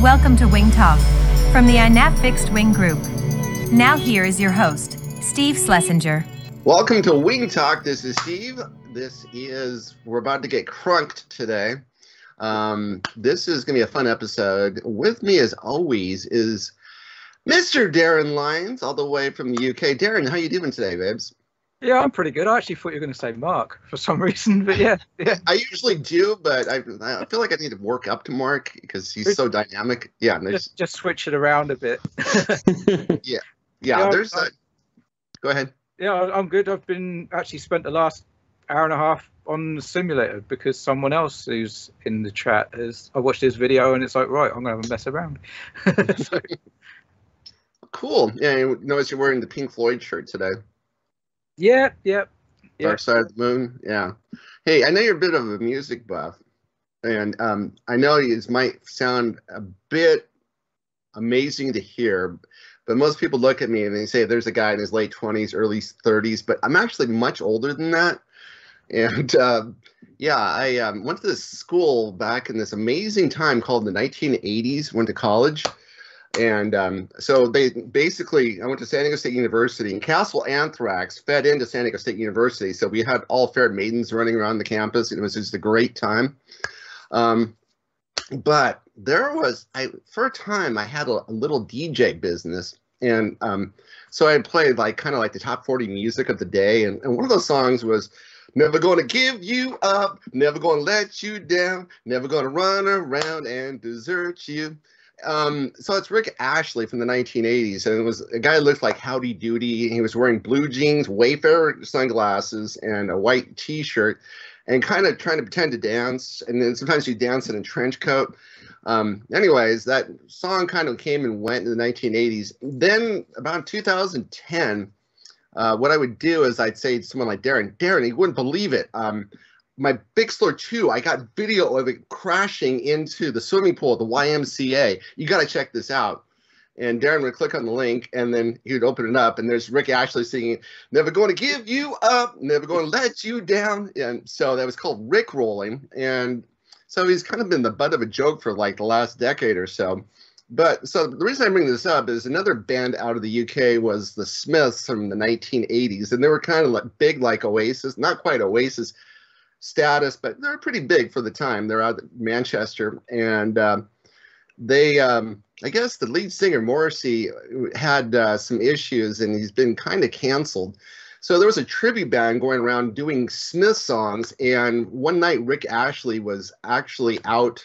Welcome to Wing Talk from the INAV Fixed Wing Group. Now, here is your host, Steve Schlesinger. Welcome to Wing Talk. This is Steve. This is, we're about to get crunked today. Um, this is going to be a fun episode. With me, as always, is Mr. Darren Lyons, all the way from the UK. Darren, how you doing today, babes? Yeah, I'm pretty good. I actually thought you were going to say Mark for some reason, but yeah, yeah. I usually do, but I, I feel like I need to work up to Mark because he's so dynamic. Yeah, just just switch it around a bit. yeah, yeah. Yeah, there's I- a. Go ahead. yeah, I- I'm good. I've been actually spent the last hour and a half on the simulator because someone else who's in the chat has. I watched his video and it's like, right, I'm going to have a mess around. so, Cool. Yeah, you notice you're wearing the Pink Floyd shirt today. Yeah, yeah, yeah. Dark Side of the Moon. Yeah. Hey, I know you're a bit of a music buff, and um, I know it might sound a bit amazing to hear, but most people look at me and they say there's a guy in his late 20s, early 30s, but I'm actually much older than that. And um, yeah, I um, went to this school back in this amazing time called the 1980s. Went to college, and um, so they basically I went to San Diego State University, and Castle Anthrax fed into San Diego State University. So we had all fair maidens running around the campus. It was just a great time. Um, but there was I for a time I had a, a little DJ business, and um, so I played like kind of like the top 40 music of the day, and, and one of those songs was Never gonna give you up, never gonna let you down, never gonna run around and desert you. Um, so it's Rick Astley from the 1980s, and it was a guy who looked like Howdy Doody. He was wearing blue jeans, Wayfarer sunglasses, and a white T-shirt, and kind of trying to pretend to dance. And then sometimes you dance in a trench coat. Um, anyways, that song kind of came and went in the 1980s. Then about 2010 uh, what I would do is I'd say to someone like Darren, Darren, he wouldn't believe it. Um, my Store 2, I got video of it crashing into the swimming pool at the YMCA. You got to check this out. And Darren would click on the link and then he would open it up. And there's Rick Astley singing, Never going to give you up, never going to let you down. And so that was called Rick Rolling. And so he's kind of been the butt of a joke for like the last decade or so. But so the reason I bring this up is another band out of the UK was the Smiths from the 1980s, and they were kind of like big like Oasis, not quite Oasis status, but they're pretty big for the time. They're out of Manchester, and um, they, um, I guess, the lead singer Morrissey had uh, some issues, and he's been kind of canceled. So there was a tribute band going around doing Smith songs, and one night Rick Astley was actually out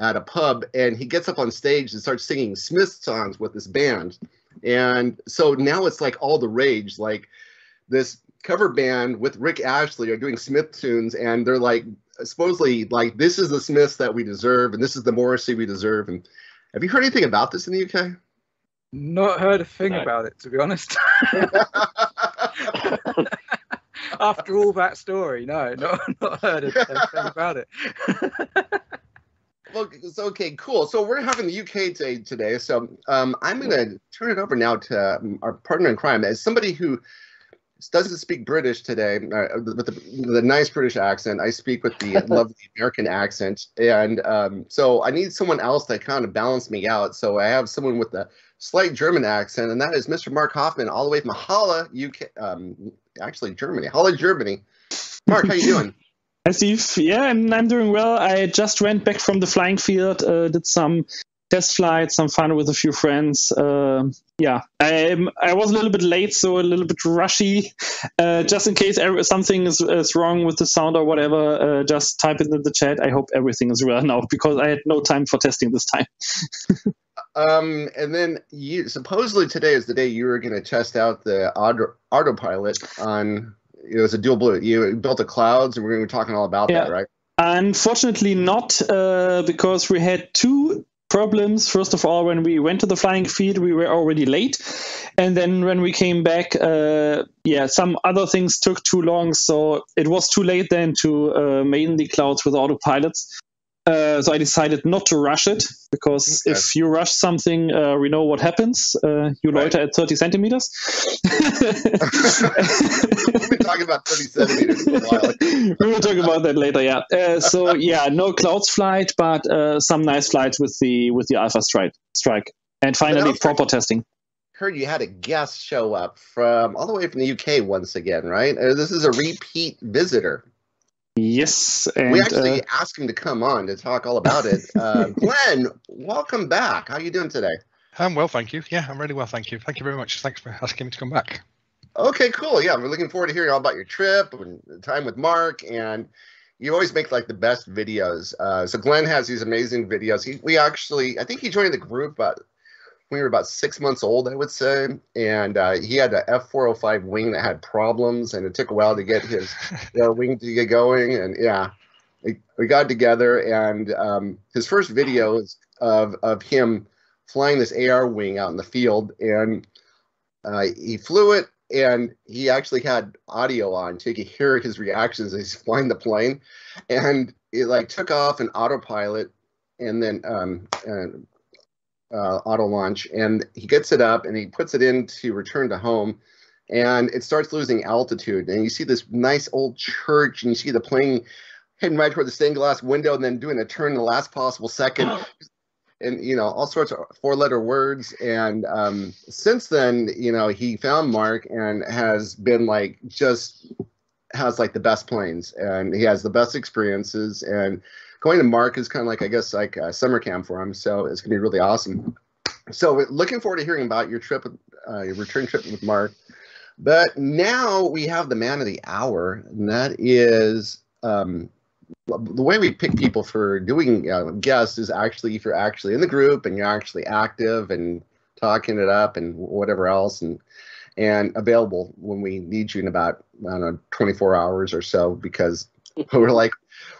at a pub and he gets up on stage and starts singing Smith songs with this band. And so now it's like all the rage. Like this cover band with Rick Astley are doing Smith tunes and they're like supposedly like this is the Smiths that we deserve and this is the Morrissey we deserve. And have you heard anything about this in the UK? Not heard a thing No. about it, to be honest. After all that story, no, not, not heard a, a thing about it. Well, it's okay, cool. So we're having the UK day today. So um, I'm going to turn it over now to um, our partner in crime. As somebody who doesn't speak British today, uh, with the, the nice British accent, I speak with the lovely American accent. And um, so I need someone else to kind of balance me out. So I have someone with a slight German accent, and that is Mr. Mark Hoffman, all the way from Halle, UK, um, actually Germany, Halle, Germany. Mark, how you doing? Hi, Steve. Yeah, I'm, I'm doing well. I just went back from the flying field, uh, did some test flight, some fun with a few friends. Uh, yeah, I I was a little bit late, so a little bit rushy. Uh, just in case something is, is wrong with the sound or whatever, uh, just type it in the chat. I hope everything is well now because I had no time for testing this time. Um, and then you supposedly today is the day you were going to test out the auto, autopilot on. It was a dual blue. You built the clouds, and we're going to be talking all about Yeah. that, right? Unfortunately, not uh, because we had two problems. First of all, when we went to the flying field, we were already late, and then when we came back, uh, yeah, some other things took too long, so it was too late then to uh, main the clouds with autopilots. Uh, so I decided not to rush it because Okay. if you rush something, uh, we know what happens. Uh, you Right. loiter at 30 centimeters. We've been talking about 30 centimeters for a while. we will talk about that later. Yeah. Uh, so yeah, no clouds flight, but uh, some nice flights with the with the Alpha Strike. Strike, and finally proper testing. Heard you had a guest show up from all the way from the UK once again, right? This is a repeat visitor. Yes, and we actually uh, asked him to come on to talk all about it. Uh, Glenn, welcome back. How are you doing today? I'm well, thank you. Yeah, I'm really well, thank you. Thank you very much. Thanks for asking me to come back. Okay, cool. Yeah, we're looking forward to hearing all about your trip and the time with Mark. And you always make like the best videos. Uh, so Glenn has these amazing videos. He, we actually, I think he joined the group about when we were about six months old, I would say. And uh, he had a F405 wing that had problems, and it took a while to get his uh, wing to get going. And yeah, we, we got together, and um, his first video is of of him flying this AR wing out in the field, and uh, he flew it, and he actually had audio on, so you could hear his reactions as he's flying the plane, and it like took off in autopilot, and then um, and, uh, auto launch, and he gets it up and he puts it in to return to home, and it starts losing altitude, and you see this nice old church, and you see the plane heading right toward the stained glass window, and then doing a turn in the last possible second and you know all sorts of four letter words and um, since then you know he found mark and has been like just has like the best planes and he has the best experiences and going to mark is kind of like i guess like a summer camp for him so it's going to be really awesome. So looking forward to hearing about your trip uh, your return trip with mark. But now we have the man of the hour and that is um, the way we pick people for doing uh, guests is actually if you're actually in the group and you're actually active and talking it up and whatever else and and available when we need you in about I don't know 24 hours or so because we're like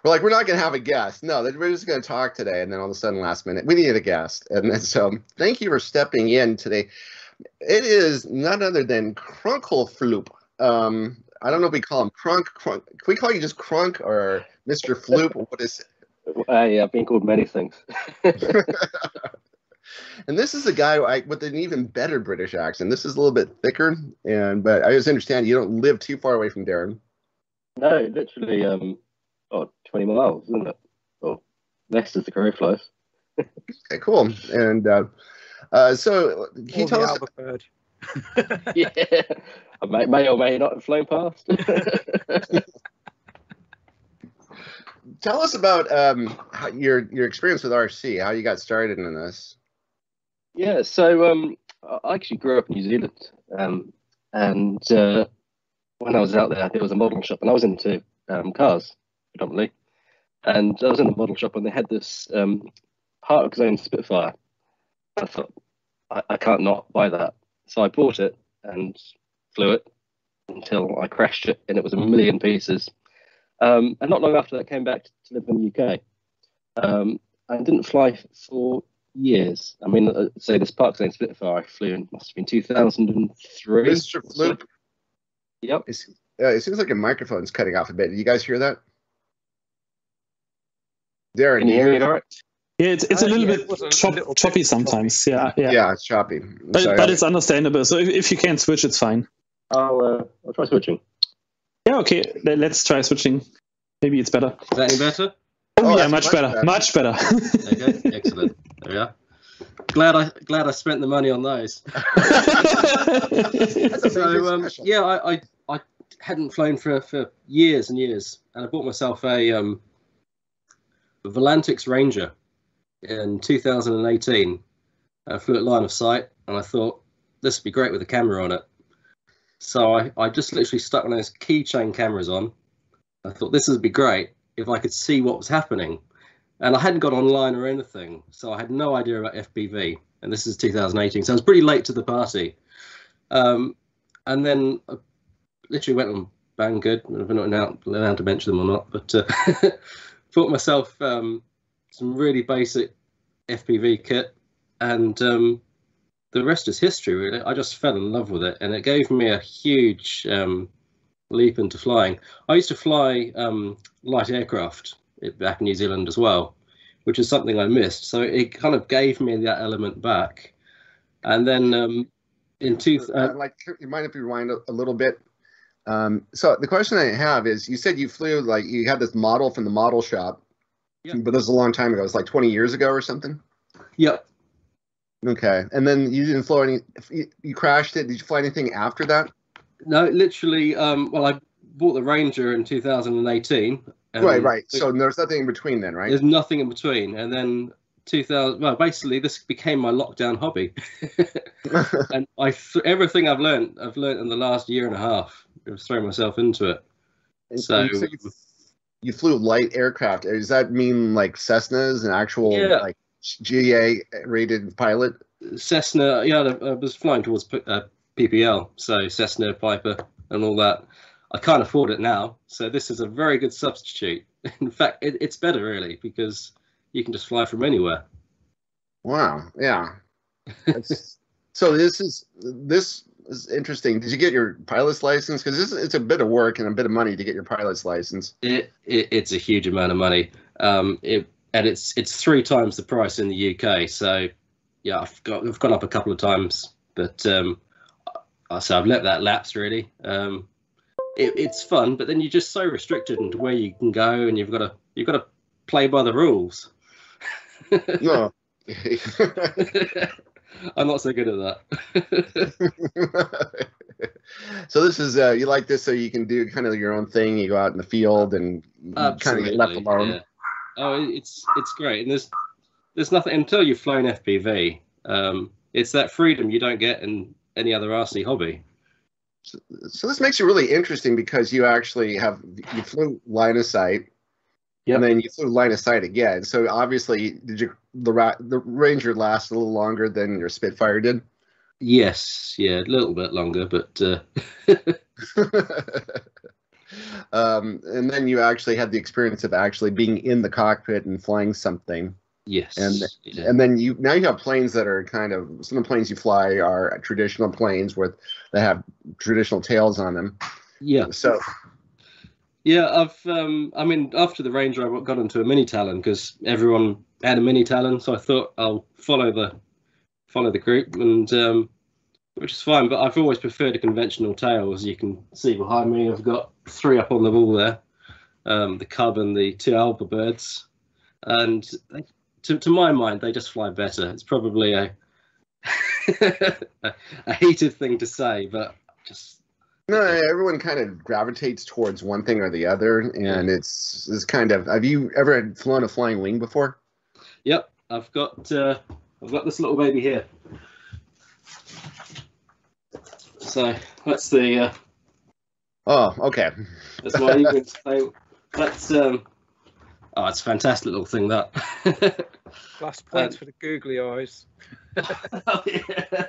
we're like we're not going to have a guest no we're just going to talk today and then all of a sudden last minute we need a guest and then, so thank you for stepping in today it is none other than Crunklefloop um I don't know if we call him Crunk. Crunk. Can we call you just Crunk or Mr. Floop? What is it? Uh, yeah, I've been called many things. And this is a guy I, with an even better British accent. This is a little bit thicker, and but I just understand you don't live too far away from Darren. no, literally, um, oh, 20 miles, isn't it? Or next is the crow flies. Okay, cool. And uh, uh, so can you Or tell the us? Alba bird. yeah, I may, may or may not have flown past. Tell us about um, how, your your experience with RC. How you got started in this? yeah, so um, I actually grew up in New Zealand, um, and uh, when I was out there, there was a model shop, and I was into um, cars predominantly. And I was in the model shop, and they had this um, Park Zone Spitfire. I thought, I, I can't not buy that, so I bought it and flew it until I crashed it, and it was a million pieces. Um, and not long after that, came back to live in the UK. Um, I didn't fly for years. I mean, uh, say this Park Zone Spitfire I flew in must have been 2003. Mr. Floop, Yep. it's, uh, it seems like your microphone's cutting off a bit. Did you guys hear that? Darren, Can you hear me all right? yeah, it's, it's a Uh, little yeah, bit was a chop, little choppy sometimes. Yeah, yeah. Yeah, it's choppy. But, So, but uh, it's understandable. So if, if you can switch, it's fine. I'll, uh, I'll try switching. Yeah, okay. Let's try switching. Maybe it's better. Is that any better? Oh, Oh, yeah, much, much better. better. Much better. Okay, excellent. There we are. Glad I glad I spent the money on those. So um, yeah, I, I I hadn't flown for for years and years, and I bought myself a um a Volantex Ranger in 2018. I flew at line of sight, and I thought this would be great with a camera on it. So I, I just literally stuck one of those keychain cameras on. I thought this would be great if I could see what was happening. And I hadn't got online or anything, so I had no idea about FPV. And this is 2018, so I was pretty late to the party. Um, and then I literally went on Banggood. I don't know to mention them or not, but uh, bought myself um, some really basic FPV kit, and um, the rest is history. Really, I just fell in love with it, and it gave me a huge um, leap into flying. I used to fly um, light aircraft back in New Zealand as well, which is something I missed. So it kind of gave me that element back. And then um, in two, uh, like, you might have you rewind a, a little bit? Um, so the question I have is, you said you flew like you had this model from the model shop, Yeah. but this was a long time ago. It was like 20 years ago or something. yep, Okay, and then you didn't fly any. You, crashed it. Did you fly anything after that? no, literally. Um, well, I bought the Ranger in 2018. right, right. So there's nothing in between then, right? there's nothing in between. And then 2000. Well, basically, this became my lockdown hobby. and I th- everything I've learned, I've learned in the last year and a half. I've thrown myself into it. And So- you, you, you flew light aircraft. Does that mean like Cessnas, an actual Yeah. like GA rated pilot? Cessna, yeah, I I was flying towards P- uh, PPL, so Cessna, Piper, and all that. I can't afford it now, so this is a very good substitute. In fact, it, it's better really because you can just fly from anywhere. Wow. Yeah. So this is this is interesting. Did you get your pilot's license? Because it's a bit of work and a bit of money to get your pilot's license. It, it it's a huge amount of money. Um, it and it's it's three times the price in the UK. So yeah, I've got I've gone up a couple of times, but um, I- so I've let that lapse really. Um, it, it's fun, but then you're just so restricted into where you can go, and you've got to you've got to play by the rules. No. I'm not so good at that. so this is uh, you like this so you can do kind of your own thing. You go out in the field and kind of get left alone. yeah. Oh, it's it's great, and there's there's nothing until you've flown FPV. Um, it's that freedom you don't get in any other RC hobby. So this makes you really interesting because you actually have you flew line of sight, Yep. and then you flew line of sight again. So obviously, did you the ra- the Ranger last a little longer than your Spitfire did? Yes, yeah, a little bit longer, but uh, um, and then you actually had the experience of actually being in the cockpit and flying something. yes, And- yeah. And then you now you have planes that are kind of some of the planes you fly are traditional planes with that have traditional tails on them. yeah, So yeah. I've, um, I mean, after the Ranger, I got into a mini Talon because everyone had a mini Talon, so I thought I'll follow the follow the group, and um, which is fine. But I've always preferred a conventional tail, as you can see behind me. I've got three up on the wall there, um, the Cub and the two Alba birds, and they, to to my mind, they just fly better. It's probably a, a heated thing to say, but just no, everyone kind of gravitates towards one thing or the other, and it's it's kind of. Have you ever flown a flying wing before? Yep, I've got uh, I've got this little baby here. So that's the uh, Oh, okay. that's my evening. So that's um, oh, it's a fantastic little thing that. Plus points for the googly eyes. oh, yeah.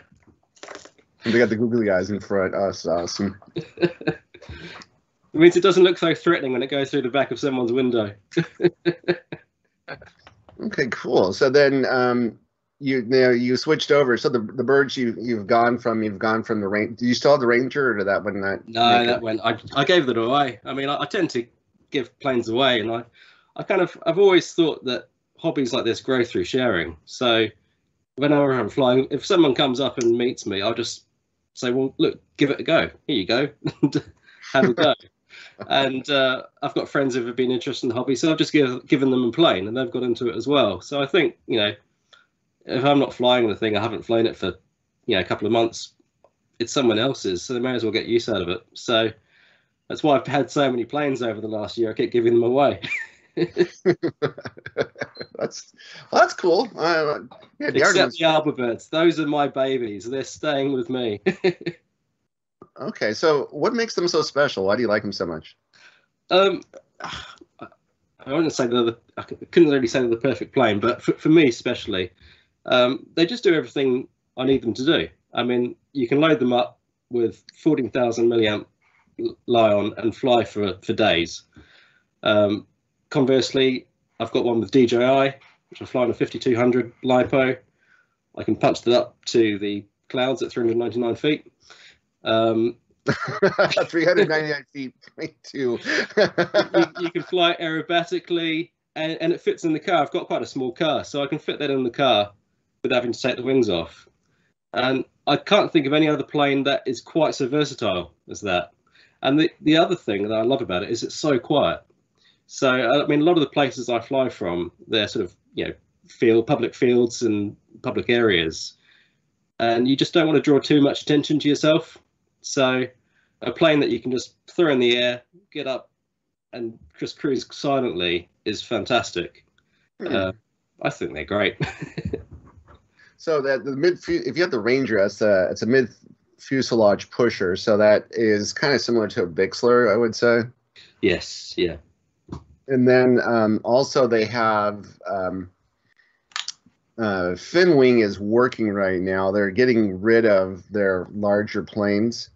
They got the googly eyes in front. Oh, that's awesome. It means it doesn't look so threatening when it goes through the back of someone's window. Okay, cool. So then, um, you, you know you switched over. So the the birds you you've gone from you've gone from the range. Do you still have the Ranger, or did that one not? No, that it? went. I, I gave that away. I mean, I, I tend to give planes away, and I, I kind of, I've always thought that hobbies like this grow through sharing. So, whenever I'm flying, if someone comes up and meets me, I'll just say, "Well, look, give it a go. Here you go, have a go." and uh, I've got friends who have been interested in the hobby, so I've just give, given them a plane, and they've got into it as well. So I think you know, if I'm not flying the thing, I haven't flown it for you know a couple of months. It's someone else's, so they may as well get use out of it. So that's why I've had so many planes over the last year. I keep giving them away. that's well, that's cool. Uh, yeah, the Except the birds. Those are my babies. They're staying with me. okay, so what makes them so special? Why do you like them so much? um, I wouldn't say they're the, I couldn't really say they're the perfect plane, but for, for me especially, um, they just do everything I need them to do. I mean, you can load them up with 14,000 milliamp Li-ion and fly for for days. Um, conversely, I've got one with DJI, which I fly on a 5200 LiPo. I can punch that up to the clouds at 399 feet. Um, 399 feet, two. you, you can fly aerobatically. and, and it fits in the car. I've got quite a small car, so I can fit that in the car without having to take the wings off. And I can't think of any other plane that is quite so versatile as that. And the, the other thing that I love about it is it's so quiet. So I mean, a lot of the places I fly from, they're sort of you know field public fields and public areas, and you just don't want to draw too much attention to yourself. So a plane that you can just throw in the air, get up, and just cruise silently is fantastic. Hmm. Uh, I think they're great. So that the mid, if you have the Ranger, it's a it's a mid fuselage pusher. So that is kind of similar to a Bixler, I would say. yes, yeah. And then um, also they have um, uh, Finwing is working right now. They're getting rid of their larger planes,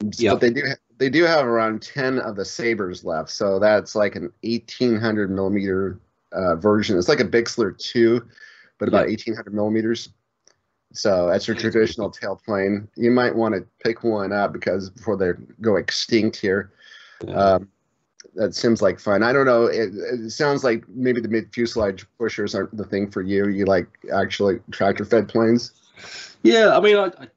Yep. but they do they do have around ten of the Sabers left. So that's like an eighteen hundred millimeter uh, version. It's like a Bixler two, but about eighteen hundred millimeters. So that's your Yeah, it's pretty traditional tail plane. You might want to pick one up because before they go extinct here. Yeah. Um, that seems like fun. I don't know. It, it sounds like maybe the mid fuselage pushers aren't the thing for you. You like actually tractor fed planes. Yeah, I mean, I, I,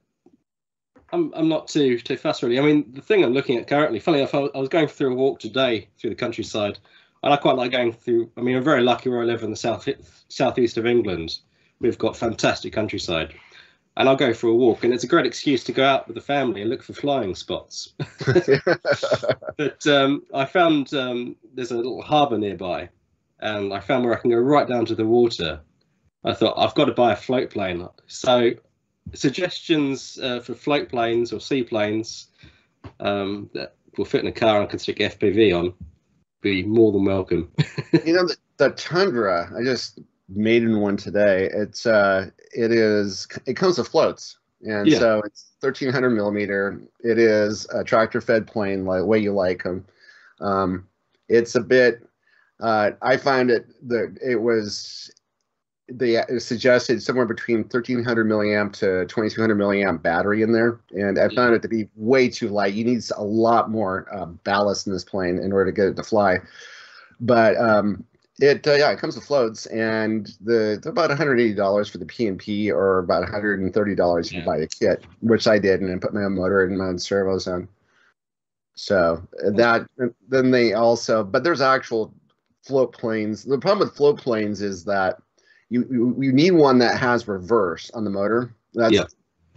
I'm I'm not too too fast really. I mean, the thing I'm looking at currently, funny enough, I, I was going through a walk today through the countryside, and I quite like going through. I mean, I'm very lucky where I live in the south southeast of England. We've got fantastic countryside, and I'll go for a walk, and it's a great excuse to go out with the family and look for flying spots. but um, I found um, there's a little harbour nearby, and I found where I can go right down to the water. I thought I've got to buy a float plane. So suggestions uh, for float planes or seaplanes um, that will fit in a car and can stick FPV on be more than welcome. you know the, the Tundra. I just made in one today. It's uh, it is it comes with floats, and Yeah. so it's 1300 millimeter. It is a tractor fed plane, like way you like them. Um, it's a bit. Uh, I find it that it was they suggested somewhere between 1300 milliamp to 2200 milliamp battery in there, and I found it to be way too light. You need a lot more uh, ballast in this plane in order to get it to fly. But um, it uh, yeah, it comes with floats, and the they're about 180 dollars for the PNP, or about 130 dollars if you buy the kit, which I did, and I put my own motor and my own servos on. So uh, that then they also, but there's actual float planes. The problem with float planes is that you you, you need one that has reverse on the motor. That's Yeah.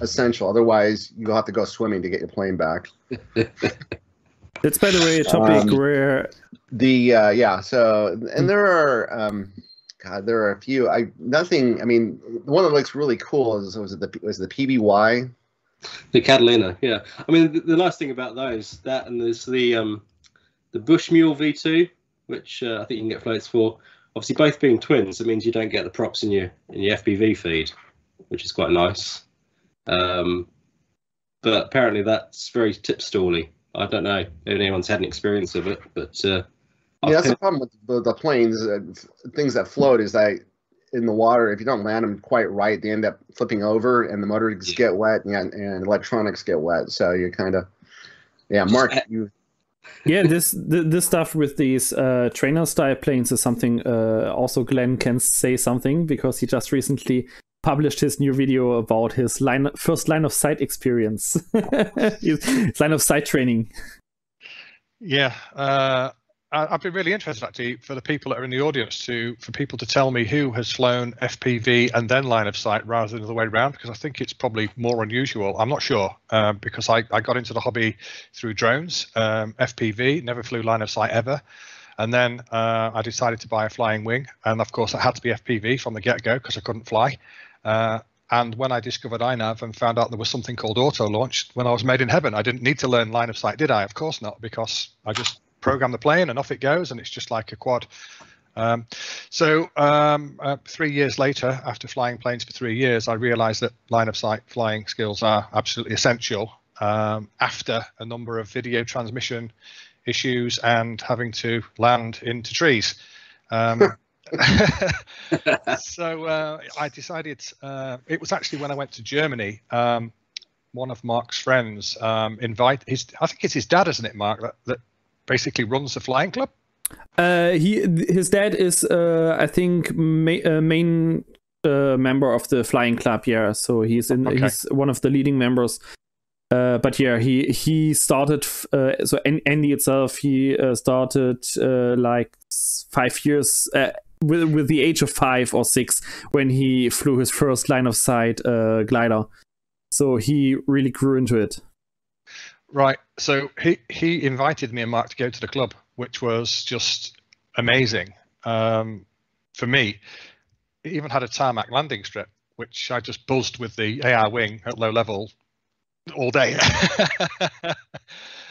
essential. Otherwise, you'll have to go swimming to get your plane back. That's by the way a topic Um, where The uh, yeah, so and there are um, God, there are a few. I nothing. I mean, the one that looks really cool is was it the was the PBY. the Catalina, yeah. I mean, the, the nice thing about those that and there's the um, the Bushmule V2, which uh, I think you can get floats for. Obviously, both being twins, it means you don't get the props in your in your FPV feed, which is quite nice. Um, but apparently, that's very tip stally. I don't know if anyone's had an experience of it, but uh, Yeah, that's the problem with the, the planes. Uh, things that float is that in the water, if you don't land them quite right, they end up flipping over, and the motors get wet, and, and electronics get wet. So you kind of, yeah, Mark, you yeah this this stuff with these uh, trainer style planes is something uh, also Glenn can say something because he just recently published his new video about his line first line of sight experience line of sight training Yeah, uh, I- I'd be really interested actually for the people that are in the audience to for people to tell me who has flown FPV and then line of sight rather than the way around because I think it's probably more unusual. I'm not sure um, because I, I got into the hobby through drones, um, FPV, never flew line of sight ever. And then uh, I decided to buy a flying wing, and of course it had to be FPV from the get-go because I couldn't fly. Uh, and when I discovered iNav and found out there was something called auto launch, when I was made in heaven, I didn't need to learn line of sight, did I? Of course not, because I just program the plane and off it goes, and it's just like a quad. Um, so um, uh, three years later, after flying planes for three years, I realized that line of sight flying skills are absolutely essential. Um, after a number of video transmission issues and having to land into trees. So uh, I decided uh, it was actually when I went to Germany. Um, one of Mark's friends um, invite his I think it's his dad, isn't it, Mark, that, that basically runs the flying club. Uh, he his dad is uh, I think ma- uh, main uh, member of the flying club. Yeah, so he's in Okay. he's one of the leading members. Uh, but yeah, he he started uh, so Andy itself he uh, started uh, like five years uh, with with the age of five or six when he flew his first line of sight uh, glider. So he really grew into it. Right. So he he invited me and Mark to go to the club, which was just amazing um, for me. It even had a tarmac landing strip, which I just buzzed with the AR wing at low level all day.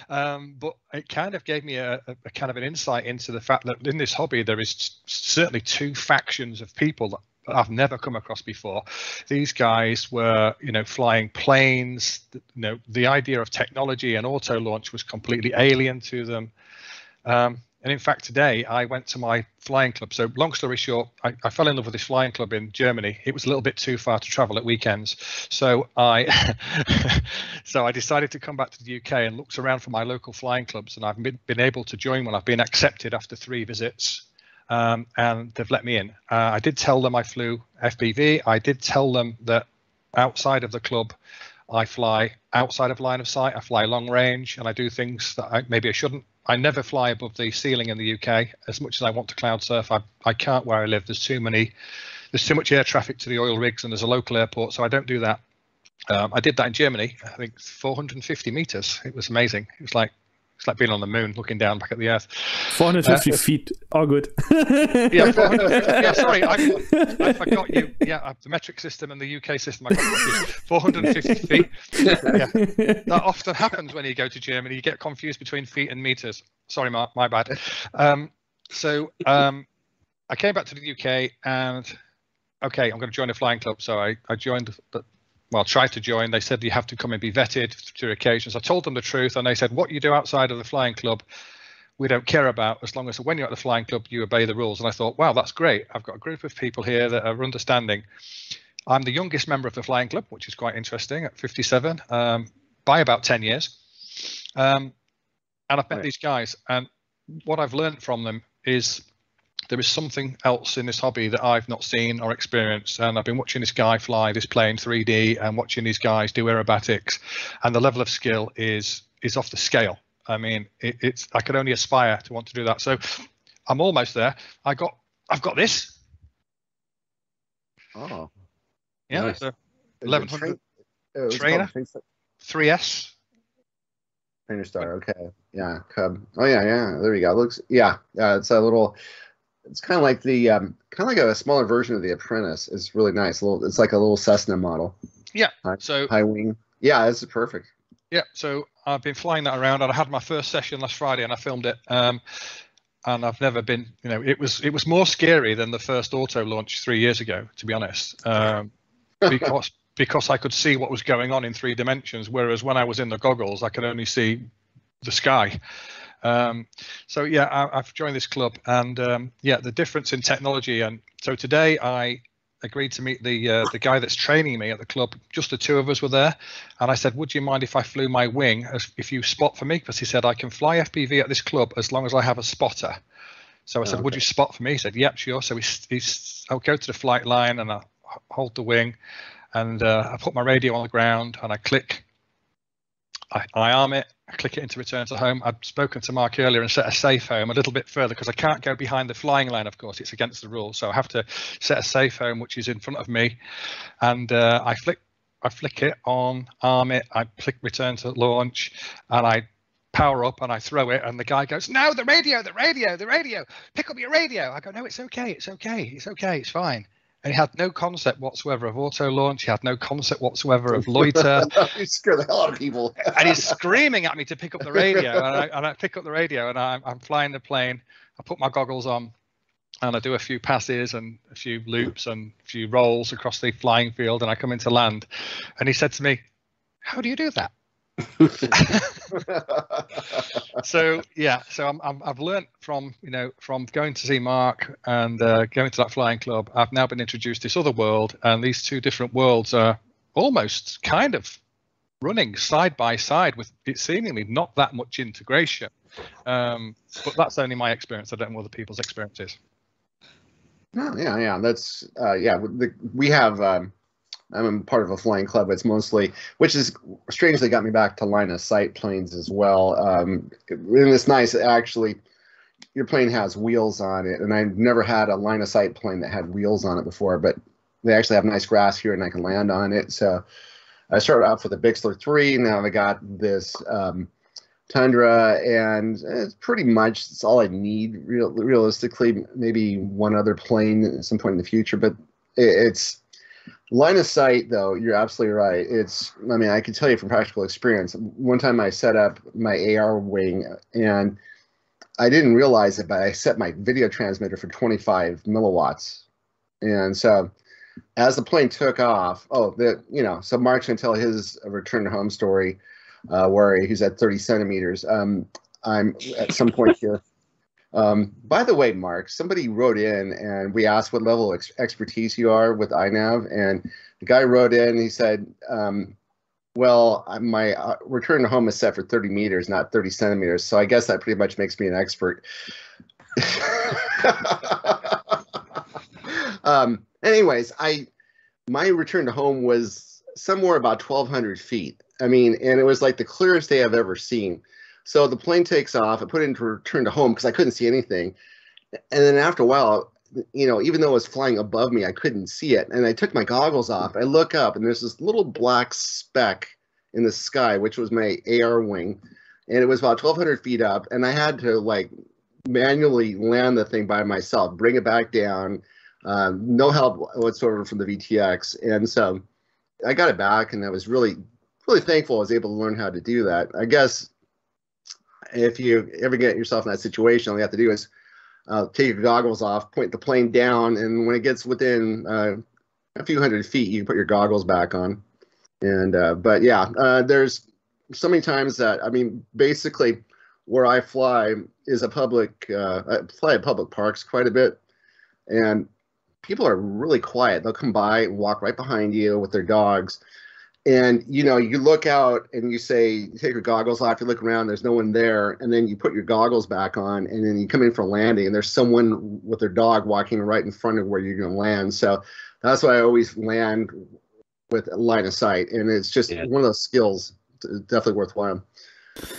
um, but it kind of gave me a, a, kind of an insight into the fact that in this hobby there is certainly two factions of people that I've never come across before. These guys were, you know, flying planes. You know, the idea of technology and auto launch was completely alien to them. Um, and in fact, today I went to my flying club. So, long story short, I, I fell in love with this flying club in Germany. It was a little bit too far to travel at weekends, so I, so I decided to come back to the UK and looked around for my local flying clubs, and I've been, been able to join one. I've been accepted after three visits, um, and they've let me in. Uh, I did tell them I flew FPV. I did tell them that outside of the club, I fly outside of line of sight. I fly long range, and I do things that I, maybe I shouldn't. I never fly above the ceiling in the UK. As much as I want to cloud surf, I, I can't where I live. There's too many, there's too much air traffic to the oil rigs, and there's a local airport, so I don't do that. Um, I did that in Germany. I think 450 meters. It was amazing. It was like it's like being on the moon, looking down back at the Earth. 450 feet. All good. Yeah, yeah. Sorry, I, I forgot you. Yeah, uh, the metric system and the UK system. I got 450 feet. Yeah, that often happens when you go to Germany. You get confused between feet and meters. Sorry, Mark, my bad. Um, so um, I came back to the UK and okay, I'm going to join a flying club. So I, I joined the well, tried to join. They said you have to come and be vetted to occasions. I told them the truth, and they said, "What you do outside of the flying club, we don't care about. As long as when you're at the flying club, you obey the rules." And I thought, "Wow, that's great. I've got a group of people here that are understanding." I'm the youngest member of the flying club, which is quite interesting, at 57, um, by about 10 years. Um, and I've met Right. these guys, and what I've learned from them is there is something else in this hobby that I've not seen or experienced. And I've been watching this guy fly this plane 3D and watching these guys do aerobatics, and the level of skill is is off the scale. I mean, it, it's I could only aspire to want to do that. So I'm almost there. I got I've got this. Oh, Yeah, Nice. so Is 1100 train- oh, it's called trainer? Train- 3S. Trainer Star. Okay. Yeah. Cub. Oh yeah. Yeah. There we go. Looks. Yeah. Yeah. It's a little. It's kind of like the um, kind of like a smaller version of the Apprentice. It's really nice. A little. It's like a little Cessna model. Yeah. High, So high wing. Yeah. This is perfect. Yeah, so I've been flying that around, and I had my first session last Friday, and I filmed it. Um, and I've never been, you know, it was it was more scary than the first auto launch three years ago, to be honest, um, because because I could see what was going on in three dimensions, whereas when I was in the goggles, I could only see the sky. Um, so yeah, I, I've joined this club, and um, yeah, the difference in technology. And so today I agreed to meet the uh, the guy that's training me at the club. Just the two of us were there, and I said, "Would you mind if I flew my wing as, if you spot for me?" Because he said I can fly FPV at this club as long as I have a spotter. So I said, Oh, "Would you spot for me?" He said, "Yep, sure." So he's, he's I'll go to the flight line and I hold the wing, and uh, I put my radio on the ground and I click. I, I arm it. I click it into return to home. I'd spoken to Mark earlier and set a safe home a little bit further because I can't go behind the flying line. Of course, it's against the rules. So I have to set a safe home which is in front of me, and uh, I flick. I flick it on, arm it. I click return to launch, and I power up and I throw it. And the guy goes, "No, the radio, the radio, the radio. Pick up your radio." I go, "No, it's okay. It's okay. It's okay. It's fine." And he had no concept whatsoever of auto launch. He had no concept whatsoever of loiter. You scare the hell out of people. and he's screaming at me to pick up the radio. And I, and I pick up the radio and I'm, I'm flying the plane. I put my goggles on and i do a few passes and a few loops and a few rolls across the flying field and i come into land. And he said to me how do you do that so yeah so I'm, I'm, i've learned from you know from going to see mark and uh, going to that flying club i've now been introduced to this other world and these two different worlds are almost kind of running side by side with it seemingly not that much integration Um, but that's only my experience. I don't know other people's experience is. Oh, yeah, yeah. That's uh, yeah. The, we have. Um, I'm part of a flying club. It's mostly, which is strangely got me back to line of sight planes as well. Um, and it's nice actually. Your plane has wheels on it, and I've never had a line of sight plane that had wheels on it before. But they actually have nice grass here, and I can land on it. So I started off with a Bixler three. Now I got this um, Tundra, and it's pretty much it's all I need. Real, realistically, maybe one other plane at some point in the future, but it, it's line of sight. Though you're absolutely right. It's I mean I can tell you from practical experience. One time I set up my AR wing, and I didn't realize it, but I set my video transmitter for 25 milliwatts, and so as the plane took off, oh, the you know, so Mark's gonna tell his return to home story uh, where he's at 30 centimeters. Um, I'm at some point here. Um, by the way, Mark, somebody wrote in and we asked what level of ex- expertise you are with INAV, and the guy wrote in. He said, um, "Well, my uh, return to home is set for 30 meters, not 30 centimeters. So I guess that pretty much makes me an expert." um, anyways, I my return to home was somewhere about 1,200 feet. I mean, and it was like the clearest day I've ever seen. So the plane takes off. I put it into return to home because I couldn't see anything. And then after a while, you know, even though it was flying above me, I couldn't see it. And I took my goggles off. I look up, and there's this little black speck in the sky, which was my AR wing, and it was about 1,200 feet up. And I had to like manually land the thing by myself, bring it back down. Um, no help whatsoever from the VTX, and so I got it back, and I was really really thankful I was able to learn how to do that. I guess if you ever get yourself in that situation, all you have to do is uh, take your goggles off, point the plane down, and when it gets within uh, a few hundred feet, you put your goggles back on. And uh, but yeah, uh, there's so many times that I mean, basically, where I fly is a public. Uh, I fly at public parks quite a bit, and people are really quiet. They'll come by walk right behind you with their dogs and you know you look out and you say you take your goggles off you look around there's no one there and then you put your goggles back on and then you come in for landing and there's someone with their dog walking right in front of where you're going to land. So that's why i always land with line of sight and it's just yeah. one of those skills definitely worthwhile.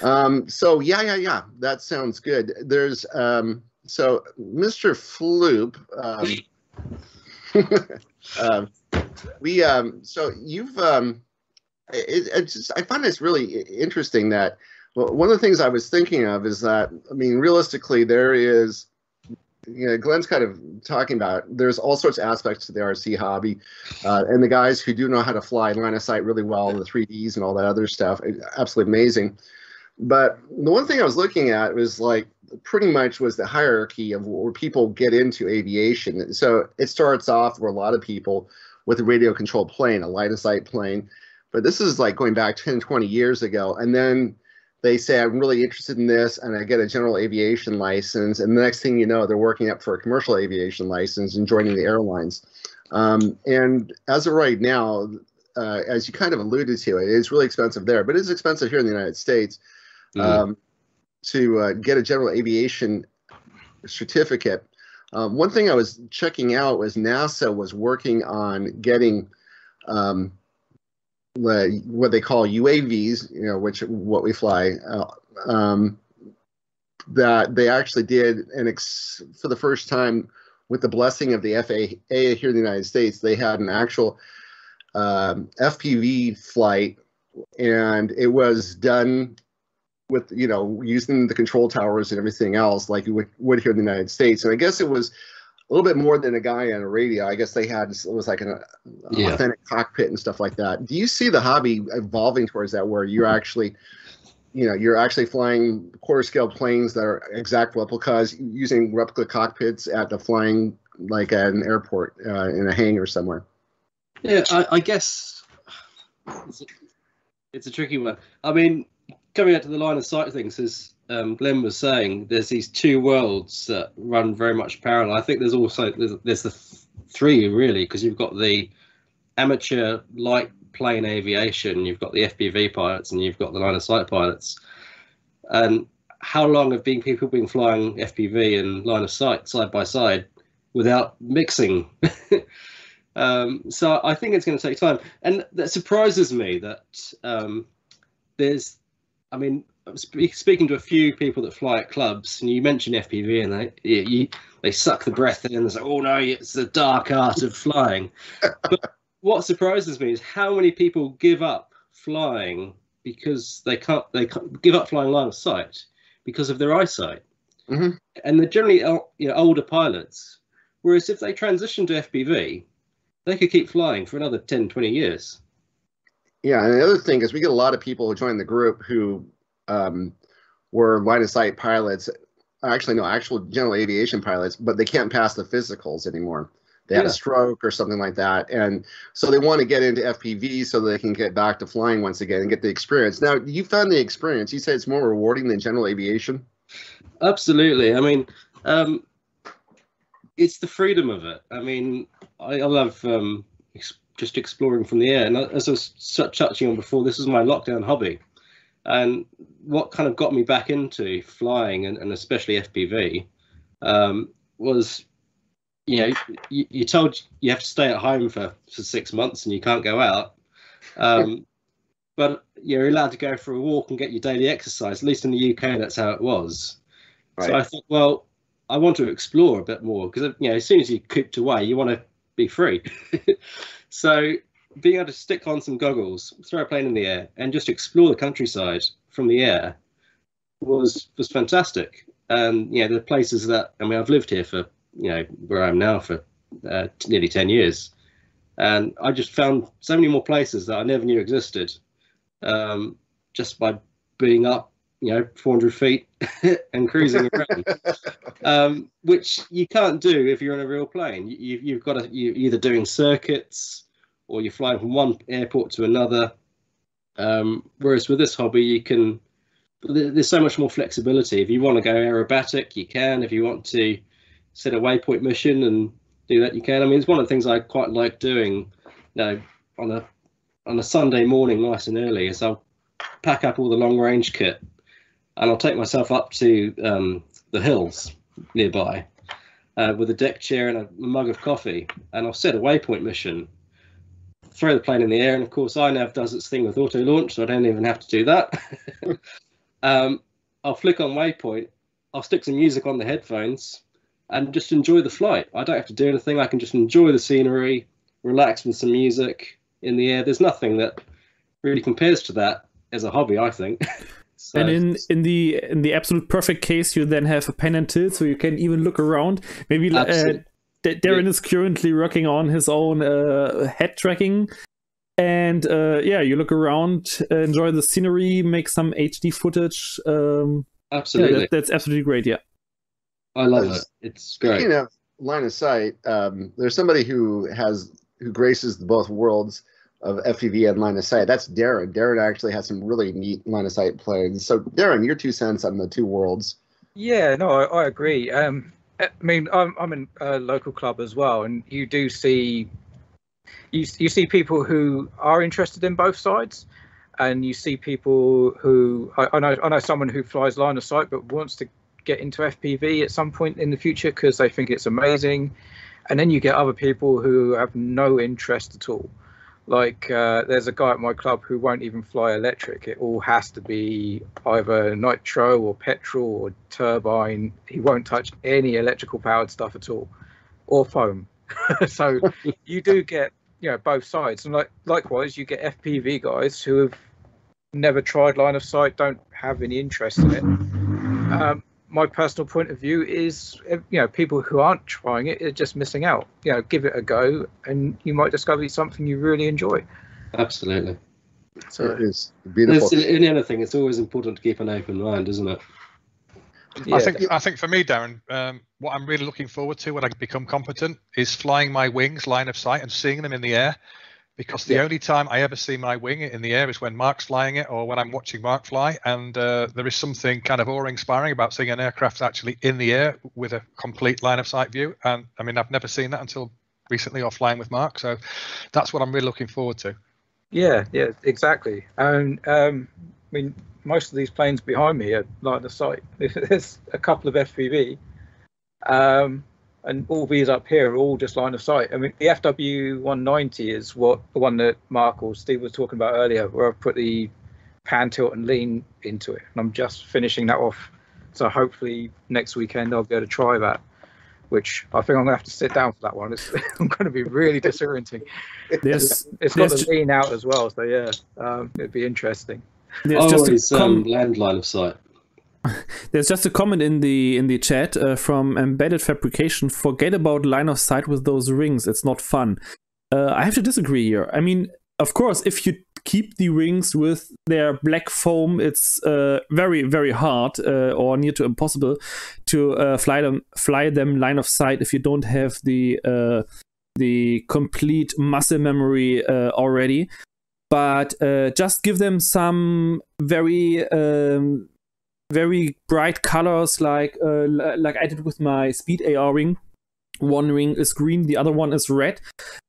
Um, so yeah yeah yeah that sounds good. There's um, so mr floop um, uh, we um, so you've um, it, just, I find this really interesting that well, one of the things I was thinking of is that I mean, realistically, there is, you know, Glenn's kind of talking about. There's all sorts of aspects to the RC hobby, uh, and the guys who do know how to fly line of sight really well, the 3ds and all that other stuff, absolutely amazing. But the one thing I was looking at was like pretty much was the hierarchy of where people get into aviation. So it starts off where a lot of people with a radio controlled plane, a line of sight plane, but this is like going back 10, 20 years ago. And then they say, I'm really interested in this, and I get a general aviation license. And the next thing you know, they're working up for a commercial aviation license and joining the airlines. Um, and as of right now, uh, as you kind of alluded to, it is really expensive there, but it's expensive here in the United States mm-hmm. um, to uh, get a general aviation certificate. Um, one thing I was checking out was NASA was working on getting um, what they call UAVs, you know, which what we fly, uh, um, that they actually did, and ex- for the first time, with the blessing of the FAA here in the United States, they had an actual um, FPV flight, and it was done with you know using the control towers and everything else like you would, would here in the United States. And I guess it was a little bit more than a guy on a radio. I guess they had it was like an, yeah. authentic cockpit and stuff like that. Do you see the hobby evolving towards that, where you're actually, you know, you're actually flying quarter scale planes that are exact replicas, using replica cockpits at the flying like at an airport uh, in a hangar somewhere? Yeah, I, I guess it's a, it's a tricky one. I mean, coming out to the line of sight things is um, Glenn was saying, there's these two worlds that run very much parallel. I think there's also there's, there's the th- three really because you've got the amateur light plane aviation, you've got the FPV pilots, and you've got the line of sight pilots. And how long have been people been flying FPV and line of sight side by side without mixing? um, so I think it's going to take time, and that surprises me that um, there's. I mean, speaking to a few people that fly at clubs, and you mentioned FPV, and they you, they suck the breath in and they say, "Oh no, it's the dark art of flying." but what surprises me is how many people give up flying because they can't they can't give up flying line of sight because of their eyesight, Mhm. and they're generally you know, older pilots. Whereas if they transition to FPV, they could keep flying for another 10, 20 years. Yeah, and the other thing is we get a lot of people who join the group who um, were line of sight pilots. Actually, no, actual general aviation pilots, but they can't pass the physicals anymore. They had a stroke or something like that, and so they want to get into FPV so they can get back to flying once again and get the experience. Now, you found the experience. You said it's more rewarding than general aviation. Absolutely. I mean, um, it's the freedom of it. I mean, I, I love um, ex- just exploring from the air. And as I was touching on before, this is my lockdown hobby. And what kind of got me back into flying and, and especially FPV um, was, you know, you, you're told you have to stay at home for, for six months and you can't go out. Um, but you're allowed to go for a walk and get your daily exercise. At least in the UK, that's how it was. So I thought, well, I want to explore a bit more because you know, as soon as you're cooped away, you want to be free. so being able to stick on some goggles, throw a plane in the air, and just explore the countryside from the air was was fantastic. And you know, the places that I mean, I've lived here for you know where I am now for uh, nearly ten years, and I just found so many more places that I never knew existed, um, just by being up, you know, 400 feet and cruising around um, which you can't do if you're on a real plane. You, you- you've got to you either doing circuits or you're flying from one airport to another. Um, whereas with this hobby, you can there's so much more flexibility. If you want to go aerobatic, you can. If you want to set a waypoint mission and do that, you can. I mean, it's one of the things I quite like doing. You know, on a on a Sunday morning, nice and early, is I'll pack up all the long range kit and I'll take myself up to um, the hills nearby uh, with a deck chair and a mug of coffee, and I'll set a waypoint mission, throw the plane in the air, and of course INAV does its thing with auto launch, so I don't even have to do that. um, I'll flick on waypoint, I'll stick some music on the headphones, and just enjoy the flight. I don't have to do anything. I can just enjoy the scenery, relax with some music in the air. There's nothing that really compares to that as a hobby, I think. So- and in in the in the absolute perfect case, you then have a pan and tilt, so you can even look around. Maybe uh. D- Darren is currently working on his own uh, head tracking, and uh, yeah, you look around, uh, enjoy the scenery, make some HD footage. Um, yeah, absolutely, that, that's absolutely great. Yeah. I love it. It's great. Speaking of line of sight, um, there's somebody who has who graces both worlds of FPV and line of sight. That's Darren. Darren actually has some really neat line of sight planes. So Darren, your two cents on the two worlds. Yeah, no, I, I agree. Um, I mean, I'm I'm in a local club as well, and you do see you you see people who are interested in both sides, and you see people who I, I know I know someone who flies line of sight but wants to get into FPV at some point in the future because they think it's amazing, and then you get other people who have no interest at all. Like uh, there's a guy at my club who won't even fly electric. It all has to be either nitro or petrol or turbine. He won't touch any electrical powered stuff at all, or foam. so you do get you know both sides, and like likewise you get FPV guys who have never tried line of sight, don't have any interest in it. Um, my personal point of view is, uh, you know, people who aren't trying it are just missing out. You know, give it a go, and you might discover something you really enjoy. Absolutely. So It is beautiful. There's, in anything, it's always important to keep an open mind, isn't it? yeah, I think I think for me, Darren, um, what I'm really looking forward to when I become competent is flying my wings line of sight and seeing them in the air. Because the Yeah. only time I ever see my wing in the air is when Mark's flying it or when I'm watching Mark fly. And uh, there is something kind of awe-inspiring about seeing an aircraft actually in the air with a complete line of sight view. And I mean, I've never seen that until recently or flying with Mark. So that's what I'm really looking forward to. Yeah, yeah, exactly. And um, I mean, most of these planes behind me are line of sight. There's a couple of FPV, um, and all these up here are all just line of sight. I mean, the FW190 is what the one that Mark or Steve was talking about earlier, where I've put the pan tilt and lean into it, and I'm just finishing that off. So hopefully next weekend I'll be able to try that. Which I think I'm gonna have to sit down for that one. It's I'm gonna be really disorienting. There's, It's got there's, the lean out as well, so yeah, um, it'd be interesting. there's just Always a com- um, land line of sight. There's just a comment in the in the chat uh, from Embedded Fabrication. Forget about line of sight with those wings. It's not fun. Uh, I have to disagree here. I mean, of course, if you keep the wings with their black foam, it's uh, very very hard uh, or near to impossible to uh, fly them fly them line of sight if you don't have the uh, the complete muscle memory already. But just give them some very um, very bright colors like uh, like I did with my speed AR Wing. One wing is green, the other one is red.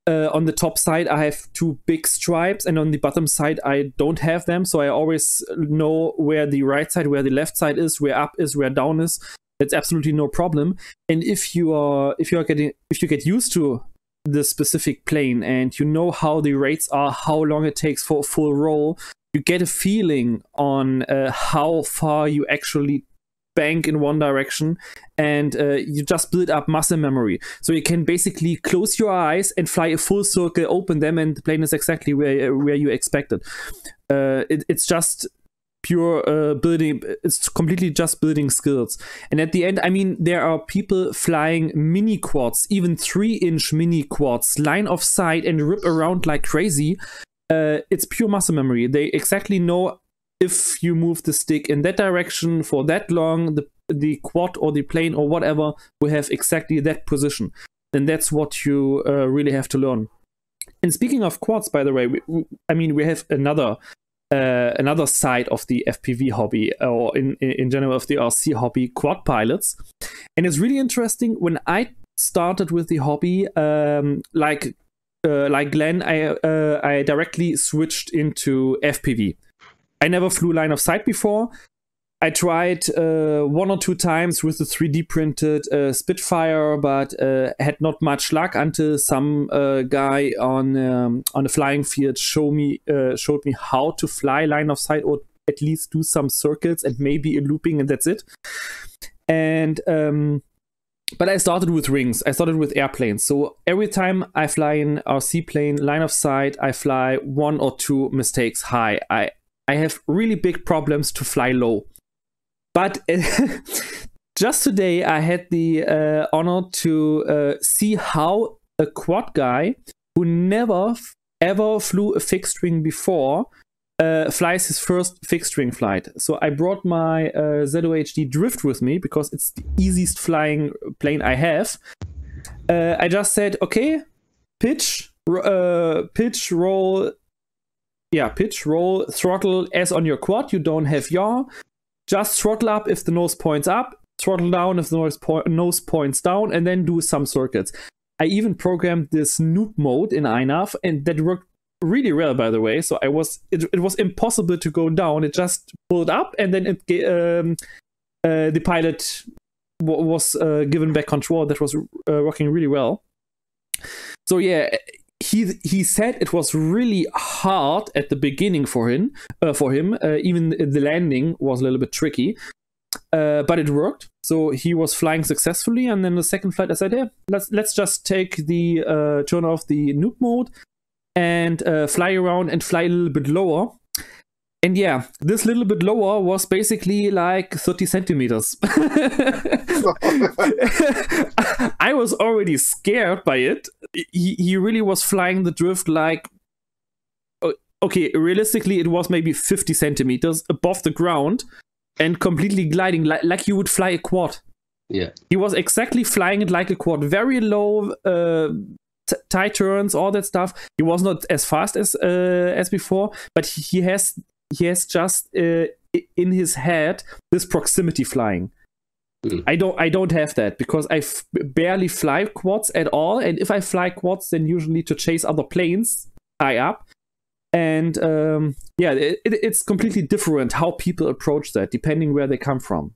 Uh, on the top side, I have two big stripes, and on the bottom side, I don't have them. So I always know where the right side, where the left side is, where up is, where down is. That's absolutely no problem. And if you are if you are getting if you get used to the specific plane and you know how the rates are, how long it takes for a full roll, you get a feeling on uh, how far you actually bank in one direction and uh, you just build up muscle memory. So you can basically close your eyes and fly a full circle open them and the plane is exactly where where you expected. Uh, it, it's just pure uh, building it's completely just building skills. And at the end i mean there are people flying mini quads even three inch mini quads line of sight and rip around like crazy uh, it's pure muscle memory. They exactly know if you move the stick in that direction for that long, the the quad or the plane or whatever will have exactly that position, and that's what you uh, really have to learn. And speaking of quads, by the way, we, we- I mean we have another uh, another side of the FPV hobby, or in in general of the RC hobby, quad pilots, and it's really interesting. When I started with the hobby, um, like uh, like Glenn, I uh, I directly switched into FPV. I never flew line of sight before. I tried uh, one or two times with the 3D printed uh, Spitfire, but uh, had not much luck until some uh, guy on um, on a flying field show me showed me how to fly line of sight or at least do some circles and maybe a looping, and that's it. And um, but I started with wings. I started with airplanes. So every time I fly in RC plane line of sight, I fly one or two mistakes high. I I have really big problems to fly low. But just today, I had the uh, honor to uh, see how a quad guy who never ever flew a fixed wing before uh, flies his first fixed wing flight. So I brought my uh, ZOHD Drift with me because it's the easiest flying plane I have. Uh, I just said, okay, pitch, uh, pitch, roll, yeah, pitch, roll, throttle as on your quad. You don't have yaw. Just throttle up if the nose points up, throttle down if the nose, po- nose points down, and then do some circuits. I even programmed this noob mode in INAV, and that worked really well, by the way. So I was it, it was impossible to go down. It just pulled up, and then it um, uh, the pilot was uh, given back control. That was uh, working really well. So yeah, he he said it was really hard at the beginning for him. Uh, for him, uh, even the landing was a little bit tricky. Uh, but it worked. So he was flying successfully, and then the second flight, I said, "Yeah, let's let's just take the turn off the noob mode and uh, fly around and fly a little bit lower." And yeah, this little bit lower was basically like 30 centimeters. I was already scared by it. He, he really was flying the drift like okay, realistically, it was maybe 50 centimeters above the ground and completely gliding like, like you would fly a quad. Yeah. He was exactly flying it like a quad, very low, uh, t- tight turns, all that stuff. He was not as fast as uh, as before, but he he has he has just uh, in his head this proximity flying. Hmm. I don't I don't have that because I f- barely fly quads at all, and if I fly quads, then usually to chase other planes high up. and um, yeah, it, it, it's completely different how people approach that depending where they come from.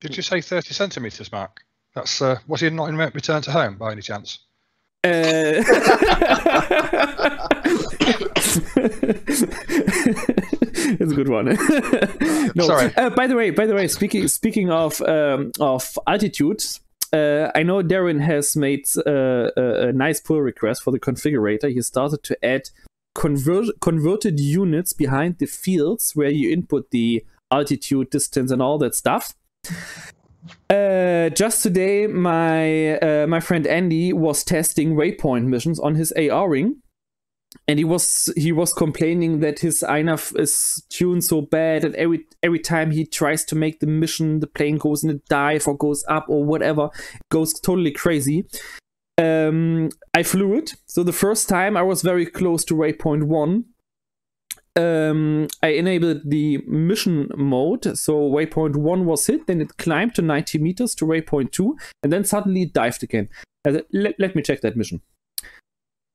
Did you say 30 centimeters, Mark? That's uh, was he not in return to home by any chance? Uh, it's a good one. no, Sorry. Uh, by the way, by the way, speaking speaking of um, of altitudes, uh, I know Darren has made uh, a, a nice pull request for the configurator. He started to add convert, converted units behind the fields where you input the altitude, distance, and all that stuff. Uh, just today, my uh, my friend Andy was testing waypoint missions on his AR Wing, and he was he was complaining that his INAV is tuned so bad, and every every time he tries to make the mission, the plane goes in a dive or goes up or whatever, it goes totally crazy. Um, I flew it, so the first time I was very close to waypoint one, um, I enabled the mission mode. So waypoint one was hit, then it climbed to 90 meters to waypoint two, and then suddenly it dived again. Uh, let, let me check that mission.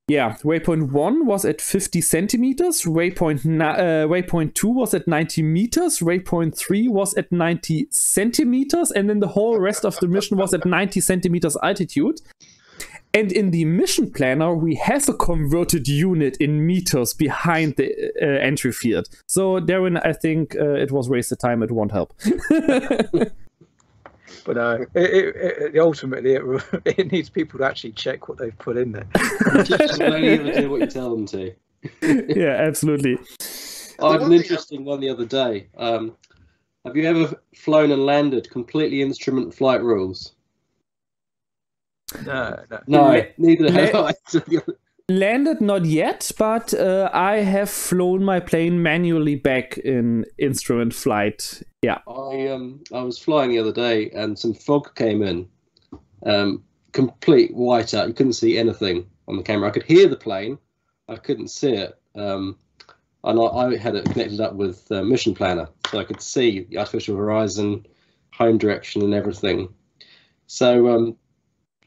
Yeah, waypoint one was at 50 centimeters. Waypoint uh, waypoint two was at 90 meters. Waypoint three was at 90 centimeters, and then the whole rest of the mission was at 90 centimeters altitude. And in the mission planner, we have a converted unit in meters behind the uh, entry field. So, Darren, I think uh, it was wasted time. It won't help. But uh, it, it, it, ultimately, it, it needs people to actually check what they've put in there. Just only ever do what you tell them to. yeah, absolutely. I had an interesting one the other day. Um, have you ever flown and landed completely instrument flight rules? No, no. No, neither have I. Landed not yet, but uh, I have flown my plane manually back in instrument flight. Yeah. I um I was flying the other day and some fog came in, um, complete whiteout. You couldn't see anything on the camera. I could hear the plane, I couldn't see it. Um, and I, I had it connected up with uh, Mission Planner, so I could see the artificial horizon, home direction, and everything. So um,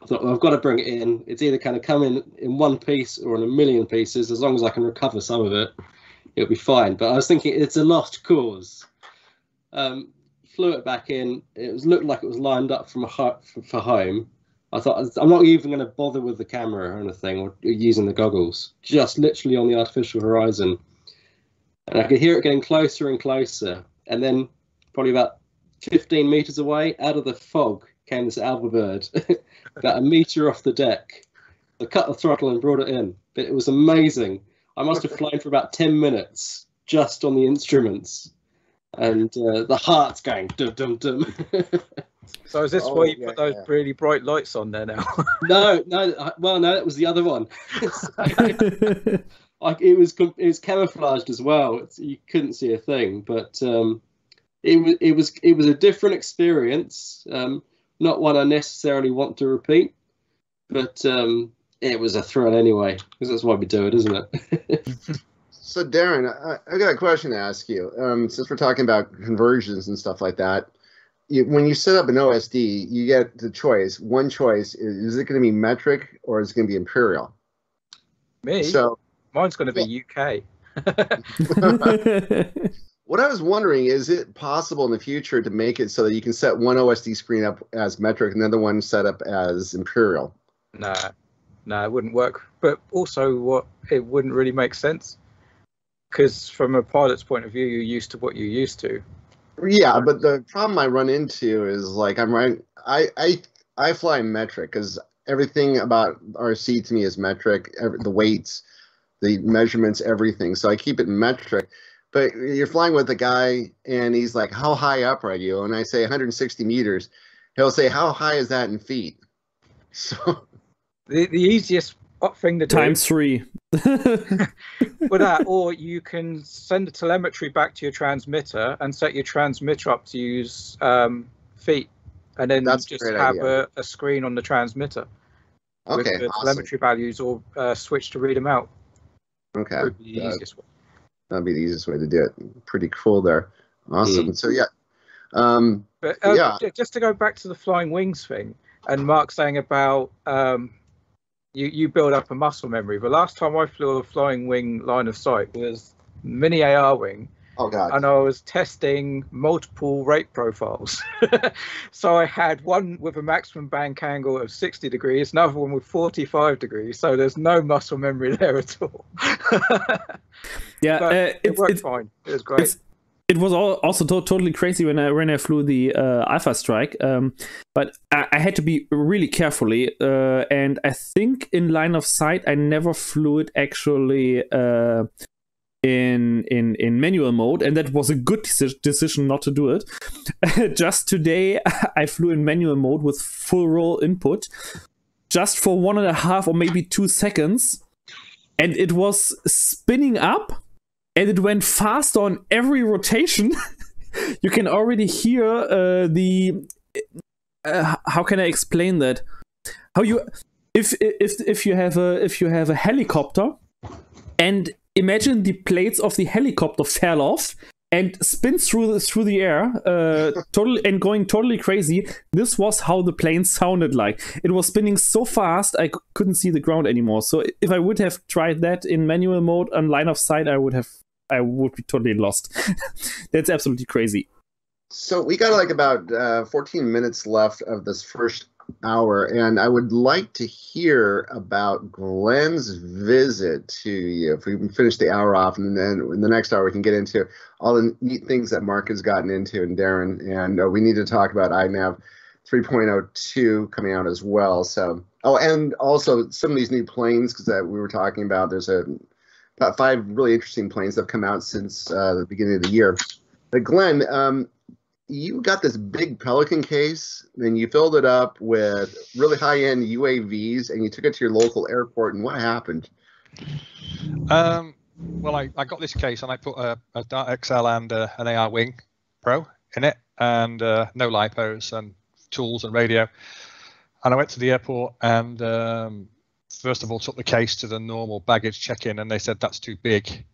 I thought well, I've got to bring it in. It's either kind of come in in one piece or in a million pieces. As long as I can recover some of it, it'll be fine. But I was thinking it's a lost cause um, flew it back in. It was looked like it was lined up from a ho- for, home. I thought I'm not even going to bother with the camera or anything or using the goggles. Just literally on the artificial horizon, and I could hear it getting closer and closer. And then probably about 15 meters away, out of the fog, came this alba bird, about a meter off the deck. I cut the throttle and brought it in. But it was amazing. I must have flown for about 10 minutes just on the instruments and uh, the heart's going dum dum dum. So is this Oh, why you yeah, put those yeah. really bright lights on there now? no, no, well, no, that was the other one. like it was, it was camouflaged as well. It's, you couldn't see a thing, but um, it was, it was, it was a different experience. Um, not one I necessarily want to repeat, but um, it was a thrill anyway, because that's why we do it, isn't it? So, Darren, I, I got a question to ask you. Um, since we're talking about conversions and stuff like that, you, when you set up an OSD, you get the choice. One choice is, is it going to be metric or is it going to be imperial? Me? So, Mine's going to be UK. what I was wondering is it possible in the future to make it so that you can set one OSD screen up as metric and the other one set up as imperial? No, no, it wouldn't work. But also, what it wouldn't really make sense because from a pilot's point of view, you're used to what you're used to. Yeah, but the problem I run into is like I'm right. I I I fly metric because everything about RC to me is metric. Every, the weights, the measurements, everything. So I keep it metric. But you're flying with a guy, and he's like, "How high up are you?" And I say 160 meters. He'll say, "How high is that in feet?" So The the easiest thing to do Times three. with that, or you can send the telemetry back to your transmitter and set your transmitter up to use um, feet, and then That's just great have a, a screen on the transmitter with the awesome. telemetry values, or uh, switch to read them out. Okay, Would be the easiest way. That'd be the easiest way to do it. Pretty cool there. Awesome. So yeah, um, But uh, Yeah. just to go back to the flying wings thing, and Mark saying about um, you you build up a muscle memory. The last time I flew a flying wing line of sight was mini AR wing, Oh God. and I was testing multiple rate profiles. so I had one with a maximum bank angle of 60 degrees, another one with 45 degrees. So there's no muscle memory there at all. Yeah, uh, it worked it's, fine. It was great. it was all, also to- totally crazy when I when I flew the uh, Alpha Strike. Um, but I, I had to be really carefully, uh, and I think in line of sight I never flew it actually uh, in in in manual mode, and that was a good deci- decision not to do it. just today I flew in manual mode with full roll input, just for one and a half or maybe two seconds, and it was spinning up and it went fast on every rotation. you can already hear uh, the. Uh, how can I explain that? How you if if if you have a if you have a helicopter, and imagine the plates of the helicopter fell off and spins through the, through the air, uh, totally and going totally crazy. This was how the plane sounded like. It was spinning so fast I c- couldn't see the ground anymore. So if I would have tried that in manual mode on line of sight, I would have I would be totally lost. That's absolutely crazy. So we got like about uh, 14 minutes left of this first hour, and I would like to hear about Glenn's visit to you. If we can finish the hour off, and then in the next hour we can get into all the neat things that Mark has gotten into and Darren, and uh, we need to talk about INAV 3.02 coming out as well. So, oh, and also some of these new planes because that we were talking about. There's a about five really interesting planes that have come out since uh, the beginning of the year. But Glenn, um, you got this big Pelican case, and you filled it up with really high-end UAVs, and you took it to your local airport. And what happened? Um, well, I, I got this case and I put a, a Dart XL and uh, an AR Wing Pro in it, and uh, no lipos and tools and radio. And I went to the airport and um, first of all took the case to the normal baggage check-in, and they said that's too big.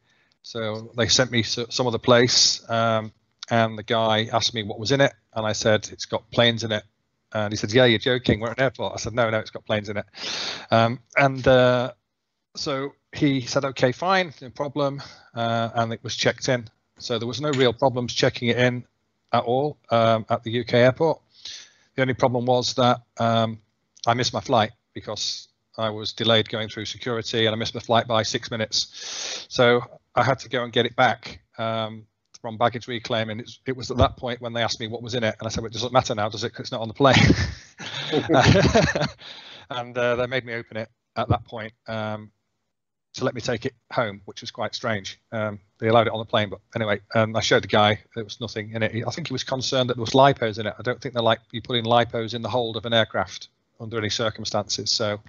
So they sent me some other place, um, and the guy asked me what was in it, and I said it's got planes in it. And he said, "Yeah, you're joking. We're at an airport." I said, "No, no, it's got planes in it." Um, and uh, so he said, "Okay, fine, no problem," uh, and it was checked in. So there was no real problems checking it in at all um, at the UK airport. The only problem was that um, I missed my flight because I was delayed going through security and I missed my flight by six minutes. So I had to go and get it back um, from baggage reclaim. And it was at that point when they asked me what was in it. And I said, well, it doesn't matter now, does it? 'Cause it's not on the plane. and uh, they made me open it at that point um, to let me take it home, which was quite strange. Um, they allowed it on the plane, but anyway, um, I showed the guy there was nothing in it. I think he was concerned that there was lipos in it. I don't think they're like you put in lipos in the hold of an aircraft under any circumstances. So,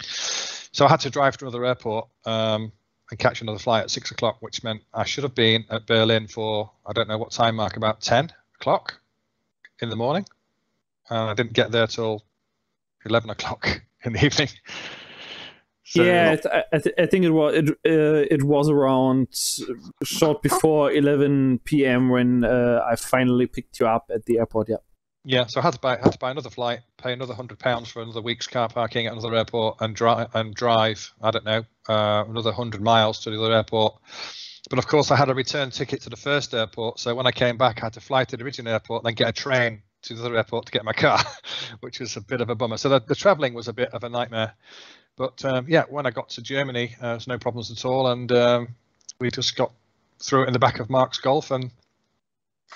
so I had to drive to another airport um, and catch another flight at six o'clock, which meant I should have been at Berlin for I don't know what time mark, about ten o'clock in the morning, and I didn't get there till eleven o'clock in the evening. So- yeah, I, th- I, th- I think it was it uh, it was around short before 11 p.m. when uh, I finally picked you up at the airport. Yeah. Yeah, so I had to buy had to buy another flight, pay another hundred pounds for another week's car parking at another airport, and drive and drive. I don't know uh, another hundred miles to the other airport. But of course, I had a return ticket to the first airport, so when I came back, I had to fly to the original airport, then get a train to the other airport to get my car, which was a bit of a bummer. So the, the travelling was a bit of a nightmare. But um, yeah, when I got to Germany, uh, there was no problems at all, and um, we just got threw it in the back of Mark's Golf and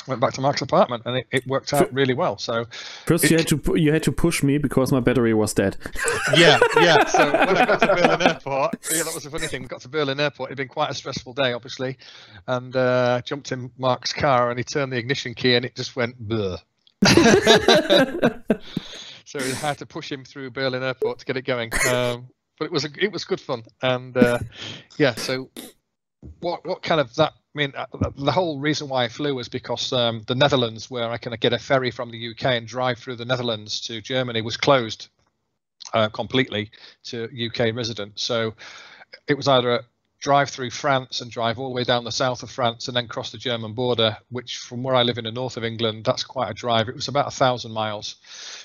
went back to Mark's apartment, and it, it worked out really well. So First, you had to you had to push me because my battery was dead. yeah, yeah. So when I got to Berlin Airport, yeah, that was the funny thing. We got to Berlin Airport. It'd been quite a stressful day, obviously, and uh, jumped in Mark's car, and he turned the ignition key, and it just went blur. so we had to push him through Berlin Airport to get it going. Um, but it was a, it was good fun, and uh, yeah. So what what kind of that? I mean, uh, the whole reason why I flew was because um, the Netherlands, where I can get a ferry from the UK and drive through the Netherlands to Germany, was closed uh, completely to UK residents. So it was either a drive through France and drive all the way down the south of France and then cross the German border, which from where I live in the north of England, that's quite a drive. It was about a thousand miles.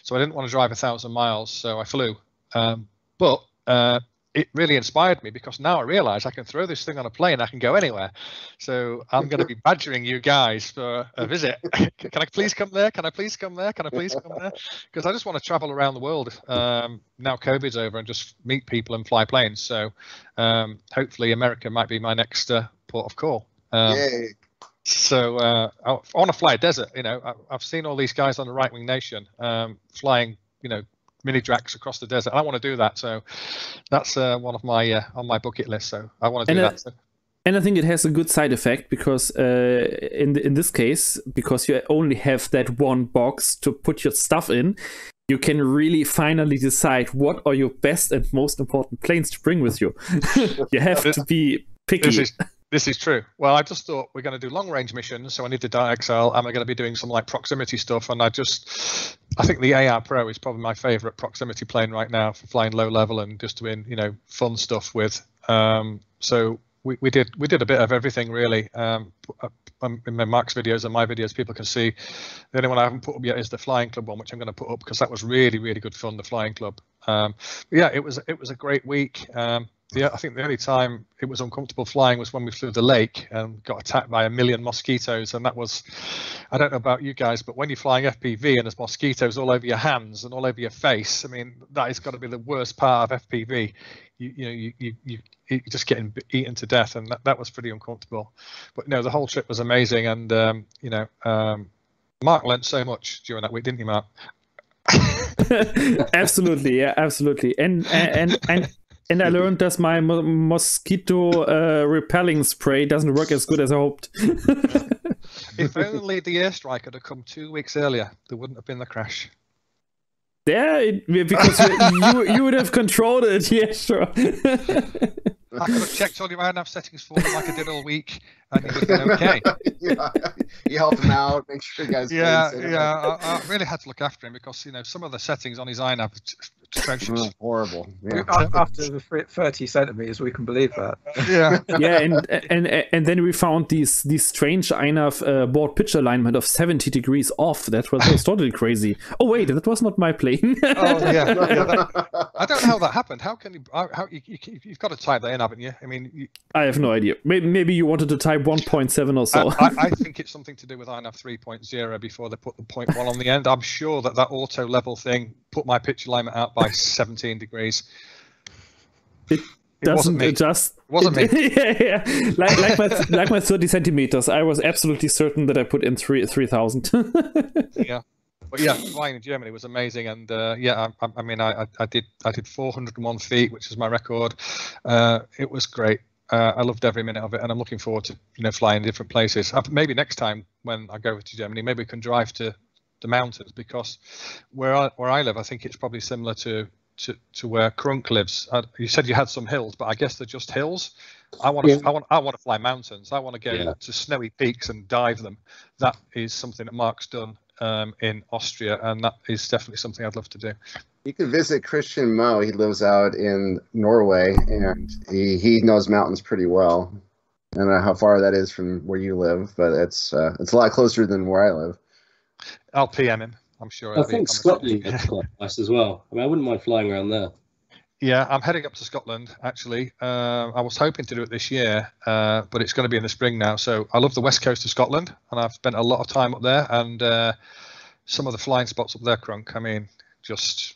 So I didn't want to drive a thousand miles, so I flew. Um, but uh, it really inspired me because now I realize I can throw this thing on a plane, I can go anywhere. So I'm going to be badgering you guys for a visit. can I please come there? Can I please come there? Can I please come there? Because I just want to travel around the world um, now COVID's over and just meet people and fly planes. So um, hopefully America might be my next uh, port of call. Um, so uh, I, want to fly a desert. You know, I, I've seen all these guys on the Right Wing Nation um, flying, you know, mini dracs across the desert. I want to do that. So that's uh, one of my uh, on my bucket list. So I want to do And, that. So. And I think it has a good side effect because uh, in in this case, because you only have that one box to put your stuff in, you can really finally decide what are your best and most important planes to bring with you. you have to be picky. This is this is true. Well, I just thought we're going to do long range missions, so I need the Dart XL, and we're going to be doing some like proximity stuff. And I just, I think the AR Pro is probably my favorite proximity plane right now for flying low level and just doing you know fun stuff with. Um, so we, we did we did a bit of everything really. Um, um, in my Mark's videos and my videos, people can see. The only one I haven't put up yet is the Flying Club one, which I'm going to put up because that was really really good fun. The Flying Club. Um, yeah, it was it was a great week. Um, the, I think the only time it was uncomfortable flying was when we flew the lake and got attacked by a million mosquitoes, and that was, I don't know about you guys, but when you're flying FPV and there's mosquitoes all over your hands and all over your face, I mean that has got to be the worst part of FPV. You, you know, you, you, you, just getting eaten to death, and that, that was pretty uncomfortable. But no, the whole trip was amazing, and um, you know, um, Mark learned so much during that week, didn't you, Mark? absolutely, yeah, absolutely. And and and and I learned that my mo- mosquito uh, repelling spray doesn't work as good as I hoped. if only the airstrike had come two weeks earlier, there wouldn't have been the crash. Yeah, it, because you, you, you would have controlled it. Yeah, sure. I could have checked all your INAV settings for them like I did all week, and it would have been okay. yeah, you helped him out, make sure you guys. Yeah, yeah. I, I really had to look after him because you know some of the settings on his INAV are atrocious. Oh, horrible. Yeah. After the 30 centimeters, we can believe that. Yeah, yeah, and and and then we found these these strange INAV uh, board pitch alignment of 70 degrees off. That was, was totally crazy. Oh wait, that was not my plane. oh yeah. yeah that, I don't know how that happened. How can you? How you, you, you've got to type that in, haven't you? I mean, you, I have no idea. Maybe, maybe you wanted to type 1.7 or so. I, I, I think it's something to do with INAV 3.0 before they put the point one on the end. I'm sure that that auto level thing put my pitch alignment out by 17 degrees. It, It doesn't me. adjust. It wasn't me. yeah, yeah. Like, like my like my 30 centimeters. I was absolutely certain that I put in three 3000. yeah but yeah flying in germany was amazing and uh, yeah I, I, mean I, I- I did i did 401 feet which is my record uh, it was great uh, i loved every minute of it and i'm looking forward to you know flying different places Uh, maybe next time when i go to germany maybe we can drive to the mountains because where i where i live i think it's probably similar to to, to where Crunk lives. Uh, you said you had some hills, but I guess they're just hills. I want to, Yeah. I want, I want to fly mountains. I want to go Yeah. to snowy peaks and dive them. That is something that Mark's done um, in Austria, and that is definitely something I'd love to do. You can visit Christian Mo. He lives out in Norway, and he, he knows mountains pretty well. I don't know how far that is from where you live, but it's uh, it's a lot closer than where I live. I'll PM him. I'm sure. I it'll be a think. Scotland is quite nice as well. I mean, I wouldn't mind flying around there. Yeah, I'm heading up to Scotland actually. Uh, I was hoping to do it this year, uh, but it's going to be in the spring now. So I love the west coast of Scotland, and I've spent a lot of time up there. And uh, some of the flying spots up there, Crunk. I mean, just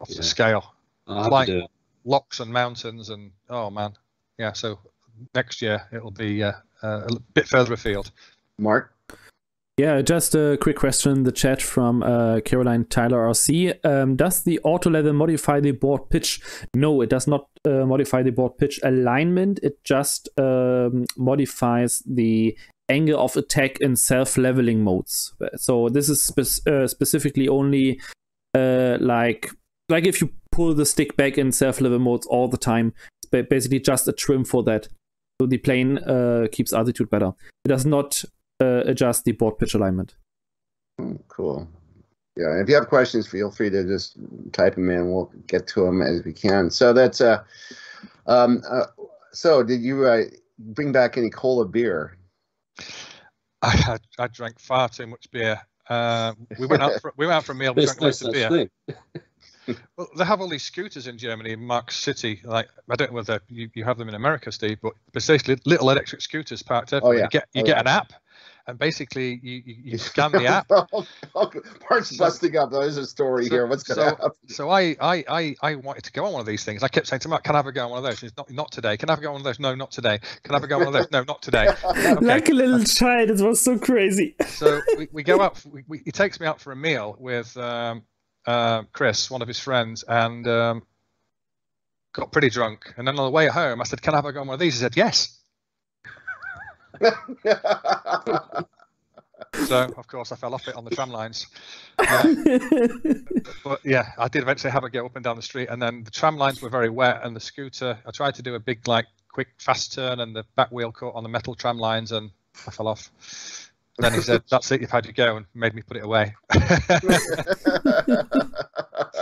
off Yeah. the scale. I'll Flying. do. Locks and mountains, and oh man, yeah. So next year it'll be uh, uh, a bit further afield. Mark, Yeah, just a quick question in the chat from uh, Caroline Tyler RC. Um, does the auto level modify the board pitch? No, it does not uh, modify the board pitch alignment. It just um, modifies the angle of attack in self leveling modes. So this is spe- uh, specifically only uh, like like if you pull the stick back in self level modes all the time. It's basically just a trim for that. So the plane uh, keeps altitude better. It does not uh, adjust the board pitch alignment. Oh, cool. Yeah, if you have questions, feel free to just type them in. We'll get to them as we can. So that's uh, um, uh so did you uh, bring back any cola beer? I, I, I drank far too much beer. Uh, we went out for we went out for a meal. We drank no loads of beer. well, they have all these scooters in Germany, in Mark City. Like I don't know whether you, you have them in America, Steve, but basically little electric scooters parked everywhere. Oh, yeah. You get you Oh, get yeah. an app, and basically you, you, you scan the app. Parts busting up. There's a story So- here. What's going so- happen? So I, I I I wanted to go on one of these things. I kept saying to Mark, "Can I have a go on one of those?" He's not not today. Can I have a go on one of those? No, not today. Can I have a go on one of those? No, not today. Okay. Like a little child, it was so crazy. so we, we go out. We, we, he takes me out for a meal with um, uh, Chris, one of his friends, and um, got pretty drunk. And then on the way home, I said, "Can I have a go on one of these?" He said, "Yes." So of course I fell off it on the tram lines. Uh, but yeah, I did eventually have a go up and down the street, and then the tram lines were very wet, and the scooter. I tried to do a big like quick fast turn, and the back wheel caught on the metal tram lines, and I fell off. then he said, "That's it, you've had to go," and made me put it away.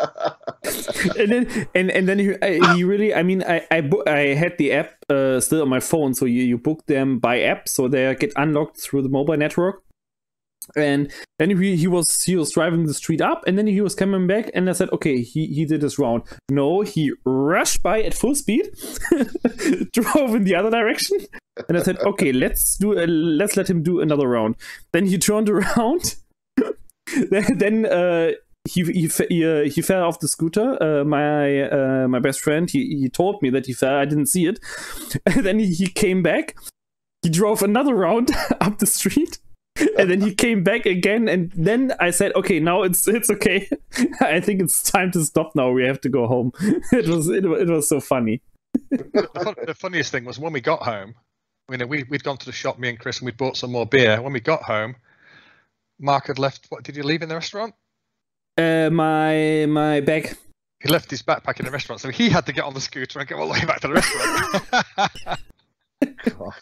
and then and, and then he, I- he really i mean i I, I had the app uh, still on my phone. So you, you book them by app so they get unlocked through the mobile network. And then he, he was he was driving the street up and then he was coming back and i said okay he, he did his round no he rushed by at full speed drove in the other direction and i said okay let's do let's let him do another round. Then he turned around then, then uh, he he he, uh, he fell off the scooter. Uh, my uh, my best friend he, he told me that he fell. I didn't see it. And then he, he came back. He drove another round up the street. And then he came back again, and then I said, "Okay, now it's it's okay. I think it's time to stop now. We have to go home." It was it, it was so funny. the, fun, the funniest thing was when we got home. You we we'd gone to the shop, me and Chris, and we'd bought some more beer. When we got home, Mark had left. What did you leave in the restaurant? Uh, my my bag. He left his backpack in the restaurant, so he had to get on the scooter and go all the way back to the restaurant. God.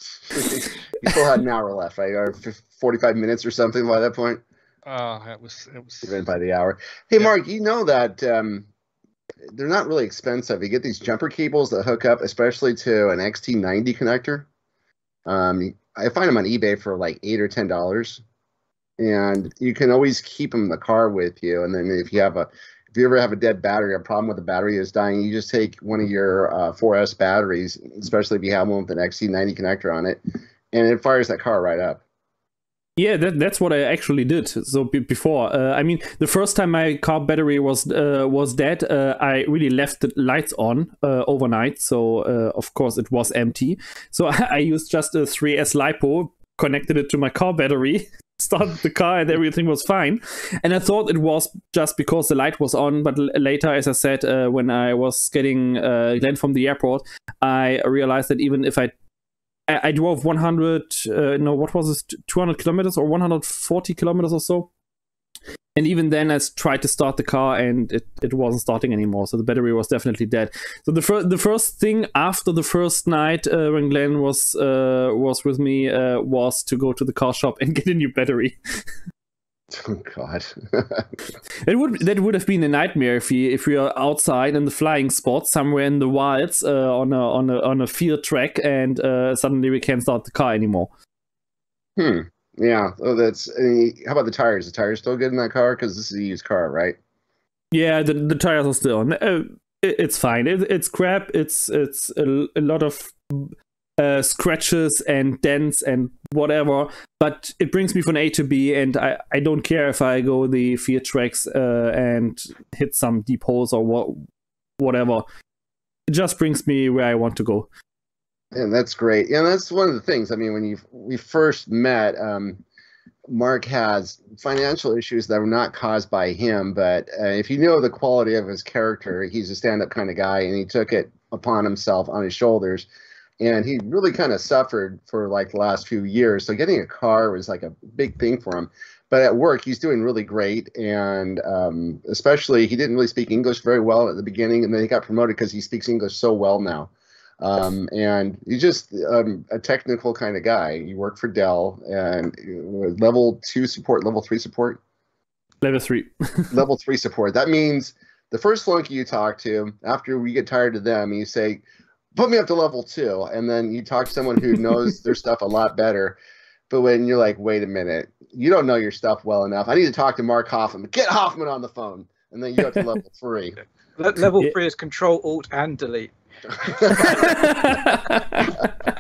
you still had an hour left, right? Or 45 minutes or something by that point, oh, it was it was. even by the hour. Hey, Yeah. Mark, you know that um, they're not really expensive. You get these jumper cables that hook up, especially to an XT90 connector. Um, I find them on eBay for like eight or ten dollars, and you can always keep them in the car with you. And then if you have a if you ever have a dead battery, a problem with the battery is dying, you just take one of your uh, 4S batteries, especially if you have one with an XT90 connector on it, and it fires that car right up. Yeah, that, that's what I actually did. So be before, uh, I mean, the first time my car battery was uh, was dead, uh, I really left the lights on uh, overnight. So uh, of course it was empty. So I used just a 3S lipo, connected it to my car battery, started the car, and everything was fine. And I thought it was just because the light was on. But later, as I said, uh, when I was getting uh, Glenn from the airport, I realized that even if I I, I drove 100, uh, no, what was it, 200 kilometers or 140 kilometers or so. And even then, I tried to start the car and it, it wasn't starting anymore. So the battery was definitely dead. So the first the first thing after the first night uh, when Glenn was uh, was with me uh, was to go to the car shop and get a new battery. Oh God. It would that would have been a nightmare if you if we are outside in the flying spot somewhere in the wilds uh, on a on a on a field track and uh, suddenly we can't start the car anymore. hmm. Yeah. Oh, that's. How about the tires? The tires still good in that car? Because this is a used car, right? Yeah, the the tires are still. Uh, it, it's fine. It, it's crap. It's it's a, a lot of uh, scratches and dents and whatever. But it brings me from A to B, and I, I don't care if I go the field tracks uh, and hit some deep holes or what whatever. It just brings me where I want to go. And that's great. Yeah, that's one of the things. I mean, when you we first met, um, Mark has financial issues that were not caused by him, but uh, if you know the quality of his character, he's a stand-up kind of guy, and he took it upon himself on his shoulders, and he really kind of suffered for like the last few years. So getting a car was like a big thing for him. But at work, he's doing really great, and um, especially he didn't really speak English very well at the beginning, and then he got promoted because he speaks English so well now um, and he's just um, a technical kind of guy. He worked for Dell and uh, level two support, level three support, Level three. level three support. That means the first flunky you talk to, after we get tired of them, you say, "Put me up to level two. and then you talk to someone who knows their stuff a lot better. But when you're like, "Wait a minute, you don't know your stuff well enough. I need to talk to Mark Hoffman. Get Hoffman on the phone." and then you go to level three. Le- level Yeah. three is Control Alt and Delete.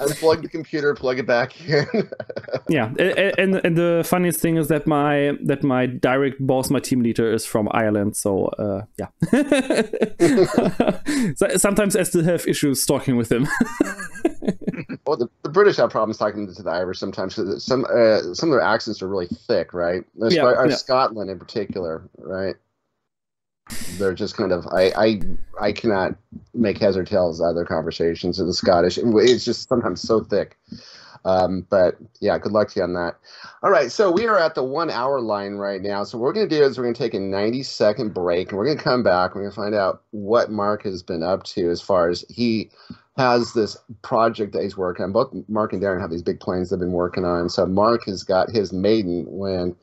Unplug the computer, plug it back in. yeah, and and the funniest thing is that my that my direct boss, my team leader, is from Ireland. So uh, yeah, so sometimes I still have issues talking with him. well, the, the British have problems talking to the Irish sometimes. Some uh, some of their accents are really thick, right? Yeah, or yeah. Scotland in particular, right? They're just kind of I I I cannot make heads or tails out of their conversations in the Scottish. It's just sometimes so thick. Um, but yeah, good luck to you on that. All right, so we are at the one hour line right now. So what we're going to do is we're going to take a 90 second break and we're going to come back. We're going to find out what Mark has been up to as far as he has this project that he's working on. Both Mark and Darren have these big plans they've been working on. So Mark has got his maiden when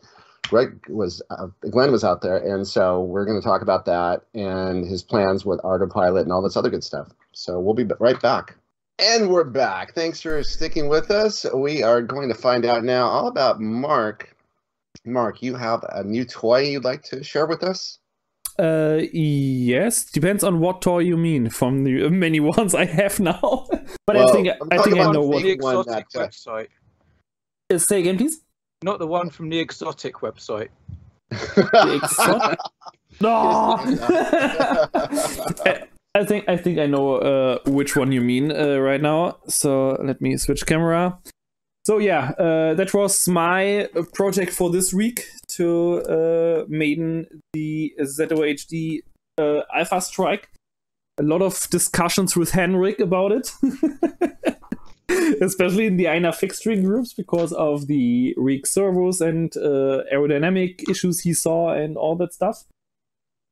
Greg was uh, Glenn was out there, and so we're going to talk about that and his plans with ArduPilot and all this other good stuff. So we'll be right back. And we're back. Thanks for sticking with us. We are going to find out now all about Mark. Mark, you have a new toy you'd like to share with us? Uh, yes, depends on what toy you mean from the many ones I have now. but I think I'm I think I know the what. the big one exotic that, uh, website, Say again, please. Not the one from the exotic website. The exotic- No. I- I think I think I know uh, which one you mean uh, right now. So let me switch camera. So yeah, uh, that was my uh, project for this week to uh, maiden the ZOHD uh, Alpha Strike. A lot of discussions with Henrik about it, especially in the INAV fixed string groups because of the rig servos and uh, aerodynamic issues he saw and all that stuff.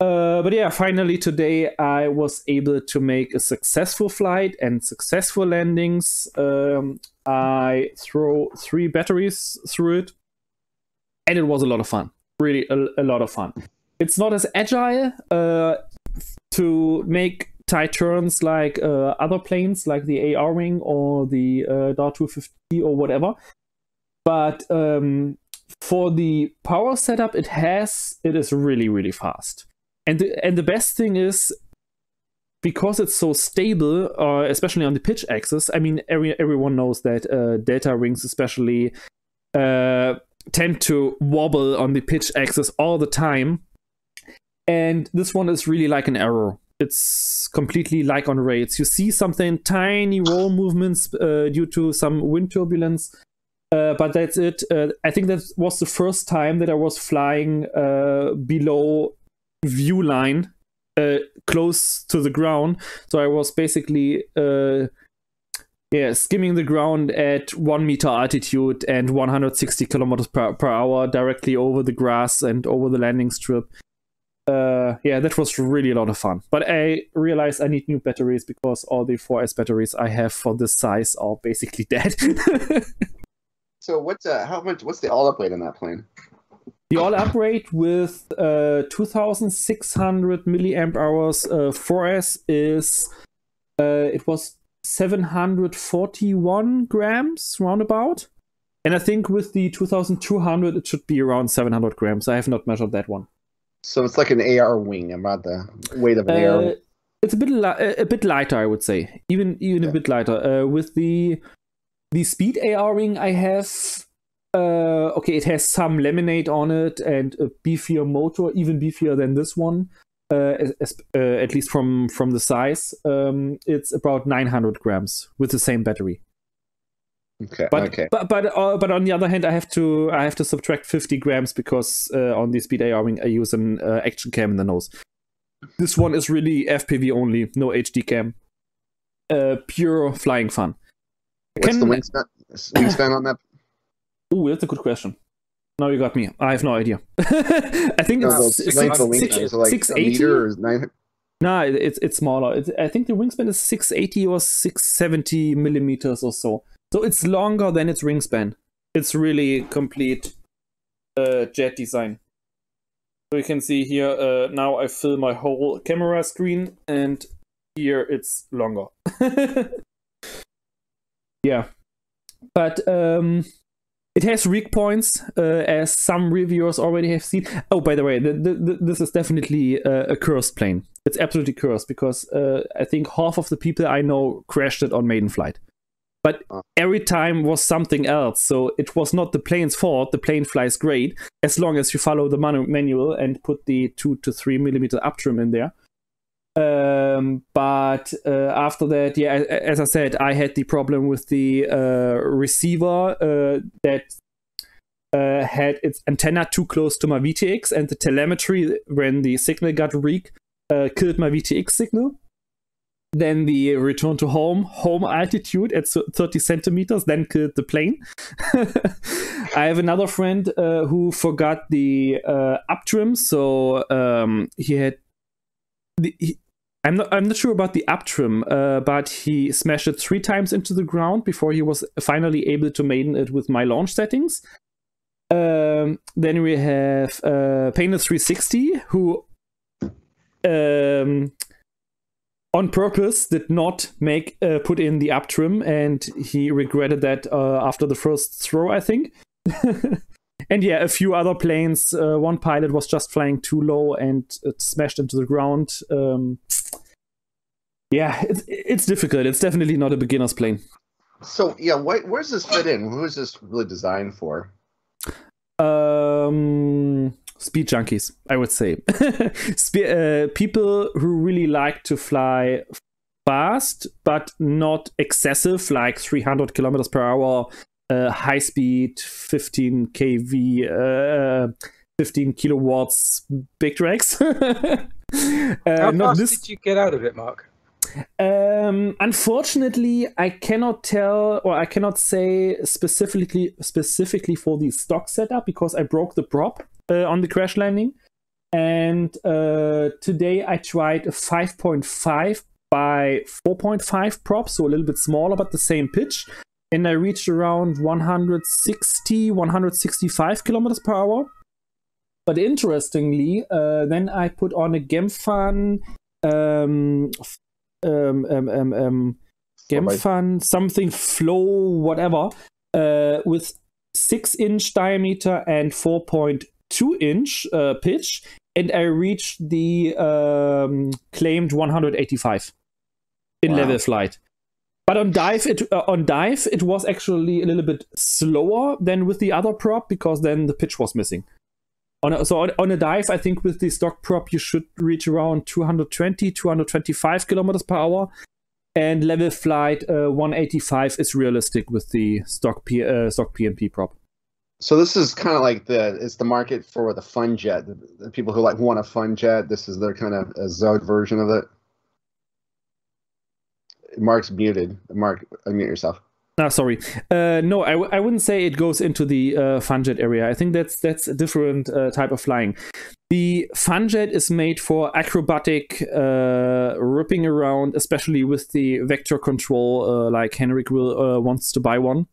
Uh, but yeah, finally today I was able to make a successful flight and successful landings. Um, I throw three batteries through it, and it was a lot of fun. Really, a, a lot of fun. It's not as agile uh, to make tight turns like uh, other planes, like the AR Wing or the uh, Dart 250 or whatever. But um, for the power setup, it has it is really really fast. And the, and the best thing is because it's so stable, uh, especially on the pitch axis. I mean, every, everyone knows that uh, delta wings, especially, uh, tend to wobble on the pitch axis all the time. And this one is really like an arrow. It's completely like on rails. You see something tiny roll movements uh, due to some wind turbulence, uh, but that's it. Uh, I think that was the first time that I was flying uh, below view line uh, close to the ground. So I was basically uh, yeah skimming the ground at one meter altitude and 160 kilometers per, per hour directly over the grass and over the landing strip. Uh, yeah, that was really a lot of fun. But I realized I need new batteries because all the 4S batteries I have for this size are basically dead. so what's uh, how much? What's the all up weight on that plane? The all up rate with uh, 2600 milliamp hours uh, 4S is uh, it was 741 grams roundabout. And I think with the 2200 it should be around 700 grams. I have not measured that one. So it's like an AR wing, about the weight of an AR. Uh, wing. it's a bit li- a bit lighter, I would say. Even even a bit lighter. Uh, with the the speed AR wing, I have uh, okay, it has some laminate on it and a beefier motor, even beefier than this one. Uh, as- uh, at least from from the size, um, it's about 900 grams with the same battery. Okay. But okay. but but uh, but on the other hand, I have to I have to subtract 50 grams because uh, on the speed AR Wing I use an uh, action cam in the nose. This one is really FPV only, no HD cam. Uh, pure flying fun. What's the can- wingspan, wingspan on that? Ooh, that's a good question. Now you got me. I have no idea. I think No, it's the six- length of six- wingspan is it like 680? or nine. No, it's it's smaller. It's, I think the wingspan is 680 or 670 millimeters or so. So it's longer than its wingspan. It's really complete uh, jet design. So you can see here, uh, now I fill my whole camera screen and here it's longer. yeah. But um, it has rig points, uh, as some reviewers already have seen. Oh, by the way, the, the, the, this is definitely uh, a cursed plane. It's absolutely cursed because uh, I think half of the people I know crashed it on maiden flight. But every time was something else, so it was not the plane's fault. The plane flies great as long as you follow the manu- manual and put the two to three millimeter up trim in there. Um, but uh, after that, yeah, as I said, I had the problem with the uh, receiver uh, that uh, had its antenna too close to my VTX, and the telemetry when the signal got weak uh, killed my VTX signal. Then the return to home, home altitude at 30 centimeters, then killed the plane. I have another friend uh, who forgot the up trim, so um, he had the, he, I'm not. I'm not sure about the up trim, uh, but he smashed it three times into the ground before he was finally able to maiden it with my launch settings. Um, then we have uh, Painted 360, who um, on purpose did not make uh, put in the up trim, and he regretted that uh, after the first throw, I think. and yeah, a few other planes. Uh, one pilot was just flying too low and it smashed into the ground. Um, yeah, it's it's difficult. It's definitely not a beginner's plane. So yeah, wh- where's this fit in? Who is this really designed for? Um, speed junkies, I would say. Spe- uh, people who really like to fly fast, but not excessive, like 300 kilometers per hour, uh, high speed, 15 kV, uh, 15 kilowatts big drags. uh, How fast did you get out of it, Mark? Um, unfortunately, I cannot tell or I cannot say specifically specifically for the stock setup because I broke the prop uh, on the crash landing. And uh, today I tried a 5.5 by 4.5 prop, so a little bit smaller but the same pitch. And I reached around 160, 165 kilometers per hour. But interestingly, uh, then I put on a Gemfan um, um, um, um, um Gemfan something flow whatever uh, with six inch diameter and 4.2 inch uh, pitch, and I reached the um, claimed 185 in wow. level flight. But on dive, it uh, on dive it was actually a little bit slower than with the other prop because then the pitch was missing. On a, so on, on, a dive, I think with the stock prop you should reach around 220, 225 kilometers per hour, and level flight uh, 185 is realistic with the stock P, uh, stock PNP prop. So this is kind of like the it's the market for the fun jet. The, the people who like want a fun jet. This is their kind of a ZOHD version of it. Mark's muted. Mark, unmute yourself. Ah, sorry. Uh, no, I w- I wouldn't say it goes into the uh, funjet area. I think that's that's a different uh, type of flying. The funjet is made for acrobatic uh, ripping around, especially with the vector control, uh, like Henrik will uh, wants to buy one.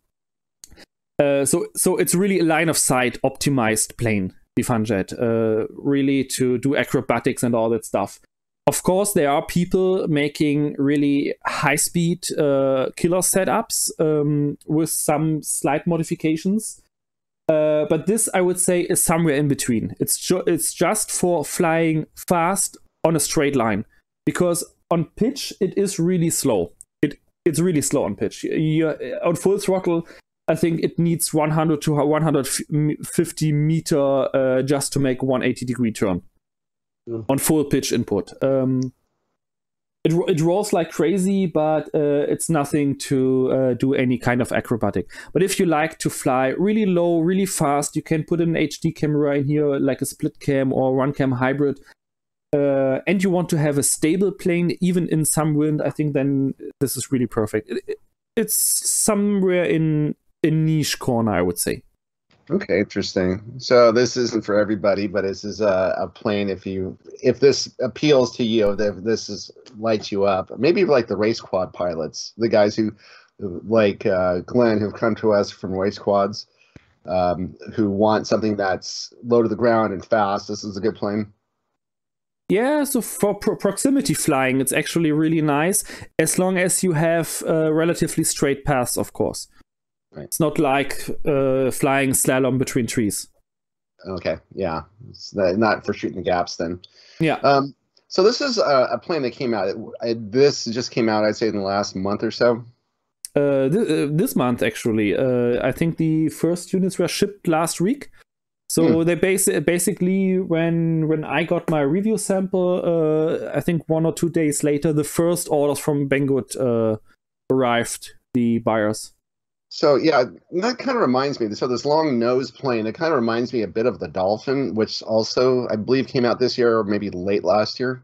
Uh, so so it's really a line of sight optimized plane, the funjet, uh, really to do acrobatics and all that stuff of course, there are people making really high speed uh, killer setups um, with some slight modifications. Uh, but this, I would say, is somewhere in between. It's ju- it's just for flying fast on a straight line because on pitch it is really slow. It it's really slow on pitch. You're, on full throttle, I think it needs 100 to 150 meter uh, just to make 180 degree turn mm. on full pitch input. Um, it, it rolls like crazy, but uh, it's nothing to uh, do any kind of acrobatic. But if you like to fly really low, really fast, you can put an HD camera in here, like a split cam or RunCam hybrid. Uh, and you want to have a stable plane, even in some wind, I think then this is really perfect. It, it, it's somewhere in a niche corner, I would say. Okay, interesting. So this isn't for everybody, but this is a, a plane. If you if this appeals to you, if this is lights you up, maybe like the race quad pilots, the guys who like uh, Glenn who've come to us from race quads, um, who want something that's low to the ground and fast. This is a good plane. Yeah, so for pro- proximity flying, it's actually really nice as long as you have uh, relatively straight paths, of course. Right. It's not like uh, flying slalom between trees. Okay, yeah, it's not for shooting the gaps then. Yeah. Um, so this is a, a plane that came out. I, this just came out, I'd say, in the last month or so. Uh, th- uh, this month actually. Uh, I think the first units were shipped last week. So they basi- basically, when when I got my review sample, uh, I think one or two days later, the first orders from Banggood uh, arrived. The buyers. So yeah, that kind of reminds me. So this long nose plane, it kind of reminds me a bit of the Dolphin, which also I believe came out this year or maybe late last year.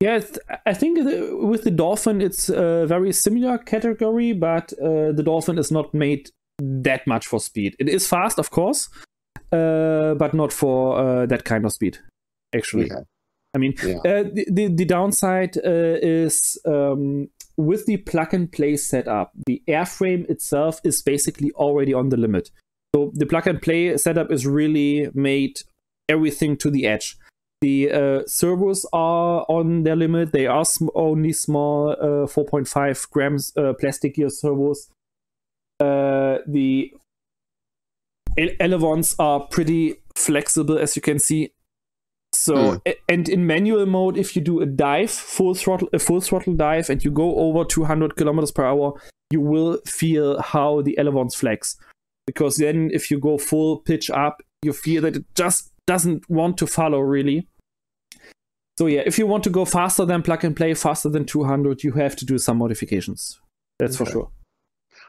Yeah, I think with the Dolphin, it's a very similar category, but uh, the Dolphin is not made that much for speed. It is fast, of course, uh, but not for uh, that kind of speed, actually. Okay. I mean, Yeah. uh, the, the the downside uh, is um, with the plug and play setup, the airframe itself is basically already on the limit. So the plug and play setup is really made everything to the edge. The uh, servos are on their limit. They are sm- only small, uh, 4.5 grams uh, plastic gear servos. Uh, the ele- elevons are pretty flexible, as you can see. So, a- and in manual mode, if you do a dive, full throttle, a full throttle dive, and you go over 200 kilometers per hour, you will feel how the elevons flex. Because then, if you go full pitch up, you feel that it just doesn't want to follow really. So yeah, if you want to go faster than plug and play, faster than 200, you have to do some modifications. That's for sure.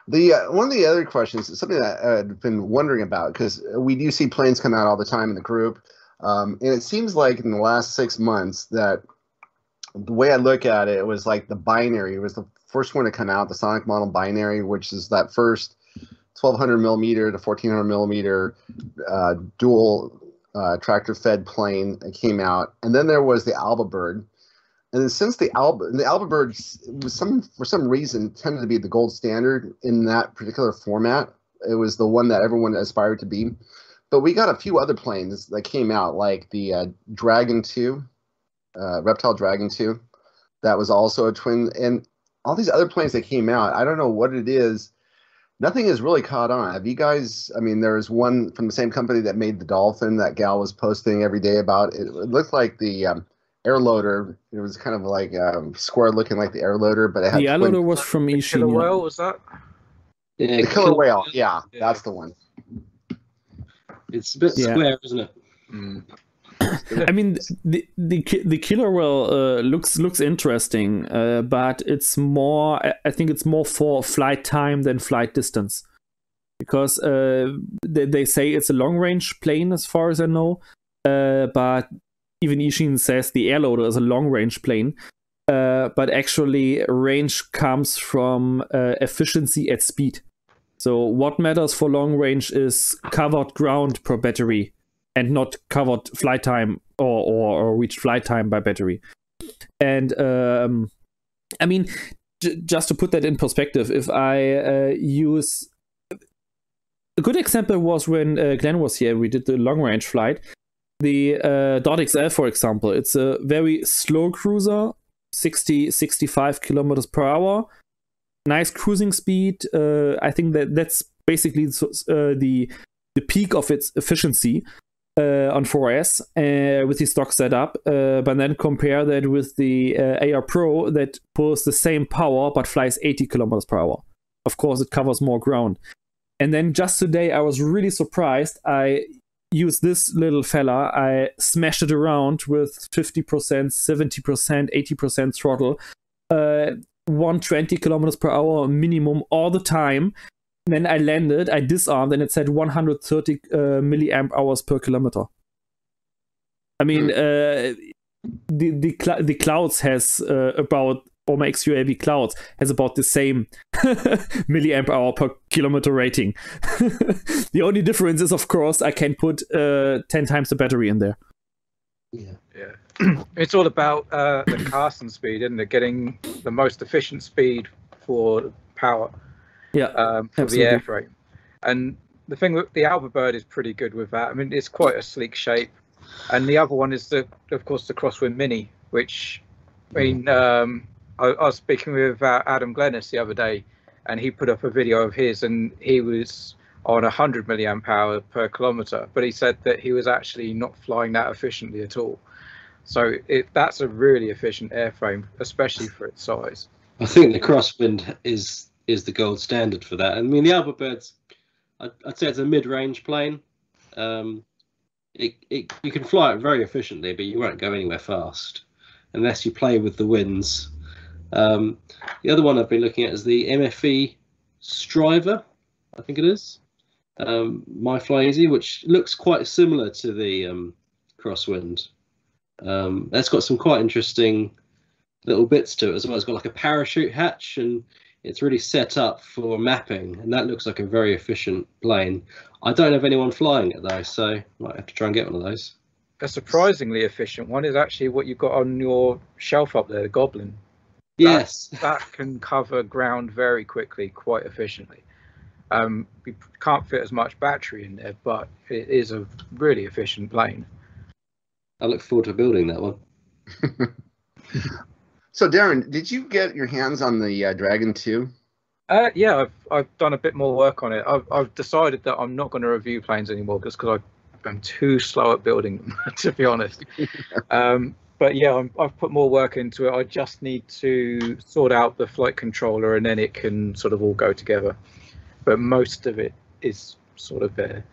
The uh, one of the other questions is something that I've been wondering about because we do see planes come out all the time in the group, um, and it seems like in the last six months that the way I look at it, it was like the binary was the first one to come out, the Sonicmodell binary, which is that first 1200 millimeter to 1400 millimeter uh, dual uh, tractor fed plane that came out, and then there was the Alba Bird. And then since the Alba, the Alba Bird was some for some reason tended to be the gold standard in that particular format. It was the one that everyone aspired to be. But we got a few other planes that came out, like the uh, Dragon Two, uh, Reptile Dragon Two, that was also a twin, and all these other planes that came out. I don't know what it is. Nothing has really caught on. Have you guys? I mean, there's one from the same company that made the Dolphin that gal was posting every day about. It, it looked like the um, air loader. It was kind of like um, square looking like the air loader, but it had The twin- Alloder was from Killer Ishin. yeah. whale was that? Yeah, the killer whale. Yeah, Yeah. that's the one. It's a bit Yeah. square, isn't it? I mean, the the the killer whale uh, looks looks interesting, uh, but it's more. I- I think it's more for flight time than flight distance, because uh, they, they say it's a long range plane as far as I know. Uh, but even Eachine says the airloader is a long range plane. Uh, but actually, range comes from uh, efficiency at speed. So what matters for long range is covered ground per battery and not covered flight time or, or, or reached flight time by battery. And um, I mean, just to put that in perspective, if I uh, use a good example was when uh, Glenn was here, we did the long range flight. The uh, Dart XL, for example, it's a very slow cruiser, 60, 65 kilometers per hour. Nice cruising speed. Uh, I think that that's basically so- uh, the the peak of its efficiency uh, on 4S uh, with the stock setup, but then compare that with the AR Pro that pulls the same power but flies 80 kilometers per hour. Of course, it covers more ground. And then just today, I was really surprised. I used this little fella, I smashed it around with 50%, 70%, 80% throttle, uh, 120 kilometers per hour minimum all the time then I landed, I disarmed, and it said 130 uh, milliamp hours per kilometer. I mean, uh, the the cl- the clouds has uh, about or my XUAV clouds has about the same milliamp hour per kilometer rating. the only difference is, of course, I can put uh, 10 times the battery in there. Yeah. Yeah. it's all about uh, the casting speed, isn't it? Getting the most efficient speed for power Yeah, um, for absolutely. the airframe. And the thing with the Alba Bird is pretty good with that. I mean, it's quite a sleek shape. And the other one is the, of course, the Crosswind Mini, which, I mean, um, I, I was speaking with uh, Adam Glennis the other day, and he put up a video of his, and he was on 100 milliamp hour per kilometer, but he said that he was actually not flying that efficiently at all. So it, that's a really efficient airframe, especially for its size. I think the crosswind is is the gold standard for that. I mean, the Alphabirds, I'd, I'd say it's a mid-range plane. Um, it, it you can fly it very efficiently, but you won't go anywhere fast unless you play with the winds. Um, the other one I've been looking at is the MFE Striver, I think it is. Um, My Fly Easy, which looks quite similar to the um, Crosswind. Um, that's got some quite interesting little bits to it as well. It's got like a parachute hatch and it's really set up for mapping, and that looks like a very efficient plane. I don't have anyone flying it though, so I might have to try and get one of those. A surprisingly efficient one is actually what you've got on your shelf up there, the Goblin. Yes, That can cover ground very quickly, quite efficiently. Um, we can't fit as much battery in there, but it is a really efficient plane. I look forward to building that one. So, Darren, did you get your hands on the uh, Dragon 2? Uh, yeah, I've I've done a bit more work on it. I've I've decided that I'm not going to review planes anymore just because I'm too slow at building them, to be honest. um, but yeah, I'm, I've put more work into it. I just need to sort out the flight controller, and then it can sort of all go together. But most of it is sort of there.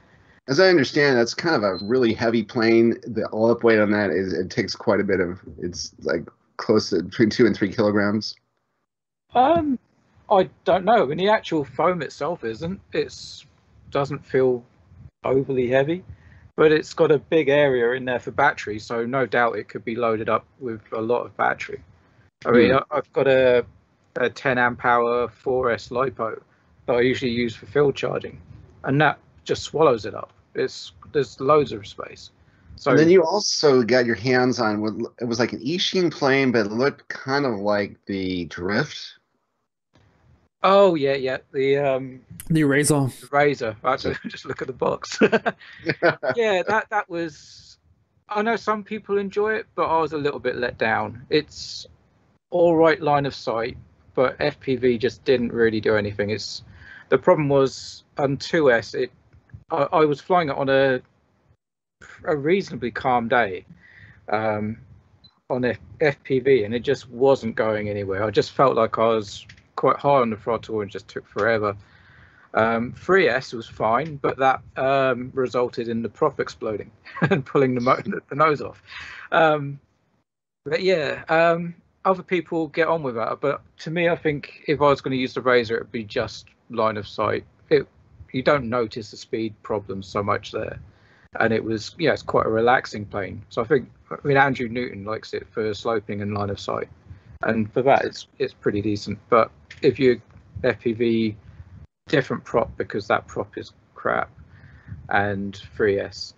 As I understand, that's kind of a really heavy plane. The all up weight on that is it takes quite a bit of. It's like close to between two and three kilograms. Um, I don't know. I mean, the actual foam itself isn't. It's doesn't feel overly heavy, but it's got a big area in there for battery, so no doubt it could be loaded up with a lot of battery. I mean. I- I've got a, a 10 amp hour 4S lipo that I usually use for field charging, and that just swallows it up. It's there's loads of space. So and then you also got your hands on what it was like an Eachine plane, but it looked kind of like the Drift. oh yeah, yeah, the um The Razor. the razor. I had to just look at the box. yeah, that that was. I know some people enjoy it, but I was a little bit let down. It's all right line of sight, but FPV just didn't really do anything. It's the problem was on 2S. It I, I was flying it on a a reasonably calm day um, on F, FPV, and it just wasn't going anywhere. I just felt like I was quite high on the throttle and just took forever. Um, 3S was fine, but that um, resulted in the prop exploding and pulling the, mo- the nose off. Um, but yeah, um, other people get on with that. But to me, I think if I was going to use the Razor, it'd be just line of sight. It, you don't notice the speed problems so much there. And it was, yeah, it's quite a relaxing plane. So I think, I mean, Andrew Newton likes it for sloping and line of sight. And for that, it's it's pretty decent. But if you FPV different prop because that prop is crap and 3s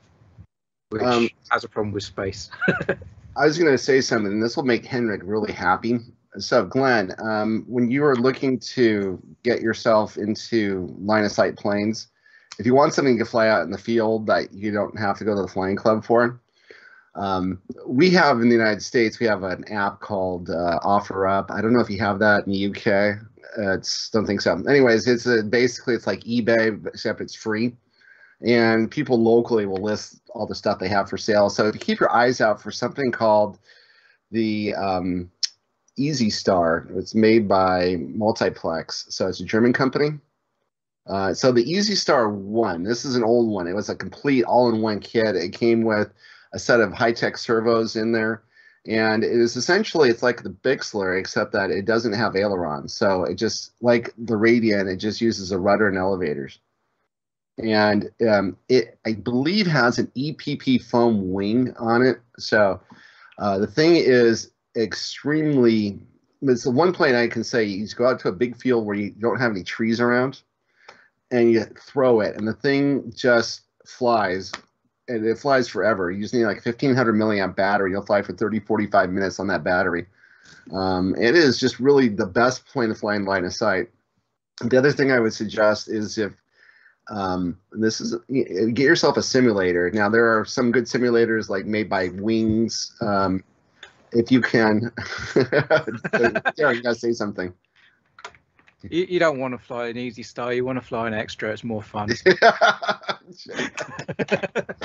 which Um, has a problem with space I was going to say something, and this will make Henrik really happy. So, Glenn, um, when you are looking to get yourself into line of sight planes, if you want something to fly out in the field that you don't have to go to the flying club for, um, we have in the United States, we have an app called uh, Offer Up. I don't know if you have that in the UK. Uh, it's don't think so. Anyways, it's a, basically it's like eBay except it's free, and people locally will list all the stuff they have for sale. So if you keep your eyes out for something called the um, Easy Star, it's made by Multiplex, so it's a German company. Uh, so the Easy Star One, this is an old one. It was a complete all-in-one kit. It came with a set of high-tech servos in there, and it is essentially it's like the Bixler, except that it doesn't have ailerons. So it just like the Radiant, it just uses a rudder and elevators and um, it I believe has an EPP foam wing on it. So uh, the thing is extremely. It's the one plane I can say you go out to a big field where you don't have any trees around, and you throw it, and the thing just flies, and it flies forever. You just need like 1500 milliamp battery. You'll fly for 30, 45 minutes on that battery. Um, it is just really the best plane to fly in line of sight. The other thing I would suggest is if um, this is get yourself a simulator. Now there are some good simulators like made by Wings. Um, if you can, Darren, you gotta say something. You, you don't want to fly an easy star. You want to fly an extra. It's more fun.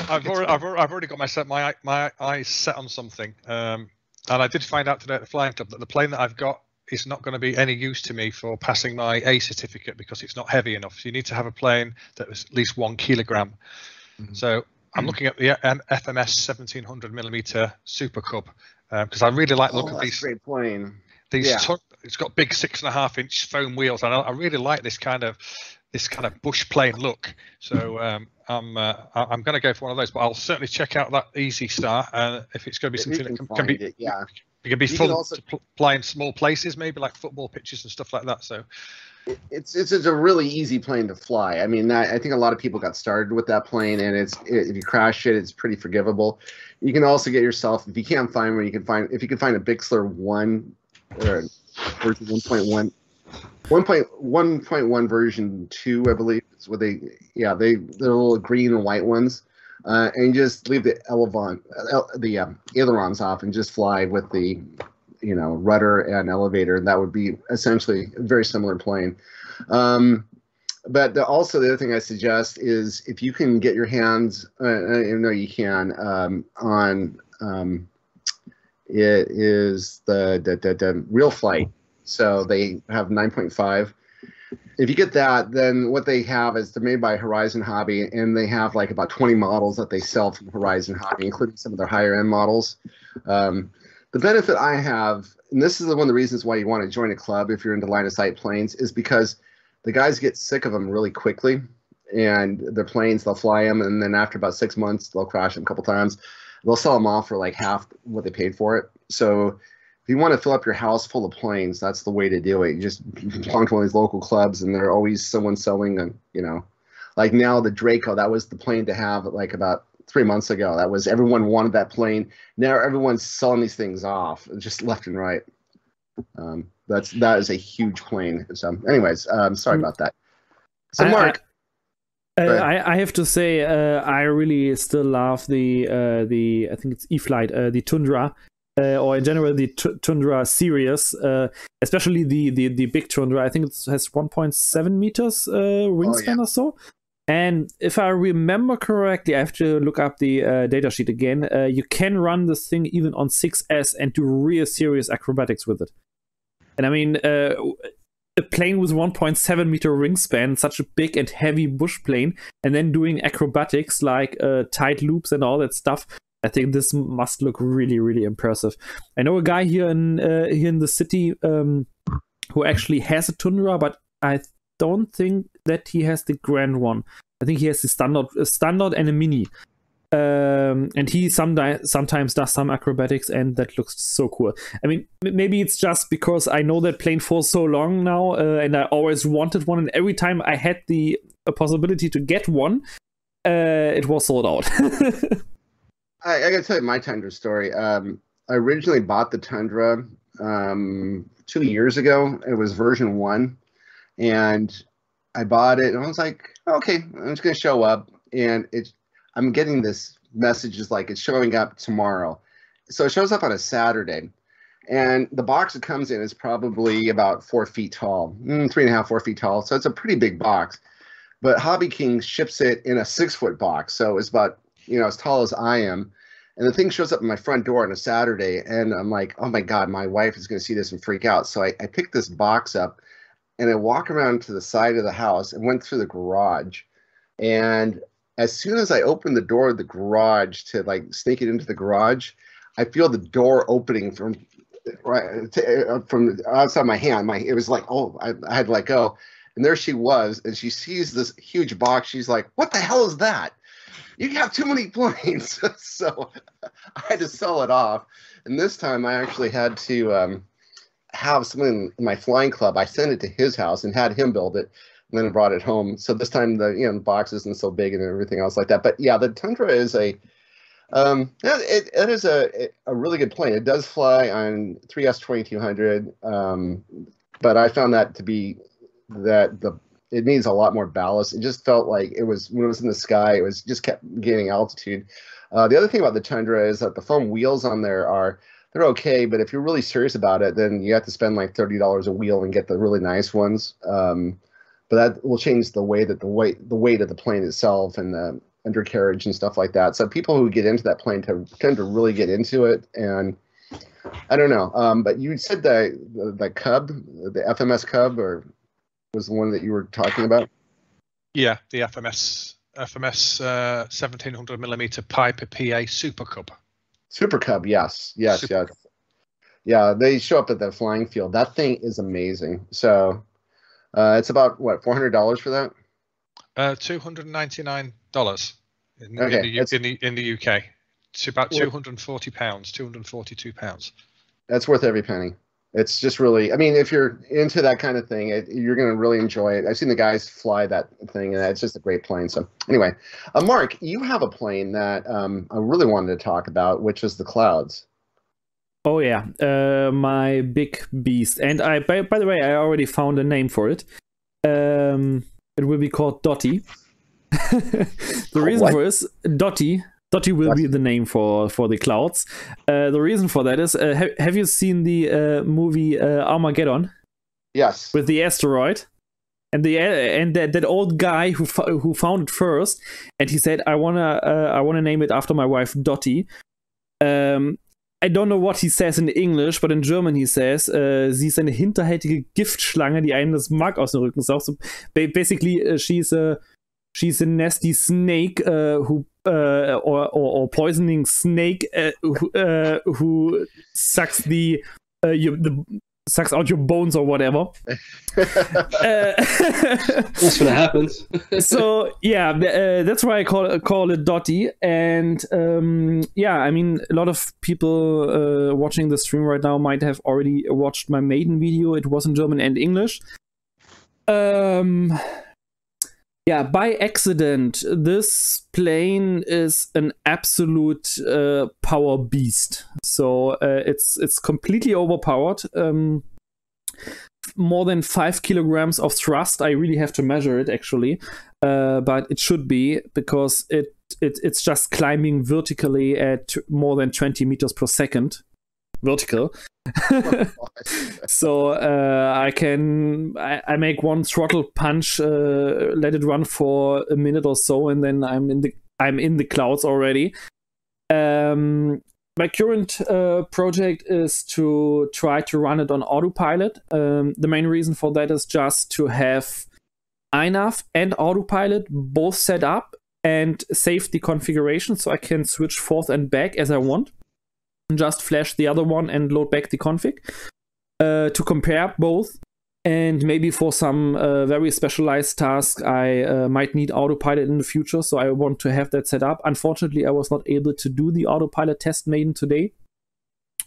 I've already, I've, already, I've already got my set my my eyes set on something, um, and I did find out today at the flying club that the plane that I've got is not going to be any use to me for passing my A certificate because it's not heavy enough. So you need to have a plane that is at least one kilogram. Mm-hmm. So I'm looking at the FMS 1700 millimeter Super Cub because um, I really like looking oh, at these. Great plane. These yeah. t- it's got big six and a half inch foam wheels, and I, I really like this kind of this kind of bush plane look. So um, I'm uh, I'm going to go for one of those, but I'll certainly check out that Easy Star, and uh, if it's going to be something that can, can be it, yeah. It can be you fun also, to pl- play in small places, maybe like football pitches and stuff like that. So it's it's, it's a really easy plane to fly. I mean, that, I think a lot of people got started with that plane, and it's it, if you crash it, it's pretty forgivable. You can also get yourself if you can't find one, you can find if you can find a Bixler one or version one point one 1.1.1 version 2 i believe is what they yeah they the little green and white ones uh, and just leave the elevon uh, the um, ailerons off and just fly with the you know rudder and elevator that would be essentially a very similar plane um, but the, also the other thing i suggest is if you can get your hands uh, i know you can um, on um, it is the, the, the, the RealFlight so they have 9.5. If you get that, then what they have is they're made by Horizon Hobby, and they have like about 20 models that they sell from Horizon Hobby, including some of their higher end models. Um, the benefit I have, and this is one of the reasons why you want to join a club if you're into line of sight planes, is because the guys get sick of them really quickly, and their planes they'll fly them, and then after about six months they'll crash them a couple times. They'll sell them off for like half what they paid for it. So if you want to fill up your house full of planes, that's the way to do it. You just belong to one of these local clubs, and there's always someone selling, and you know, like now the Draco, that was the plane to have like about three months ago. That was everyone wanted that plane. Now everyone's selling these things off, just left and right. Um, that's that is a huge plane. So, anyways, um, sorry mm. about that. So, Mark. I, uh, I, I, have to say, uh, I really still love the uh, the I think it's E-flite, uh, the Tundra uh, or in general the t- Tundra series, uh, especially the, the the big Tundra. I think it has 1.7 meters uh, wingspan oh, yeah. or so. And if I remember correctly, I have to look up the uh, datasheet again. Uh, you can run this thing even on 6S and do real serious acrobatics with it. And I mean, uh, a plane with 1.7 meter wingspan, such a big and heavy bush plane, and then doing acrobatics like uh, tight loops and all that stuff I think this must look really, really impressive. I know a guy here in uh, here in the city um, who actually has a Tundra, but I don't think that he has the grand one. I think he has the standard, a standard and a mini. Um, and he sometimes sometimes does some acrobatics, and that looks so cool. I mean, maybe it's just because I know that plane for so long now, uh, and I always wanted one, and every time I had the possibility to get one, uh, it was sold out. I, I gotta tell you my Tundra story. Um, I originally bought the Tundra um, two years ago. It was version one, and I bought it, and I was like, okay, I'm just gonna show up, and it's I'm getting this message is like it's showing up tomorrow, so it shows up on a Saturday, and the box it comes in is probably about four feet tall, mm, three and a half, four feet tall, so it's a pretty big box. But Hobby King ships it in a six foot box, so it's about you know, as tall as I am. And the thing shows up at my front door on a Saturday, and I'm like, oh my God, my wife is going to see this and freak out. So I, I picked this box up and I walk around to the side of the house and went through the garage. And as soon as I opened the door of the garage to like sneak it into the garage, I feel the door opening from right to, uh, from outside my hand. My it was like, oh, I, I had to let go. And there she was, and she sees this huge box. She's like, "What the hell is that?" you have too many planes. so I had to sell it off. And this time I actually had to um, have someone in my flying club. I sent it to his house and had him build it. And then brought it home. So this time the you know box isn't so big and everything else like that. But yeah, the Tundra is a um, it, it is a a really good plane. It does fly on 3S 2200, um, but I found that to be that the it needs a lot more ballast. It just felt like it was when it was in the sky, it was just kept gaining altitude. Uh, the other thing about the Tundra is that the foam wheels on there are they're okay, but if you're really serious about it, then you have to spend like thirty dollars a wheel and get the really nice ones. Um, but that will change the way that the weight the weight of the plane itself and the undercarriage and stuff like that. So people who get into that plane tend, tend to really get into it and. I don't know, um, but you said the, the the Cub, the FMS Cub, or was the one that you were talking about? Yeah, the FMS FMS uh, 1700 millimeter Piper PA Super Cub. Super Cub, yes, yes, Super yes. Yeah, they show up at the flying field. That thing is amazing. So uh, it's about what four hundred dollars for that. Uh, two hundred ninety nine dollars in, Okay, in, the, in the in the UK. It's about two hundred and forty pounds, two hundred and forty two pounds. That's worth every penny. It's just really, I mean, if you're into that kind of thing, it, you're going to really enjoy it. I've seen the guys fly that thing, and it's just a great plane. So, anyway, uh, Mark, you have a plane that um, I really wanted to talk about, which is the Clouds. Oh yeah, uh, my big beast. And I, by, by the way, I already found a name for it. Um, it will be called Dotty. the reason What? for is Dotty. Dotty will be the name for for the clouds. Uh, the reason for that is, uh, ha- have you seen the uh, movie uh, Armageddon Yes. with the asteroid? And the and that, that old guy who fo- who found it first, and he said, "I wanna uh, I wanna name it after my wife Dotty." Um, I don't know what he says in English, but in German he says, sie ist eine hinterhältige Giftschlange, die einen das Mark aus dem Rücken saugt. So, basically, uh, she's a she's a nasty snake uh, who uh, or, or or poisoning snake uh, who, uh, who sucks the uh, your, the sucks out your bones or whatever. Uh, That's what happens. so yeah, uh, that's why I call call it Dotty. And um, yeah, I mean, a lot of people uh, watching the stream right now might have already watched my maiden video. It was in German and English. Um, yeah, by accident, this plane is an absolute uh, power beast. So uh, it's it's completely overpowered. Um, more than five kilograms of thrust. I really have to measure it actually, uh, but it should be because it, it it's just climbing vertically at more than 20 meters per second, vertical. so uh, I can I, I make one throttle punch, uh, let it run for a minute or so, and then I'm in the I'm in the clouds already. Um, my current uh, project is to try to run it on ArduPilot. Um, the main reason for that is just to have INAV and ArduPilot both set up and save the configuration so I can switch forth and back as I want. Just flash the other one and load back the config uh, to compare both. And maybe for some uh, very specialized task, I uh, might need ArduPilot in the future. So I want to have that set up. Unfortunately, I was not able to do the ArduPilot test maiden today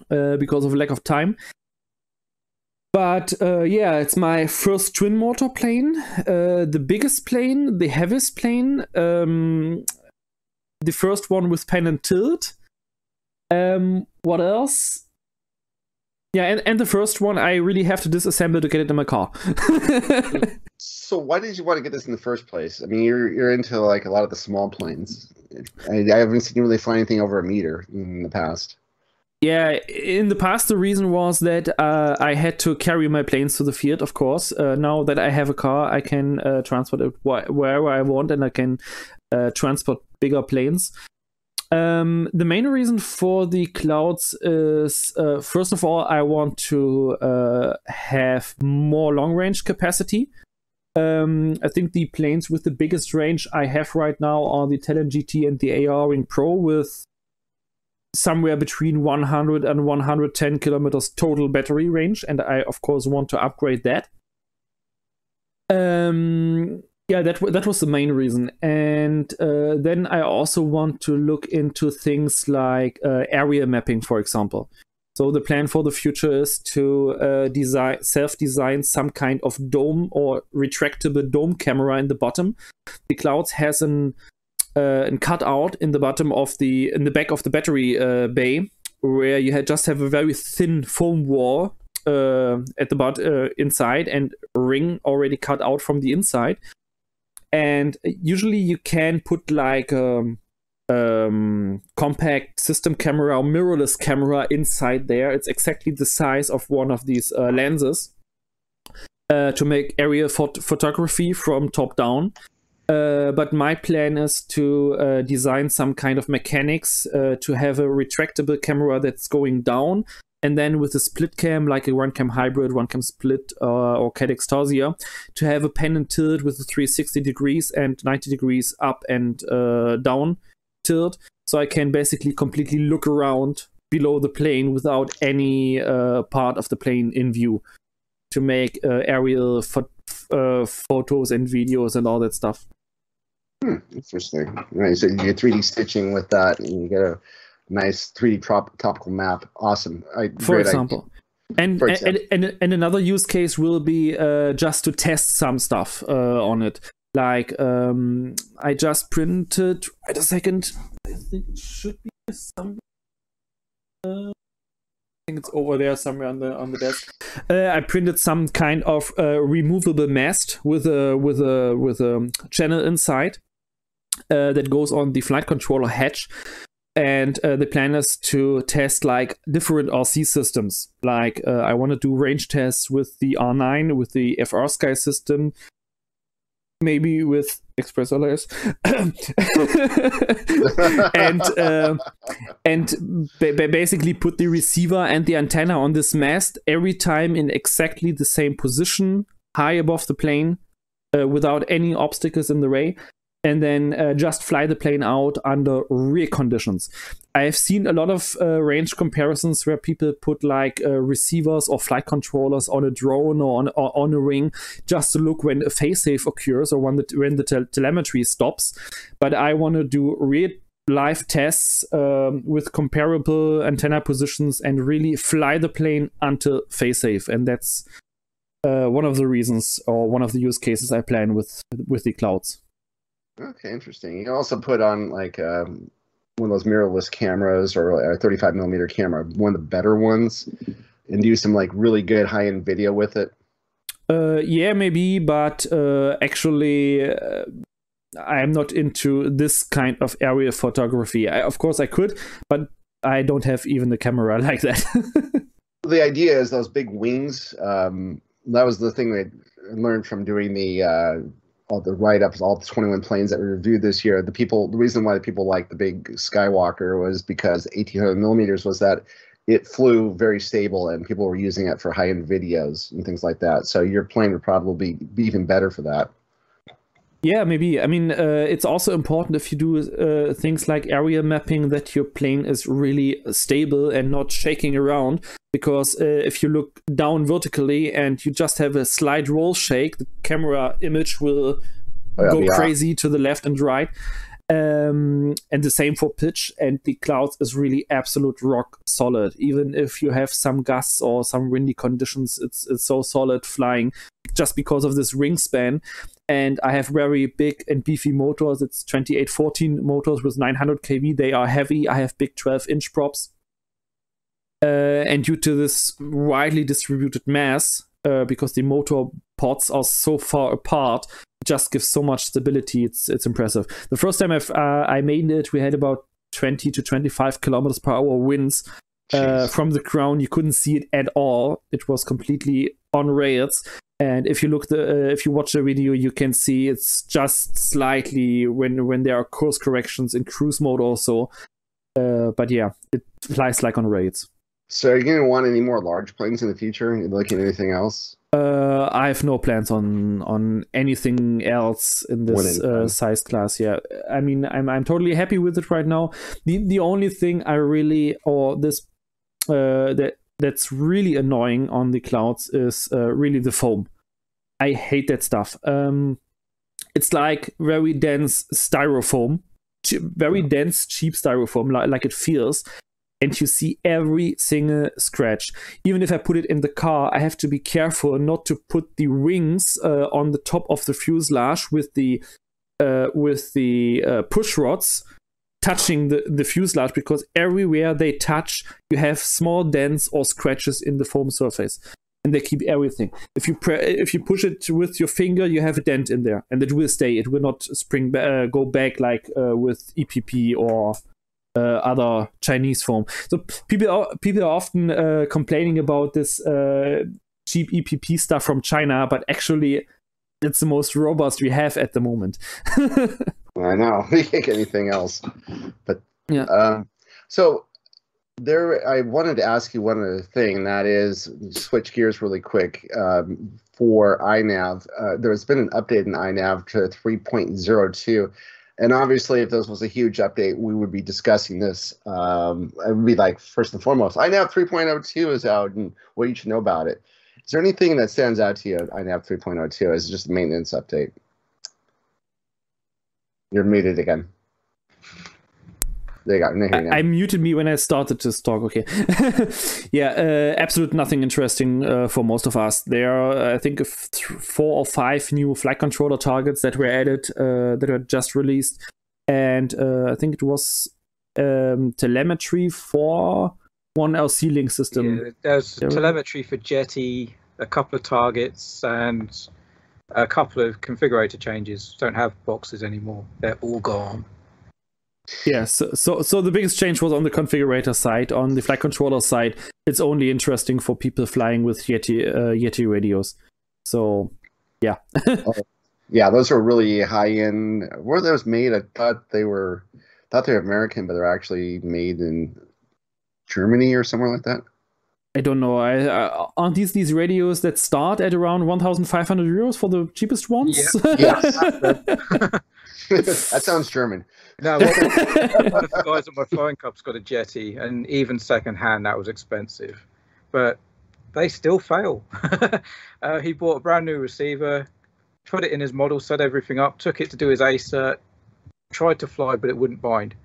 uh, because of lack of time. But uh, yeah, it's my first twin motor plane, uh, the biggest plane, the heaviest plane, um, the first one with pan and tilt. Um, what else? Yeah, and, and the first one I really have to disassemble to get it in my car. So why did you want to get this in the first place? I mean, you're you're into like a lot of the small planes. I, I haven't seen you really fly anything over a meter in the past. Yeah, in the past, the reason was that uh, I had to carry my planes to the field, of course. Uh, now that I have a car, I can uh, transport it wh- wherever I want and I can uh, transport bigger planes. Um, the main reason for the clouds is, uh, first of all, I want to uh, have more long range capacity. Um, I think the planes with the biggest range I have right now are the Talon GT and the AR Wing Pro with somewhere between 100 and 110 kilometers total battery range, and I of course want to upgrade that. Um, yeah, that that was the main reason, and uh, then I also want to look into things like uh, area mapping, for example. So the plan for the future is to uh, design self-design some kind of dome or retractable dome camera in the bottom. The Clouds has an uh, and cut out in the bottom of the in the back of the battery uh, bay where you just have a very thin foam wall uh, at the bot uh, inside and ring already cut out from the inside and usually you can put like um, um, compact system camera or mirrorless camera inside there. It's exactly the size of one of these uh, lenses uh, to make aerial phot- photography from top down. Uh, but my plan is to uh, design some kind of mechanics uh, to have a retractable camera that's going down and then with a split cam like a RunCam hybrid RunCam split uh, or Caddx Tarsier to have a pan and tilt with a 360 degrees and 90 degrees up and uh, down tilt so i can basically completely look around below the plane without any uh, part of the plane in view to make uh, aerial uh, photos and videos and all that stuff Hmm, interesting. Right, so you get 3D stitching with that, and you get a nice 3D trop- topical map. Awesome. I, for example and, For and, example. and and another use case will be uh, just to test some stuff uh, on it like um, i just printed wait a second i think it should be somewhere. uh, I think it's over there somewhere on the on the desk. Uh, I printed some kind of uh, removable mast with a with a with a channel inside uh, that goes on the flight controller hatch, and uh, the plan is to test like different RC systems. Like uh, I want to do range tests with the R9, with the FrSky system, maybe with Express LRS, and uh, and ba- ba- basically put the receiver and the antenna on this mast every time in exactly the same position, high above the plane, uh, without any obstacles in the way, and then uh, just fly the plane out under rear conditions. I have seen a lot of uh, range comparisons where people put like uh, receivers or flight controllers on a drone or on, or on a ring just to look when a failsafe occurs or when the, when the tel- telemetry stops. But I want to do real live tests um, with comparable antenna positions and really fly the plane until failsafe. And that's uh, one of the reasons or one of the use cases I plan with with the clouds. Okay, interesting. You can also put on like um, one of those mirrorless cameras or a 35 millimeter camera, one of the better ones, and do some like really good high end video with it. Uh, yeah, maybe, but uh, actually, uh, I'm not into this kind of area photography. I, of course, I could, but I don't have even a camera like that. The idea is those big wings. Um, that was the thing that I learned from doing the uh, all the write ups, all the 21 planes that we reviewed this year. The people, the reason why the people liked the big Skywalker was because 1800 millimeters was that it flew very stable and people were using it for high end videos and things like that. So your plane would probably be even better for that. Yeah, maybe. I mean, uh, it's also important if you do uh, things like area mapping that your plane is really stable and not shaking around. Because uh, if you look down vertically and you just have a slight roll shake, the camera image will Oh, yeah, go off. crazy to the left and right. Um, and the same for pitch. And the clouds is really absolute rock solid. Even if you have some gusts or some windy conditions, it's it's so solid flying just because of this wingspan and I have very big and beefy motors. It's 2814 motors with 900 kV. They are heavy. I have big 12 inch props. Uh, and due to this widely distributed mass, uh, because the motor pods are so far apart, just gives so much stability. It's it's impressive. The first time uh, I made it, we had about 20 to 25 kilometers per hour winds uh, from the ground. You couldn't see it at all. It was completely on rails. And if you look the uh, if you watch the video, you can see it's just slightly when when there are course corrections in cruise mode also. Uh, but yeah, it flies like on rails. So are you going to want any more large planes in the future? Looking anything else? Uh, I have no plans on on anything else in this One at a uh, size class. Yeah, I mean, I'm I'm totally happy with it right now. The the only thing I really or this that that's really annoying on the clouds is uh, really the foam. I hate that stuff. Um, it's like very dense styrofoam, very dense cheap styrofoam, like like it feels. And you see every single scratch even if I put it in the car, I have to be careful not to put the wings uh, on the top of the fuselage with the uh, with the uh, push rods touching the, the fuselage because everywhere they touch, you have small dents or scratches in the foam surface. and they keep everything. If you if you push it with your finger, you have a dent in there, and it will stay. It will not spring ba- uh, go back like uh, with EPP or uh, other Chinese foam. So people are people are often uh, complaining about this uh, cheap EPP stuff from China, but actually, it's the most robust we have at the moment. I know we can't get anything else, but Yeah. Um, so there, I wanted to ask you one other thing. and That is, switch gears really quick. Um, for iNav, uh, there's been an update in iNav to 3.02. And obviously, if this was a huge update, we would be discussing this. Um, it would be like first and foremost, iNav 3.02 is out, and what you should know about it. Is there anything that stands out to you iNav 3.02? Is just a maintenance update? You're muted again. There you go. I'm hearing you now. I, I muted me when I started this talk. Okay, yeah, uh, absolute nothing interesting uh, for most of us. There are, I think, f- th- four or five new flight controller targets that were added uh, that were just released, and uh, I think it was um, telemetry for one LC link system. Yeah, there's there- telemetry for Jeti, a couple of targets, and a couple of configurator changes. Don't have boxes anymore. They're all gone. Yeah, so, so so the biggest change was on the configurator side. On the flight controller side, it's only interesting for people flying with Jeti uh, Jeti radios. So yeah, Yeah, those are really high end. Were those made? I thought they were, thought they were American, but they're actually made in Germany or somewhere like that. I don't know. I, uh, aren't these these radios that start at around 1,500 euros for the cheapest ones? that sounds German. No, one of, the guys at my flying club's got a Jeti, and even second hand, that was expensive. But they still fail. uh, he bought a brand new receiver, put it in his model, set everything up, took it to do his ACERT, tried to fly, but it wouldn't bind.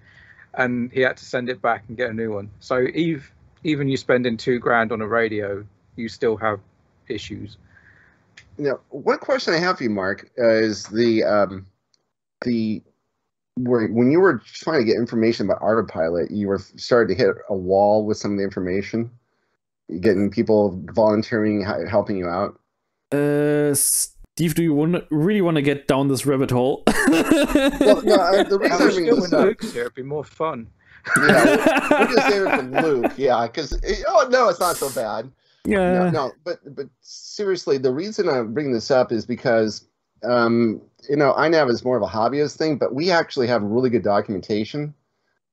And he had to send it back and get a new one. So eve, even you spending two grand on a radio, you still have issues. Now, one question I have for you, Marc, uh, is the um, the where when you were trying to get information about ArduPilot, you were starting to hit a wall with some of the information, getting people volunteering, helping you out. uh, Steve, do you want really want to get down this rabbit hole? Well, no, I, the reason I wish bring there this up, Luke's here, it'd be more fun. Yeah, we're gonna save it for Luke, yeah, because oh no, it's not so bad. yeah. no, no, but but seriously, the reason I bring this up is because um, you know iNav is more of a hobbyist thing, but we actually have really good documentation.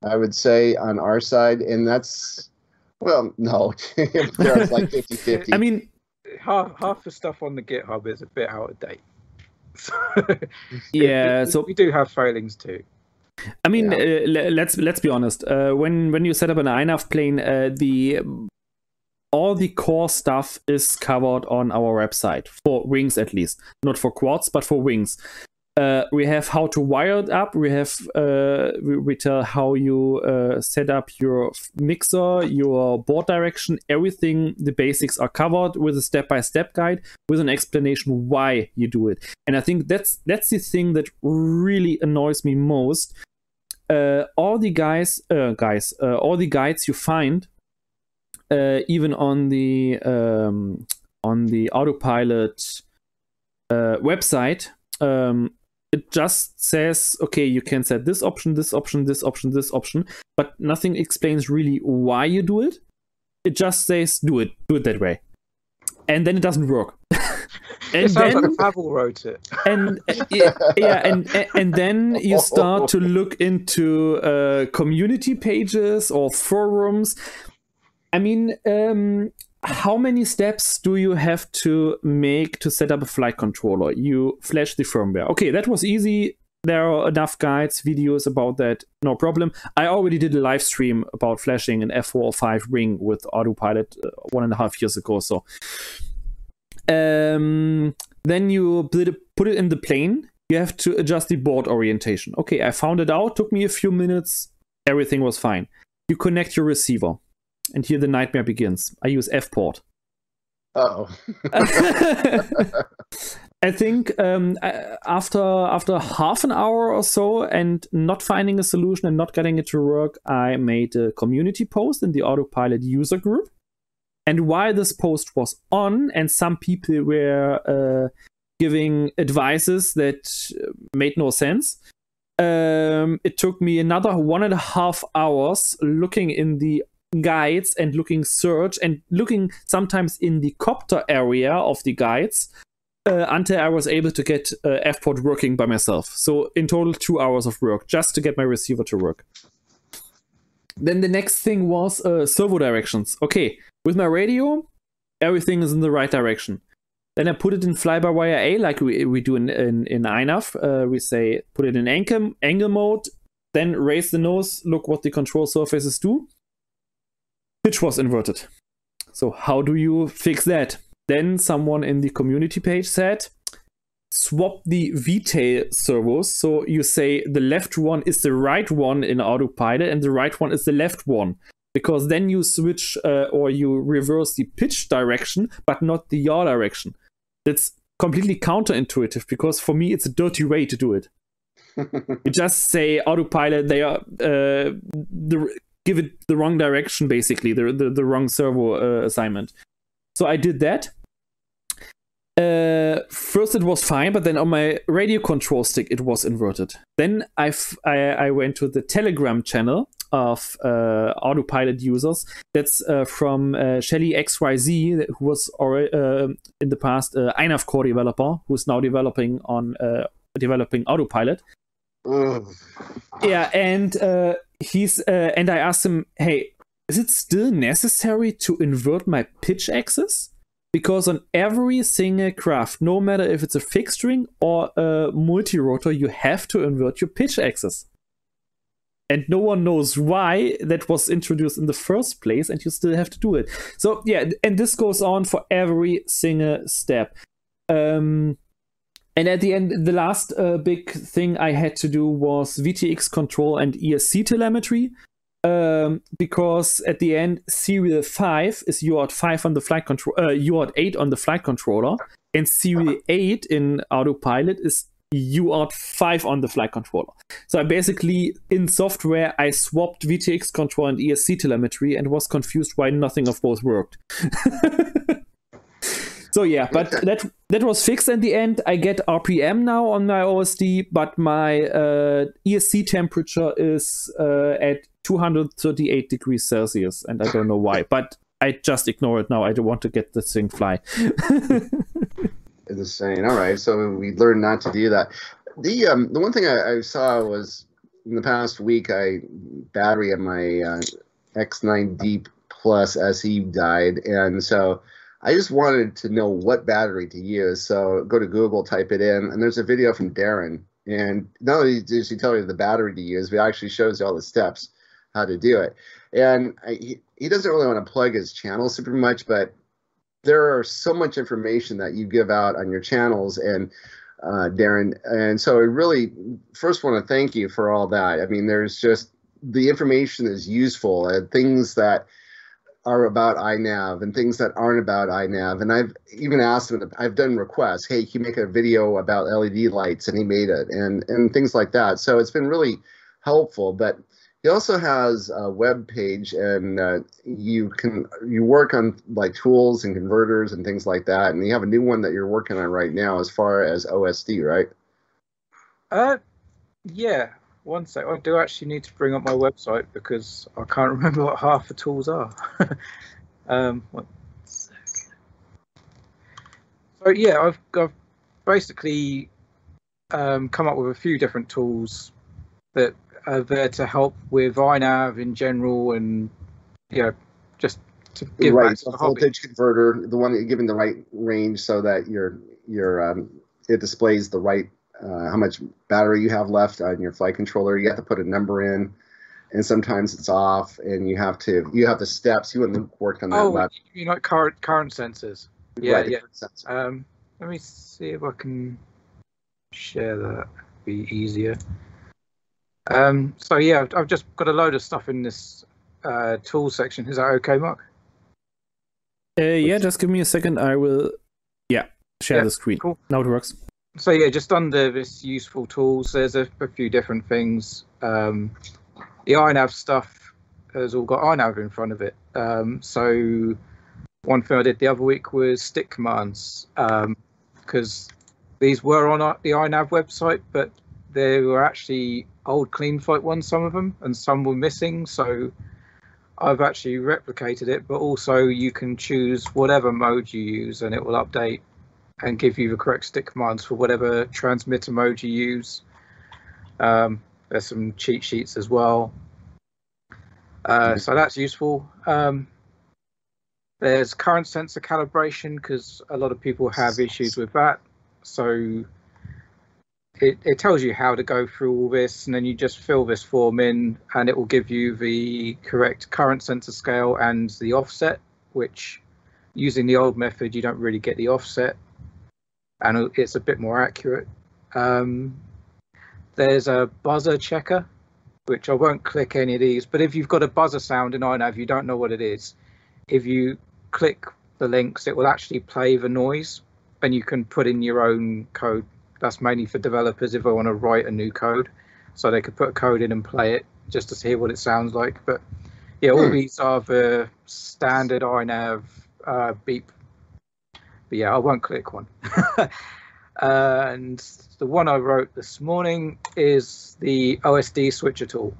I would say on our side, and that's well, no, there's like 50-50. I mean, Half half the stuff on the GitHub is a bit out of date. yeah. we, So we do have failings too. I mean, uh, let's let's be honest. Uh, when when you set up an INAV plane, uh, the all the core stuff is covered on our website for wings at least, not for quads, but for wings. Uh, we have how to wire it up. We have uh, we, we tell how you uh, set up your mixer, your board direction, everything. The basics are covered with a step-by-step guide with an explanation why you do it. And I think that's that's the thing that really annoys me most uh, all the guys, uh, guys, uh, all the guides you find, even on the um, on the ArduPilot website, um, it just says, okay, you can set this option, this option, this option, this option, but nothing explains really why you do it. It just says, do it, do it that way, and then it doesn't work. It and sounds then like Pavel wrote it. and uh, yeah, yeah, and and then you start to look into uh, community pages or forums. I mean, um, how many steps do you have to make to set up a flight controller? You flash the firmware. Okay, that was easy. There are enough guides, videos about that. No problem. I already did a live stream about flashing an F4 or 5 ring with ArduPilot uh, one and a half years ago. So um, then you put it in the plane. You have to adjust the board orientation. Okay, I found it out. Took me a few minutes. Everything was fine. You connect your receiver, and here the nightmare begins. I use F port. oh, I think um, after after half an hour or so and not finding a solution and not getting it to work, I made a community post in the ArduPilot user group. And while this post was on, and some people were uh, giving advices that made no sense, um, it took me another one and a half hours looking in the guides and looking search and looking sometimes in the copter area of the guides uh, until I was able to get uh, FPort working by myself. So in total, two hours of work just to get my receiver to work. Then the next thing was uh, servo directions. Okay, with my radio, everything is in the right direction. Then I put it in fly-by-wire A like we, we do in, in, in INAV. Uh, we say put it in angle, angle mode, then raise the nose, look what the control surfaces do. Pitch was inverted. So how do you fix that? Then someone in the community page said, swap the V-tail servos. So you say the left one is the right one in ArduPilot and the right one is the left one. Because then you switch uh, or you reverse the pitch direction, but not the yaw direction. That's completely counterintuitive because for me it's a dirty way to do it. you just say ArduPilot, they are uh, the, give it the wrong direction basically, the the, the wrong servo uh, assignment. So I did that. Uh, first it was fine, but then on my radio control stick it was inverted. Then I, I went to the Telegram channel of uh, ArduPilot users. That's uh, from uh, shellixyz, who was uh, in the past uh, INAV core developer, who's now developing on uh, developing ArduPilot. Yeah, and uh, he's and I asked him, "Hey, is it still necessary to invert my pitch axis?" because on every single craft, no matter if it's a fixed wing or a multi-rotor, you have to invert your pitch axis. And no one knows why that was introduced in the first place, and you still have to do it. So yeah, and this goes on for every single step. Um, and at the end, the last uh, big thing I had to do was VTX control and ESC telemetry um, because at the end, serial 5 is UART 5 on the flight control, uh, UART 8 on the flight controller, and serial 8 in ArduPilot is UART 5 on the flight controller. So I basically, in software, I swapped VTX control and ESC telemetry and was confused why nothing of both worked. so yeah, but that that was fixed in the end. I get RPM now on my OSD, but my uh, ESC temperature is uh, at 238 degrees Celsius, and I don't know why, but I just ignore it now. I don't want to get this thing fly. Insane. All right, so we learned not to do that. The um, the one thing I, I saw was in the past week, I battery of my uh, X9D Plus SE died, and so I just wanted to know what battery to use. So go to Google, type it in, and there's a video from Darren. And not only does he tell you the battery to use, but actually shows you all the steps how to do it. And I, he, he doesn't really want to plug his channel super much, but there are so much information that you give out on your channels and uh, Darren. And so I really first want to thank you for all that. I mean, there's just the information is useful and things that are about iNav and things that aren't about iNav. And I've even asked him, I've done requests, hey, can you make a video about LED lights? And he made it and, and things like that. So it's been really helpful. But he also has a web page, and uh, you can you work on like tools and converters and things like that. And you have a new one that you're working on right now, as far as OSD, right? Uh, yeah. One sec. I do actually need to bring up my website because I can't remember what half the tools are. um. So yeah, I've I've basically um, come up with a few different tools that are there to help with iNav in general, and you know, just to give right. back to So the hobby. voltage converter, the one that you're giving the right range so that your your um, it displays the right uh, how much battery you have left on your flight controller. You have to put a number in, and sometimes it's off, and you have to you have the steps. You and Luke worked on that. Oh, last, you know, current current sensors. Yeah, right, yeah. current sensor. Um, let me see if I can share that. Be easier. Um, so yeah, I've, I've just got a load of stuff in this uh, tool section. Is that okay, Marc? Uh, yeah, just give me a second. I will, yeah, share Yeah, the screen. cool. Now it works. So yeah, just under this useful tools, there's a, a few different things. Um, the iNav stuff has all got iNav in front of it. Um, so one thing I did the other week was stick commands because these were on the iNav website, but they were actually old clean CleanFlight ones, some of them, and some were missing. So I've actually replicated it, but also you can choose whatever mode you use and it will update and give you the correct stick commands for whatever transmitter mode you use. Um, there's some cheat sheets as well. Uh, so that's useful. Um, there's current sensor calibration because a lot of people have issues with that. So it, it tells you how to go through all this and then you just fill this form in and it will give you the correct current sensor scale and the offset, which using the old method, you don't really get the offset and it's a bit more accurate. Um, there's a buzzer checker, which I won't click any of these, but if you've got a buzzer sound in iNav, you don't know what it is. If you click the links, it will actually play the noise and you can put in your own code. That's mainly for developers if they want to write a new code. So they could put a code in and play it just to hear what it sounds like. But yeah, all Hmm. these are the standard iNav uh, beep. But yeah, I won't click one. and the one I wrote this morning is the OSD switcher tool.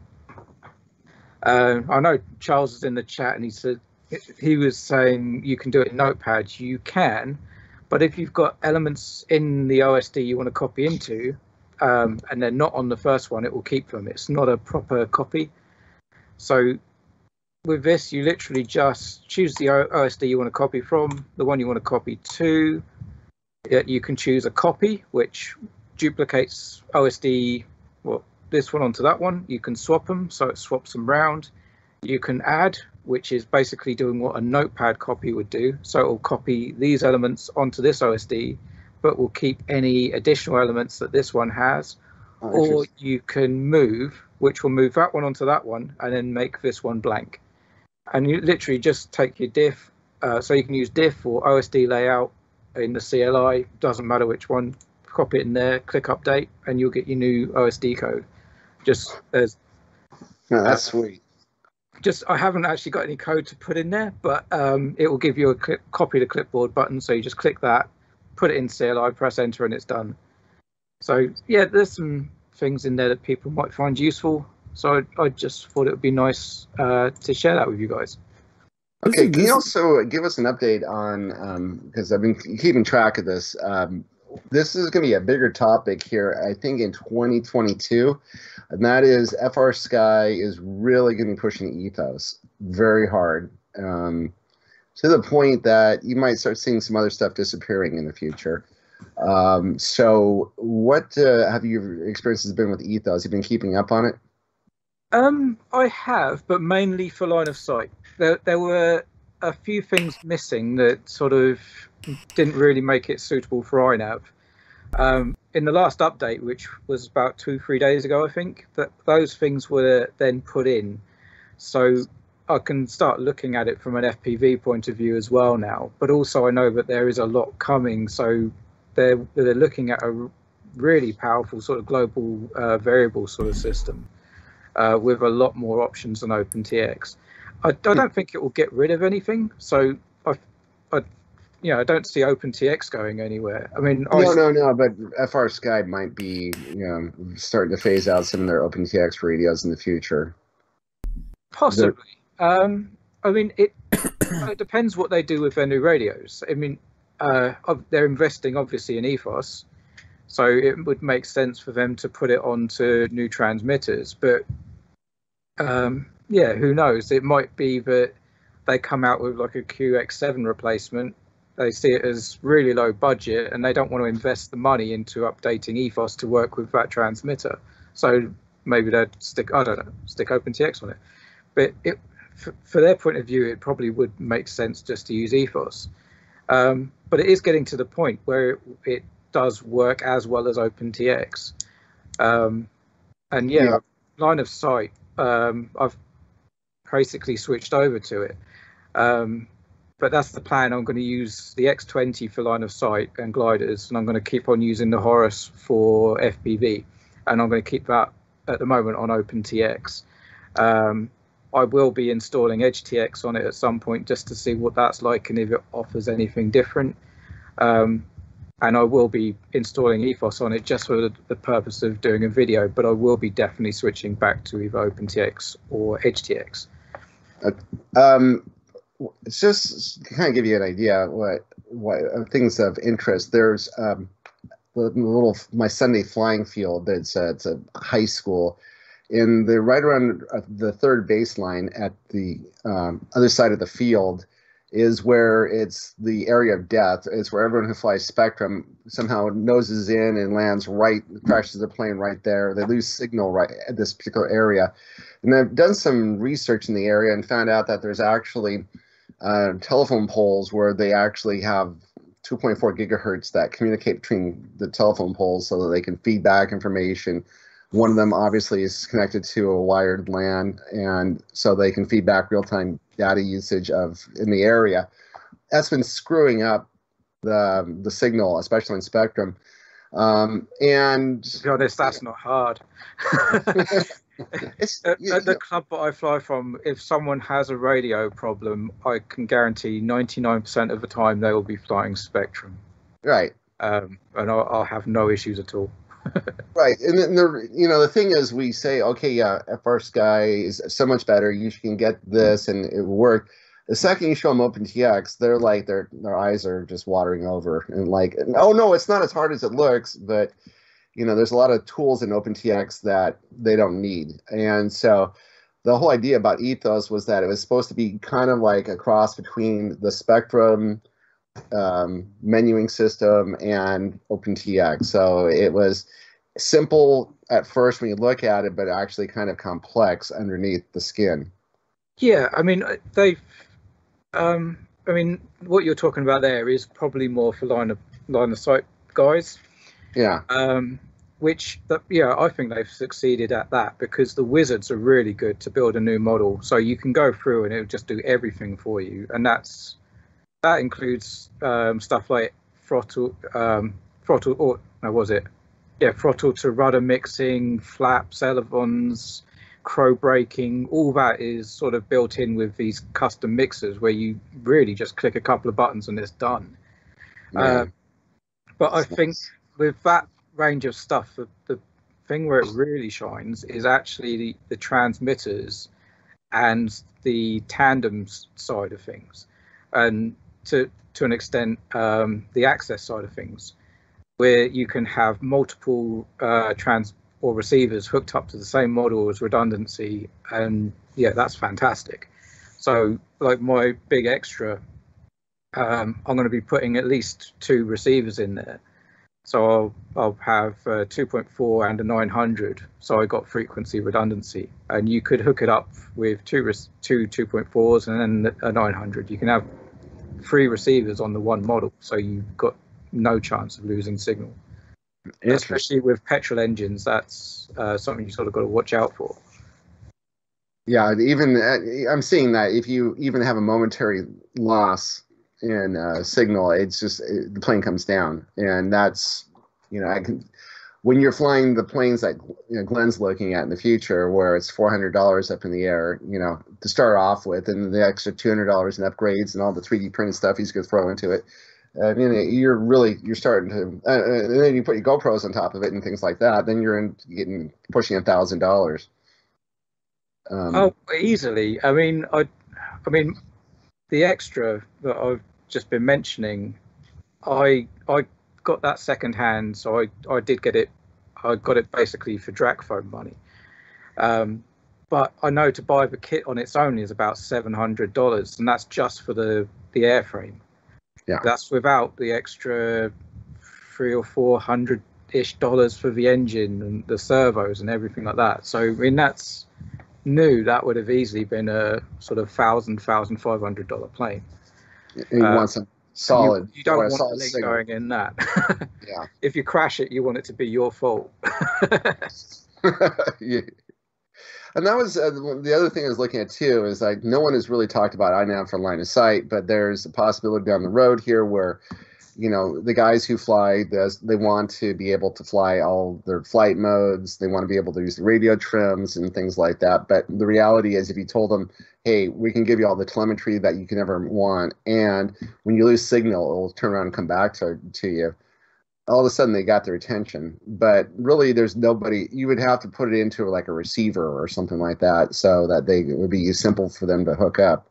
Uh, I know Charles is in the chat and he said he was saying you can do it in Notepad. You can, but if you've got elements in the OSD you want to copy into, um, and they're not on the first one, it will keep them. It's not a proper copy. So with this, you literally just choose the OSD you want to copy from, the one you want to copy to. You can choose a copy, which duplicates OSD, well, this one onto that one. You can swap them, so it swaps them round. You can add, which is basically doing what a notepad copy would do. So it will copy these elements onto this OSD, but will keep any additional elements that this one has. Oh, Or you can move, which will move that one onto that one and then make this one blank. And you literally just take your diff. Uh, so you can use diff or OSD layout in the CLI, doesn't matter which one, copy it in there, click update, and you'll get your new OSD code. Just as No, that's sweet. just I haven't actually got any code to put in there, but um, it will give you a clip, copy the clipboard button. So you just click that, put it in CLI, press enter, and it's done. So yeah, there's some things in there that people might find useful. So I, I just thought it would be nice uh, to share that with you guys. Okay, can you also give us an update on because I've been keeping track of this. Um, this is going to be a bigger topic here, I think, in 2022, and that is FrSky is really going to be pushing ethos very hard um, to the point that you might start seeing some other stuff disappearing in the future. Um, so, what uh, have your experiences been with ethos? You've been keeping up on it. Um, I have, but mainly for line of sight. There, there were a few things missing that sort of didn't really make it suitable for iNav. Um, in the last update, which was about two, three days ago, I think, that those things were then put in. So I can start looking at it from an FPV point of view as well now. But also, I know that there is a lot coming. So they're, they're looking at a really powerful sort of global uh, variable sort of system uh, with a lot more options than OpenTX. I, I don't think it will get rid of anything. So I, I, you know, I don't see OpenTX going anywhere. I mean, I, No, no, no. But FrSky might be, you know, starting to phase out some of their OpenTX radios in the future. possibly. Um, I mean, it it depends what they do with their new radios. I mean, uh, they're investing obviously in ethos, so it would make sense for them to put it onto new transmitters. But um, yeah, who knows? It might be that they come out with like a QX7 replacement. They see it as really low budget, and they don't want to invest the money into updating ethos to work with that transmitter. So maybe they'd stick I don't know, stick OpenTX on it. But it for, for their point of view, it probably would make sense just to use ethos. Um, but it is getting to the point where it, it does work as well as OpenTX. Um, and yeah, Yeah. line of sight, um, I've basically switched over to it. Um, but that's the plan. I'm going to use the X20 for line of sight and gliders, and I'm going to keep on using the Horus for FPV, and I'm going to keep that at the moment on OpenTX. Um, I will be installing EdgeTX on it at some point just to see what that's like and if it offers anything different. Um, and I will be installing Ethos on it just for the, purpose of doing a video, but I will be definitely switching back to either OpenTX or EdgeTX. Uh, um, just to kind of give you an idea what what things of interest. There's um, the little my Sunday flying field. That's uh, it's a high school in the right around uh, the third baseline at the um, other side of the field is where it's the area of death. It's where everyone who flies Spektrum somehow noses in and lands right, crashes their plane right there. They lose signal right at this particular area. And I've done some research in the area and found out that there's actually uh, telephone poles where they actually have 2.4 gigahertz that communicate between the telephone poles so that they can feed back information one of them obviously is connected to a wired LAN, and so they can feed back real-time data usage of in the area. That's been screwing up the the signal, especially in Spektrum. Um, and to be honest, that's not hard. it's, at, at, the club that I fly from, if someone has a radio problem, I can guarantee 99% of the time they will be flying Spektrum. Right. Um, and I'll, I'll have no issues at all right, and then the you know the thing is, we say, okay, yeah, FrSky is so much better. You can get this, and it will work. The second you show them OpenTX, they're like their their eyes are just watering over, and like, oh no, it's not as hard as it looks, but you know, there's a lot of tools in OpenTX that they don't need, and so the whole idea about Ethos was that it was supposed to be kind of like a cross between the Spektrum um, menuing system and OpenTX. So it was simple at first when you look at it, but actually kind of complex underneath the skin. Yeah, I mean uh, they've. Um, I mean, what you're talking about there is probably more for line of line of sight guys. Yeah. Um, which, yeah, I think they've succeeded at that because the wizards are really good to build a new model. So you can go through and it'll just do everything for you, and that's that includes um, stuff like throttle, um, throttle, or no, was it? Yeah, throttle to rudder mixing, flaps, elevons, crow braking. All that is sort of built in with these custom mixers where you really just click a couple of buttons and it's done. Yeah. Uh, but That's I nice. think with that range of stuff, the, the thing where it really shines is actually the, the transmitters and the tandems side of things. And to to an extent um, the access side of things, where you can have multiple uh, trans or receivers hooked up to the same model as redundancy, and yeah, that's fantastic. So, like my big extra, um, I'm going to be putting at least two receivers in there. So I'll I'll have a 2.4 and a 900. So I got frequency redundancy, and you could hook it up with two two 2.4s and then a 900. You can have three receivers on the one model, so you've got no chance of losing signal. Especially with petrol engines, that's uh, something you sort of got to watch out for. Yeah, even uh, I'm seeing that if you even have a momentary loss in uh, signal, it's just it, the plane comes down, and that's you know I can when you're flying the planes that you know, Glenn's looking at in the future, where it's four hundred dollars up in the air, you know, to start off with, and the extra two hundred dollars in upgrades and all the three D printed stuff he's going to throw into it. I mean, you're really you're starting to, uh, uh, and then you put your GoPros on top of it and things like that. Then you're in, getting pushing a thousand dollars. Um, oh, easily. I mean, I, I mean, the extra that I've just been mentioning, I I got that second hand, so I, I did get it. I got it basically for drag phone money. Um, but I know to buy the kit on its own is about seven hundred dollars, and that's just for the the airframe. Yeah. That's without the extra three or four hundred ish dollars for the engine and the servos and everything like that. So I mean that's new. That would have easily been a sort of thousand thousand five hundred dollar plane. And you want solid. You, you don't want link signal. going in that. yeah. If you crash it, you want it to be your fault. yeah. And that was uh, the other thing I was looking at too is like no one has really talked about iNav for line of sight, but there's a possibility down the road here where you know the guys who fly this they want to be able to fly all their flight modes they want to be able to use the radio trims and things like that. But the reality is if you told them hey we can give you all the telemetry that you can ever want and when you lose signal it'll turn around and come back to, to you all of a sudden they got their attention. But really there's nobody you would have to put it into like a receiver or something like that so that they it would be simple for them to hook up.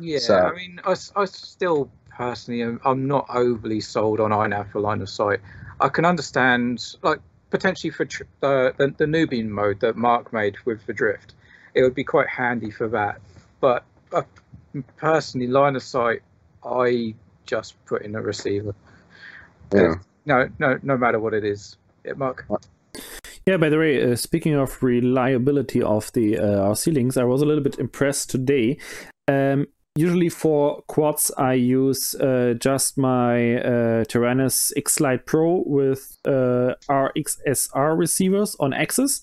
Yeah, So- I mean, I, I still personally am I'm not overly sold on INAV for line of sight. I can understand, like, potentially for tr- the, the, the Nubian mode that Marc made with the drift, it would be quite handy for that. But uh, personally, line of sight, I just put in a receiver. yeah No, no, no matter what it is. Yeah, Marc. Yeah, by the way, uh, speaking of reliability of the uh, RC links, I was a little bit impressed today. Um, usually for quads, I use uh, just my uh, Taranis X-Lite Pro with uh, RXSR receivers on axis.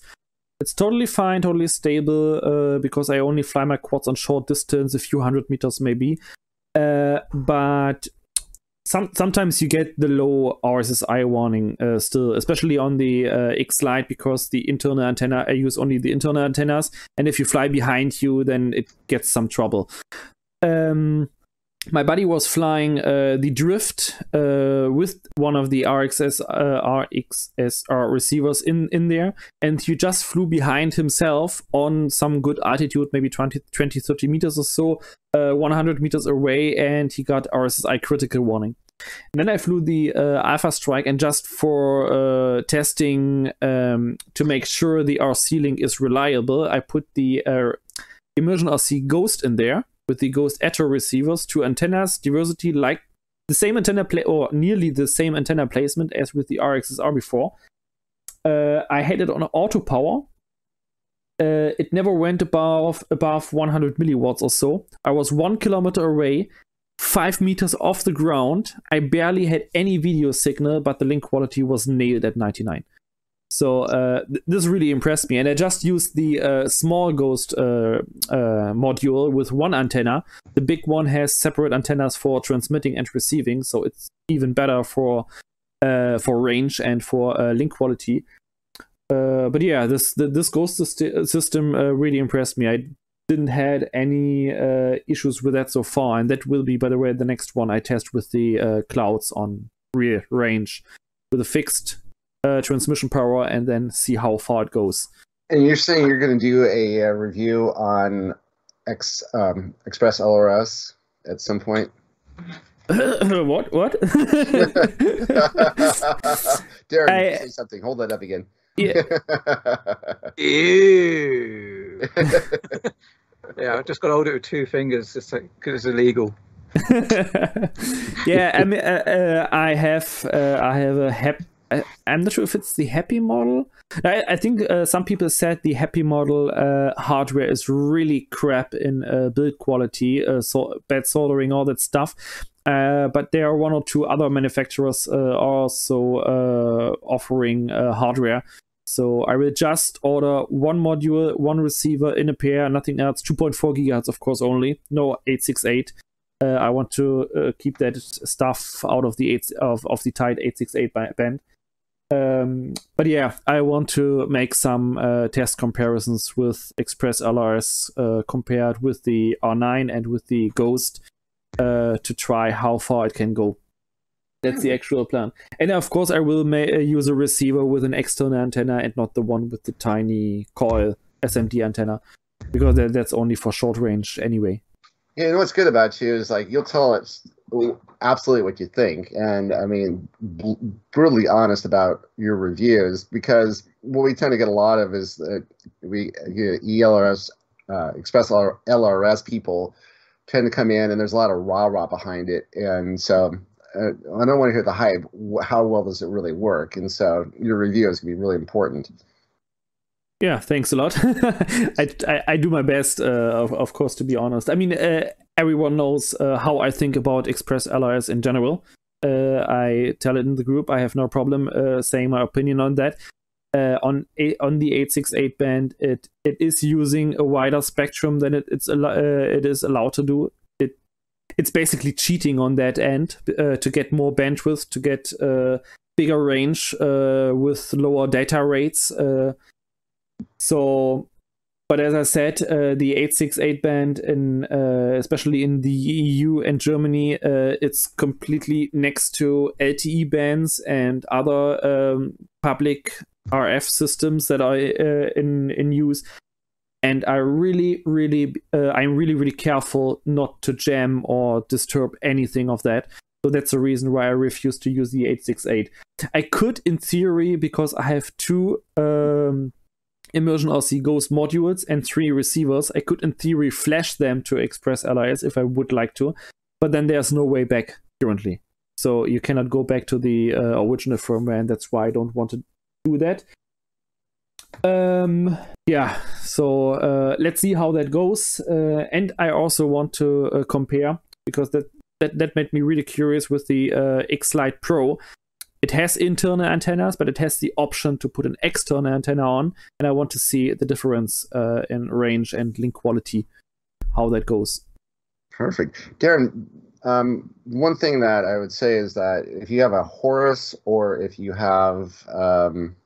It's totally fine, totally stable, uh, because I only fly my quads on short distance, a few hundred meters maybe. Uh, but some sometimes you get the low RSSI warning uh, still, especially on the uh, X Lite because the internal antenna I use only the internal antennas, and if you fly behind you, then it gets some trouble. Um, my buddy was flying uh, the Drift uh, with one of the RXS uh, RXSR receivers in in there, and he just flew behind himself on some good altitude, maybe 20, 20 30 meters or so, uh, 100 meters away, and he got RSSI critical warning. And then I flew the uh, Alpha Strike, and just for uh, testing um, to make sure the RC link is reliable, I put the Immersion RC Ghost in there with the Ghost Echo receivers, two antennas, diversity like the same antenna play or nearly the same antenna placement as with the RXSR before. Uh, I had it on auto power. Uh, it never went above above 100 milliwatts or so. I was one kilometer away, five meters off the ground. I barely had any video signal, but the link quality was nailed at 99. So uh, th- this really impressed me, and I just used the uh, small Ghost uh, uh, module with one antenna. The big one has separate antennas for transmitting and receiving, so it's even better for uh, for range and for uh, link quality. But yeah, this the, this Ghost syst- system really impressed me. I didn't had any issues with that so far, and that will be, by the way, the next one I test with the clouds on rear range with a fixed uh, transmission power, and then see how far it goes. And you're saying you're going to do a, uh review on X um, Express LRS at some point? what? What? Darren, I- say something. Hold that up again. yeah. Ew. yeah, I just got to hold it with two fingers just because it's illegal. yeah, I mean, uh, uh, I have, uh, I have a hap- I- I'm not sure if it's the Happymodel. I, I think uh, some people said the Happymodel uh, hardware is really crap in uh, build quality, uh, so bad soldering, all that stuff. Uh, but there are one or two other manufacturers uh, also offering hardware. So I will just order one module, one receiver in a pair, nothing else. 2.4 gigahertz, of course, only. No 868. Uh, I want to uh, keep that stuff out of the eight of, of the tight 868 ba- band. Um, but yeah, I want to make some uh, test comparisons with Express LRS uh, compared with the R9 and with the Ghost uh, to try how far it can go. That's the actual plan. And of course, I will uh, use a receiver with an external antenna and not the one with the tiny coil SMD antenna because that's only for short range anyway. Yeah, know what's good about you is like you'll tell us absolutely what you think, and I mean, br- brutally honest about your reviews because what we tend to get a lot of is that we you know, ELRS, uh, Express LR- LRS people tend to come in and there's a lot of rah rah behind it, and so uh, I don't want to hear the hype. How well does it really work? And so your review is going to be really important. Yeah, thanks a lot. I, I, I do my best, uh, of, of course, to be honest. I mean, uh, everyone knows uh, how I think about Express LRS in general. Uh, I tell it in the group. I have no problem uh, saying my opinion on that. Uh, on a, on the 868 band, it it is using a wider spectrum than it it's it is allowed to do. It it's basically cheating on that end to get more bandwidth, to get bigger range with lower data rates. Uh, so, but as I said, uh, the 868 band, in uh, especially in the EU and Germany, it's completely next to LTE bands and other um, public RF systems that are in in use and I really, really, uh, I'm really, really careful not to jam or disturb anything of that. So that's the reason why I refuse to use the 868. I could, in theory, because I have two um, Immersion RC Ghost modules and three receivers, I could, in theory, flash them to Express LRS if I would like to, but then there's no way back currently. So you cannot go back to the uh, original firmware, and that's why I don't want to do that. Um, yeah, so uh, let's see how that goes. Uh, and I also want to uh, compare because that, that that made me really curious with the uh, X Lite Pro. It has internal antennas, but it has the option to put an external antenna on, and I want to see the difference uh, in range and link quality, how that goes. Perfect, Darren. Um, one thing that I would say is that if you have a Horus or if you have um,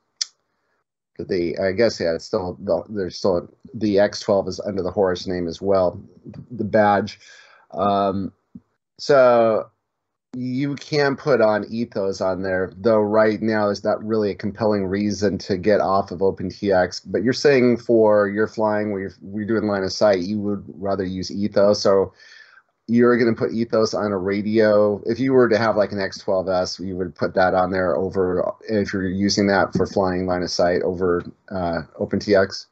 the I guess yeah, it's still the, there's still the X12 is under the Horus name as well, the badge. Um, so you can put on Ethos on there, though right now is not really a compelling reason to get off of OpenTX. But you're saying for your flying where you're, you're doing line of sight, you would rather use Ethos. So you're going to put Ethos on a radio if you were to have like an X12S you would put that on there over if you're using that for flying line of sight over uh, OpenTX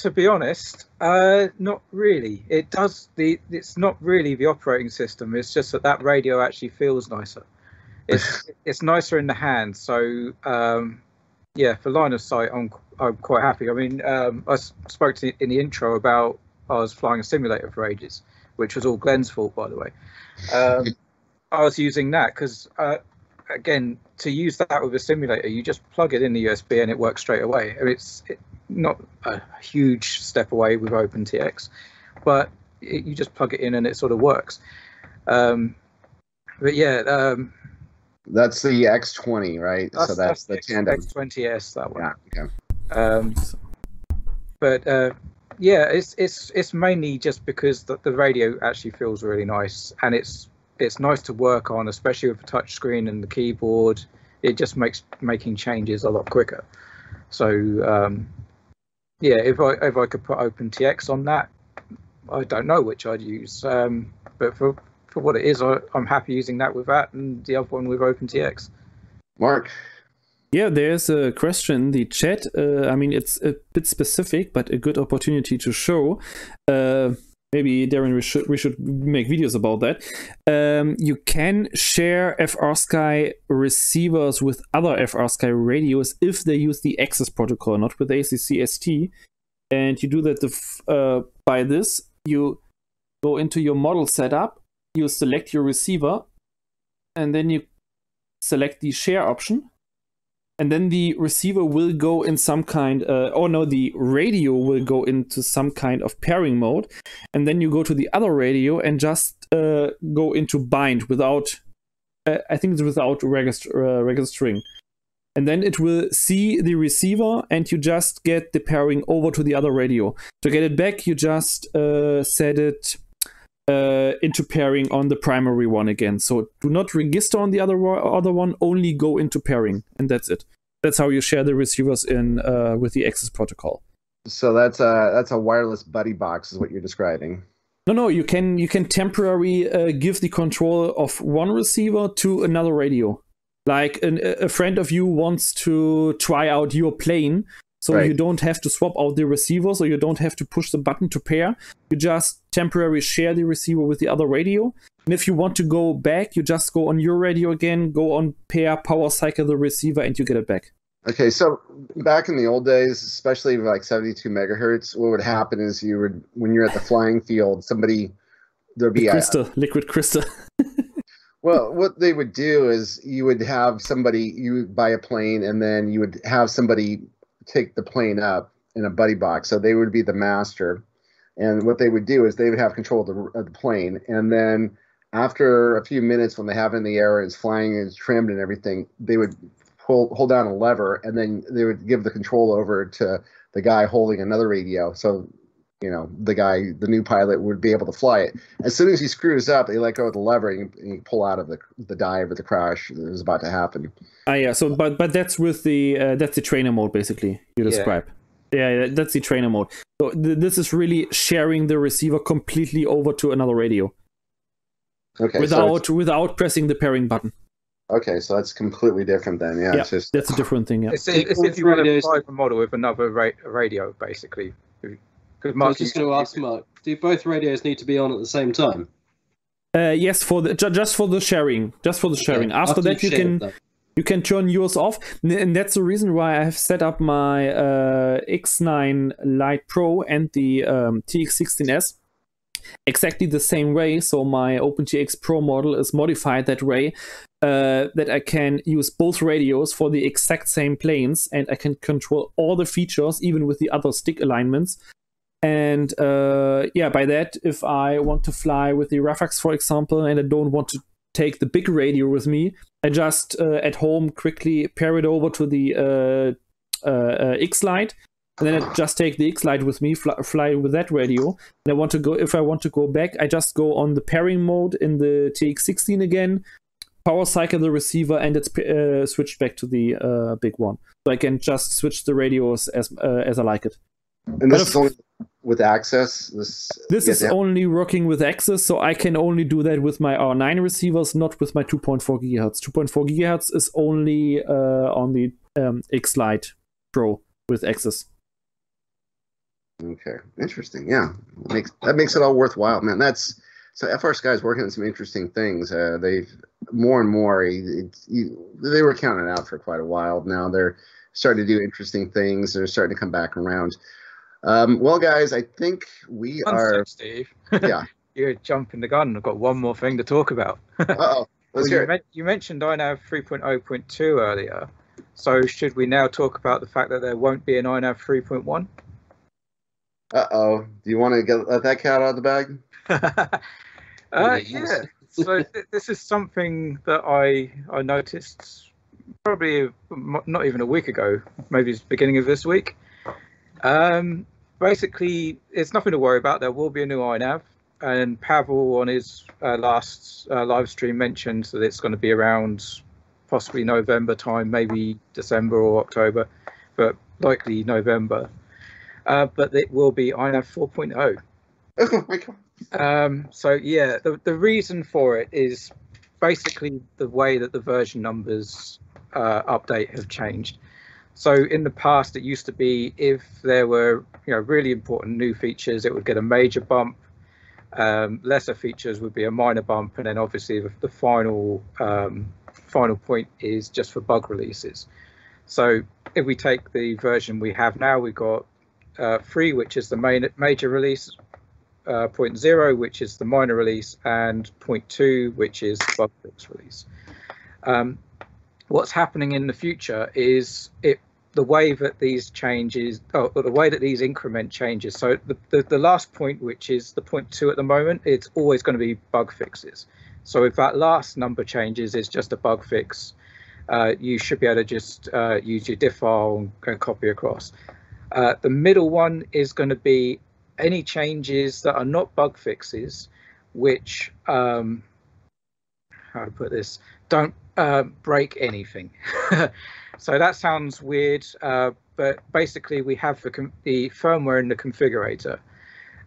to be honest uh, not really. It does the it's not really the operating system. It's just that that radio actually feels nicer. It's it's nicer in the hand. So um, yeah for line of sight i'm i'm quite happy. I mean um, i spoke to in the intro about i was flying a simulator for ages which was all Glenn's fault, by the way. Um, I was using that because, uh, again, to use that with a simulator, you just plug it in the USB and it works straight away. It's it, not a huge step away with OpenTX, but it, you just plug it in and it sort of works. Um, but yeah. Um, that's the X20, right? That's, so that's, that's the tandem. X20S, that one. Yeah, okay. Um, but uh, yeah, it's it's it's mainly just because the, the radio actually feels really nice, and it's it's nice to work on, especially with the touch screen and the keyboard. It just makes making changes a lot quicker. So um, yeah, if I if I could put OpenTX on that, I don't know which I'd use. Um, but for for what it is, I, I'm happy using that with that, and the other one with OpenTX. Marc, yeah, there's a question in the chat. Uh, I mean, it's a bit specific, but a good opportunity to show. Uh, maybe Darren, we should we should make videos about that. Um, you can share FrSky receivers with other FrSky radios if they use the access protocol, not with ACC-ST. And you do that uh, by this. You go into your model setup. You select your receiver, and then you select the share option and then the receiver will go in some kind uh, oh no the radio will go into some kind of pairing mode. And then you go to the other radio and just uh, go into bind without uh, i think it's without uh, registering. And then it will see the receiver and you just get the pairing over to the other radio. To get it back you just uh, set it uh, into pairing on the primary one again. So do not register on the other other one. Only go into pairing, and that's it. That's how you share the receivers in uh, with the access protocol. So that's a that's a wireless buddy box, is what you're describing. No, no, you can you can temporarily uh, give the control of one receiver to another radio. Like an, a friend of you wants to try out your plane, so right. you don't have to swap out the receiver, so you don't have to push the button to pair. You just temporarily share the receiver with the other radio. And if you want to go back, you just go on your radio again, go on pair, power cycle the receiver, and you get it back. Okay, so back in the old days, especially like 72 megahertz, what would happen is you would, when you're at the flying field, somebody, there'd be crystal, liquid crystal. well, what they would do is you would have somebody, you would buy a plane, and then you would have somebody take the plane up in a buddy box. So they would be the master. And what they would do is they would have control of the, of the plane. And then after a few minutes when they have it in the air it's flying and it's trimmed and everything, they would pull hold down a lever and then they would give the control over to the guy holding another radio. So you know the guy, the new pilot, would be able to fly it. As soon as he screws up, they let go of the lever and you, and you pull out of the the dive or the crash that was about to happen. Ah, yeah. So, but but that's with the uh, that's the trainer mode basically you Yeah. describe. Yeah, yeah, that's the trainer mode. So th- this is really sharing the receiver completely over to another radio Okay, without it's- without pressing the pairing button. okay, so that's completely different then. Yeah, Yeah, it's just That's a different thing. Yeah. It's, it's if you All want to radios- fly a model with another ra- radio, basically. Because I was just going to ask Marc, do both radios need to be on at the same time? Uh, yes, for the ju- just for the sharing, just for the sharing. Okay, After that, you you've can them. you can turn yours off, and that's the reason why I have set up my uh, X9 Lite Pro and the um, TX16S exactly the same way. So my OpenTX Pro model is modified that way uh, that I can use both radios for the exact same planes, and I can control all the features, even with the other stick alignments. And uh, yeah, by that, if I want to fly with the Rafax, for example, and I don't want to take the big radio with me, I just uh, at home quickly pair it over to the uh, uh, uh, X Lite, and then I just take the X Lite with me, fly, fly with that radio. And I want to go if I want to go back, I just go on the pairing mode in the TX16 again, power cycle the receiver, and it's uh, switched back to the uh, big one. So I can just switch the radios as uh, as I like it. and But this if- is only with access. This This is only working with access, so I can only do that with my R9 receivers, not with my 2.4 gigahertz. 2.4 gigahertz is only uh, on the um, X Lite Pro with access. Okay, interesting. Yeah, makes that makes it all worthwhile, man. That's so FrSky's working on some interesting things. Uh, they've more and more. It's, you, they were counting out for quite a while. Now they're starting to do interesting things. They're starting to come back around. Um, well, guys, I think we One are. Steve. Yeah. You're jumping the gun. I've got one more thing to talk about. Uh oh. Let's Well, hear you, men- you mentioned INAV 3.0.2 earlier. So should we now talk about the fact that there won't be an INAV 3.1? Uh oh. Do you want to get let that cat out of the bag? uh, yeah. So th- this is something that I I noticed probably not even a week ago, maybe it's beginning of this week. Um, basically, it's nothing to worry about. There will be a new INAV, and Pavel on his uh, last uh, live stream mentioned that it's going to be around possibly November time, maybe December or October, but likely November. Uh, but it will be INAV 4.0. Oh my god. Um, so yeah, the, the reason for it is basically the way that the version numbers uh, update have changed. So in the past, it used to be if there were you know really important new features, it would get a major bump. Um, lesser features would be a minor bump, and then obviously the, the final um, final point is just for bug releases. So if we take the version we have now, we've got uh, three, which is the main major release, uh, point zero, which is the minor release, and point two, which is bug fix release. Um, what's happening in the future is it the way that these changes, oh, the way that these increment changes. So the, the, the last point, which is the point two at the moment, it's always going to be bug fixes. So if that last number changes, it's just a bug fix. Uh, you should be able to just uh, use your diff file and, and copy across. Uh, the middle one is going to be any changes that are not bug fixes, which um, how to put this, don't uh, break anything. so that sounds weird, uh, but basically we have the, the firmware in the configurator,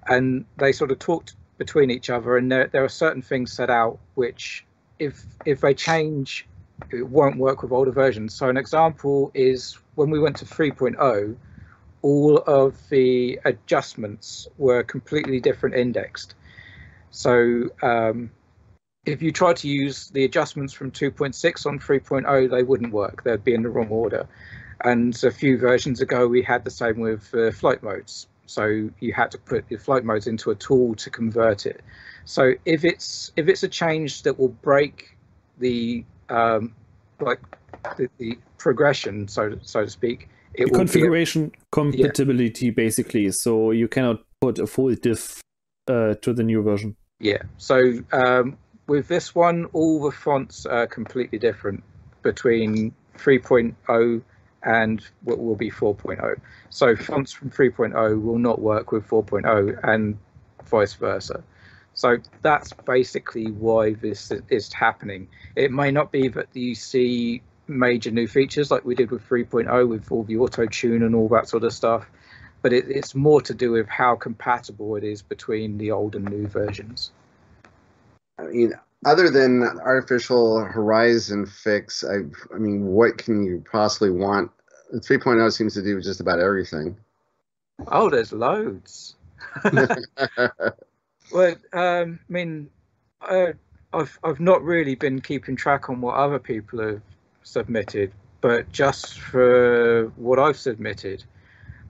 and they sort of talked between each other, and there, there are certain things set out which, if if they change, it won't work with older versions. So an example is when we went to 3.0 all of the adjustments were completely different indexed. So um, if you try to use the adjustments from 2.6 on 3.0, they wouldn't work. They'd be in the wrong order. And a few versions ago, we had the same with uh, flight modes. So you had to put your flight modes into a tool to convert it. So if it's if it's a change that will break the um, like the, the progression, so so to speak, it be a- configuration compatibility, basically. So you cannot put a full diff uh, to the new version. Yeah. So um, with this one, all the fonts are completely different between 3.0 and what will be 4.0. So fonts from 3.0 will not work with 4.0 and vice versa. So that's basically why this is happening. It may not be that you see major new features like we did with 3.0 with all the auto tune and all that sort of stuff, but it, it's more to do with how compatible it is between the old and new versions. I mean, other than artificial horizon fix, I, I mean, what can you possibly want? 3.0 seems to do just about everything. Oh, there's loads. well, um, I mean, uh, I've I've not really been keeping track on what other people have submitted, but just for what I've submitted,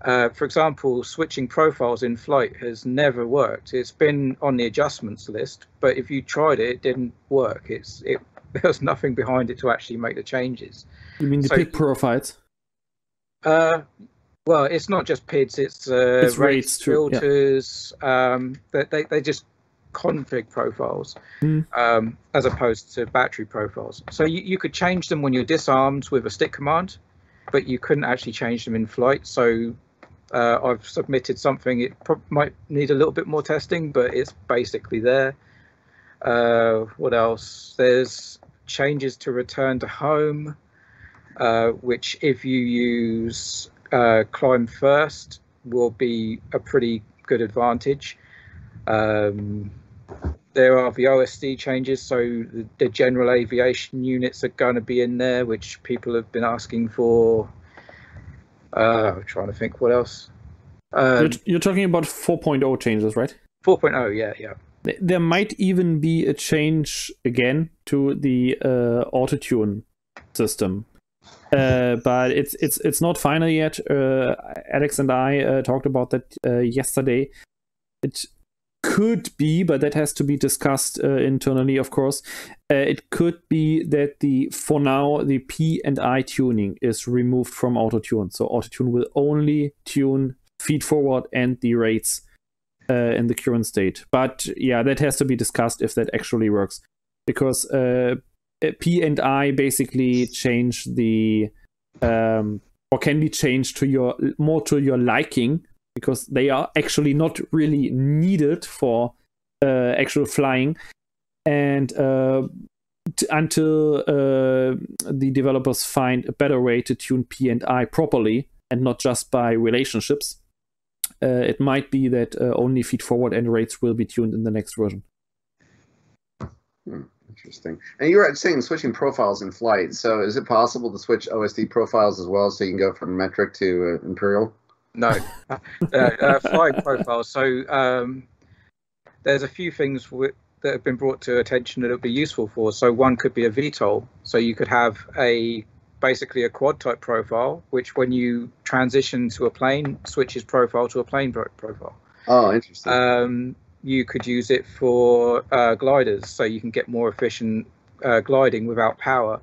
uh, for example, switching profiles in flight has never worked. It's been on the adjustments list, but if you tried it, it didn't work. It's it there's nothing behind it to actually make the changes. You mean the so, PID profiles? Uh, well, it's not just PIDs. It's uh, it's rates, filters. Yeah. Um, they, they they just config profiles mm. um, as opposed to battery profiles. So you, you could change them when you're disarmed with a stick command, but you couldn't actually change them in flight. So uh, I've submitted something. It might need a little bit more testing, but it's basically there. Uh, what else? There's changes to return to home, uh, which if you use uh, climb first will be a pretty good advantage. Um, there are the OSD changes, so the, the, general aviation units are going to be in there, which people have been asking for uh, I'm trying to think what else. Um, you're, you're, talking about 4.0 changes, right? 4.0, yeah, yeah. There might even be a change again to the uh, auto tune system, uh, but it's it's it's not final yet. Uh, Alex and I uh, talked about that uh, yesterday. It could be, but that has to be discussed uh, internally, of course. Uh, it could be that the for now the P and I tuning is removed from auto tune, so auto tune will only tune feed forward and the rates uh, in the current state. But yeah, that has to be discussed if that actually works, because uh, P and I basically change the um, or can be changed to your more to your liking because they are actually not really needed for uh, actual flying. And uh, t- until uh, the developers find a better way to tune P and I properly and not just by relationships, uh, it might be that uh, only feed forward and rates will be tuned in the next version. Hmm, interesting. And you were saying switching profiles in flight. So is it possible to switch OSD profiles as well so you can go from metric to uh, imperial? No, uh, uh, flying profiles. So um, there's a few things w- that have been brought to attention that it would be useful for. So one could be a VTOL. So you could have a basically a quad type profile, which when you transition to a plane, switches profile to a plane profile. Oh, interesting. Um, you could use it for uh, gliders, so you can get more efficient uh, gliding without power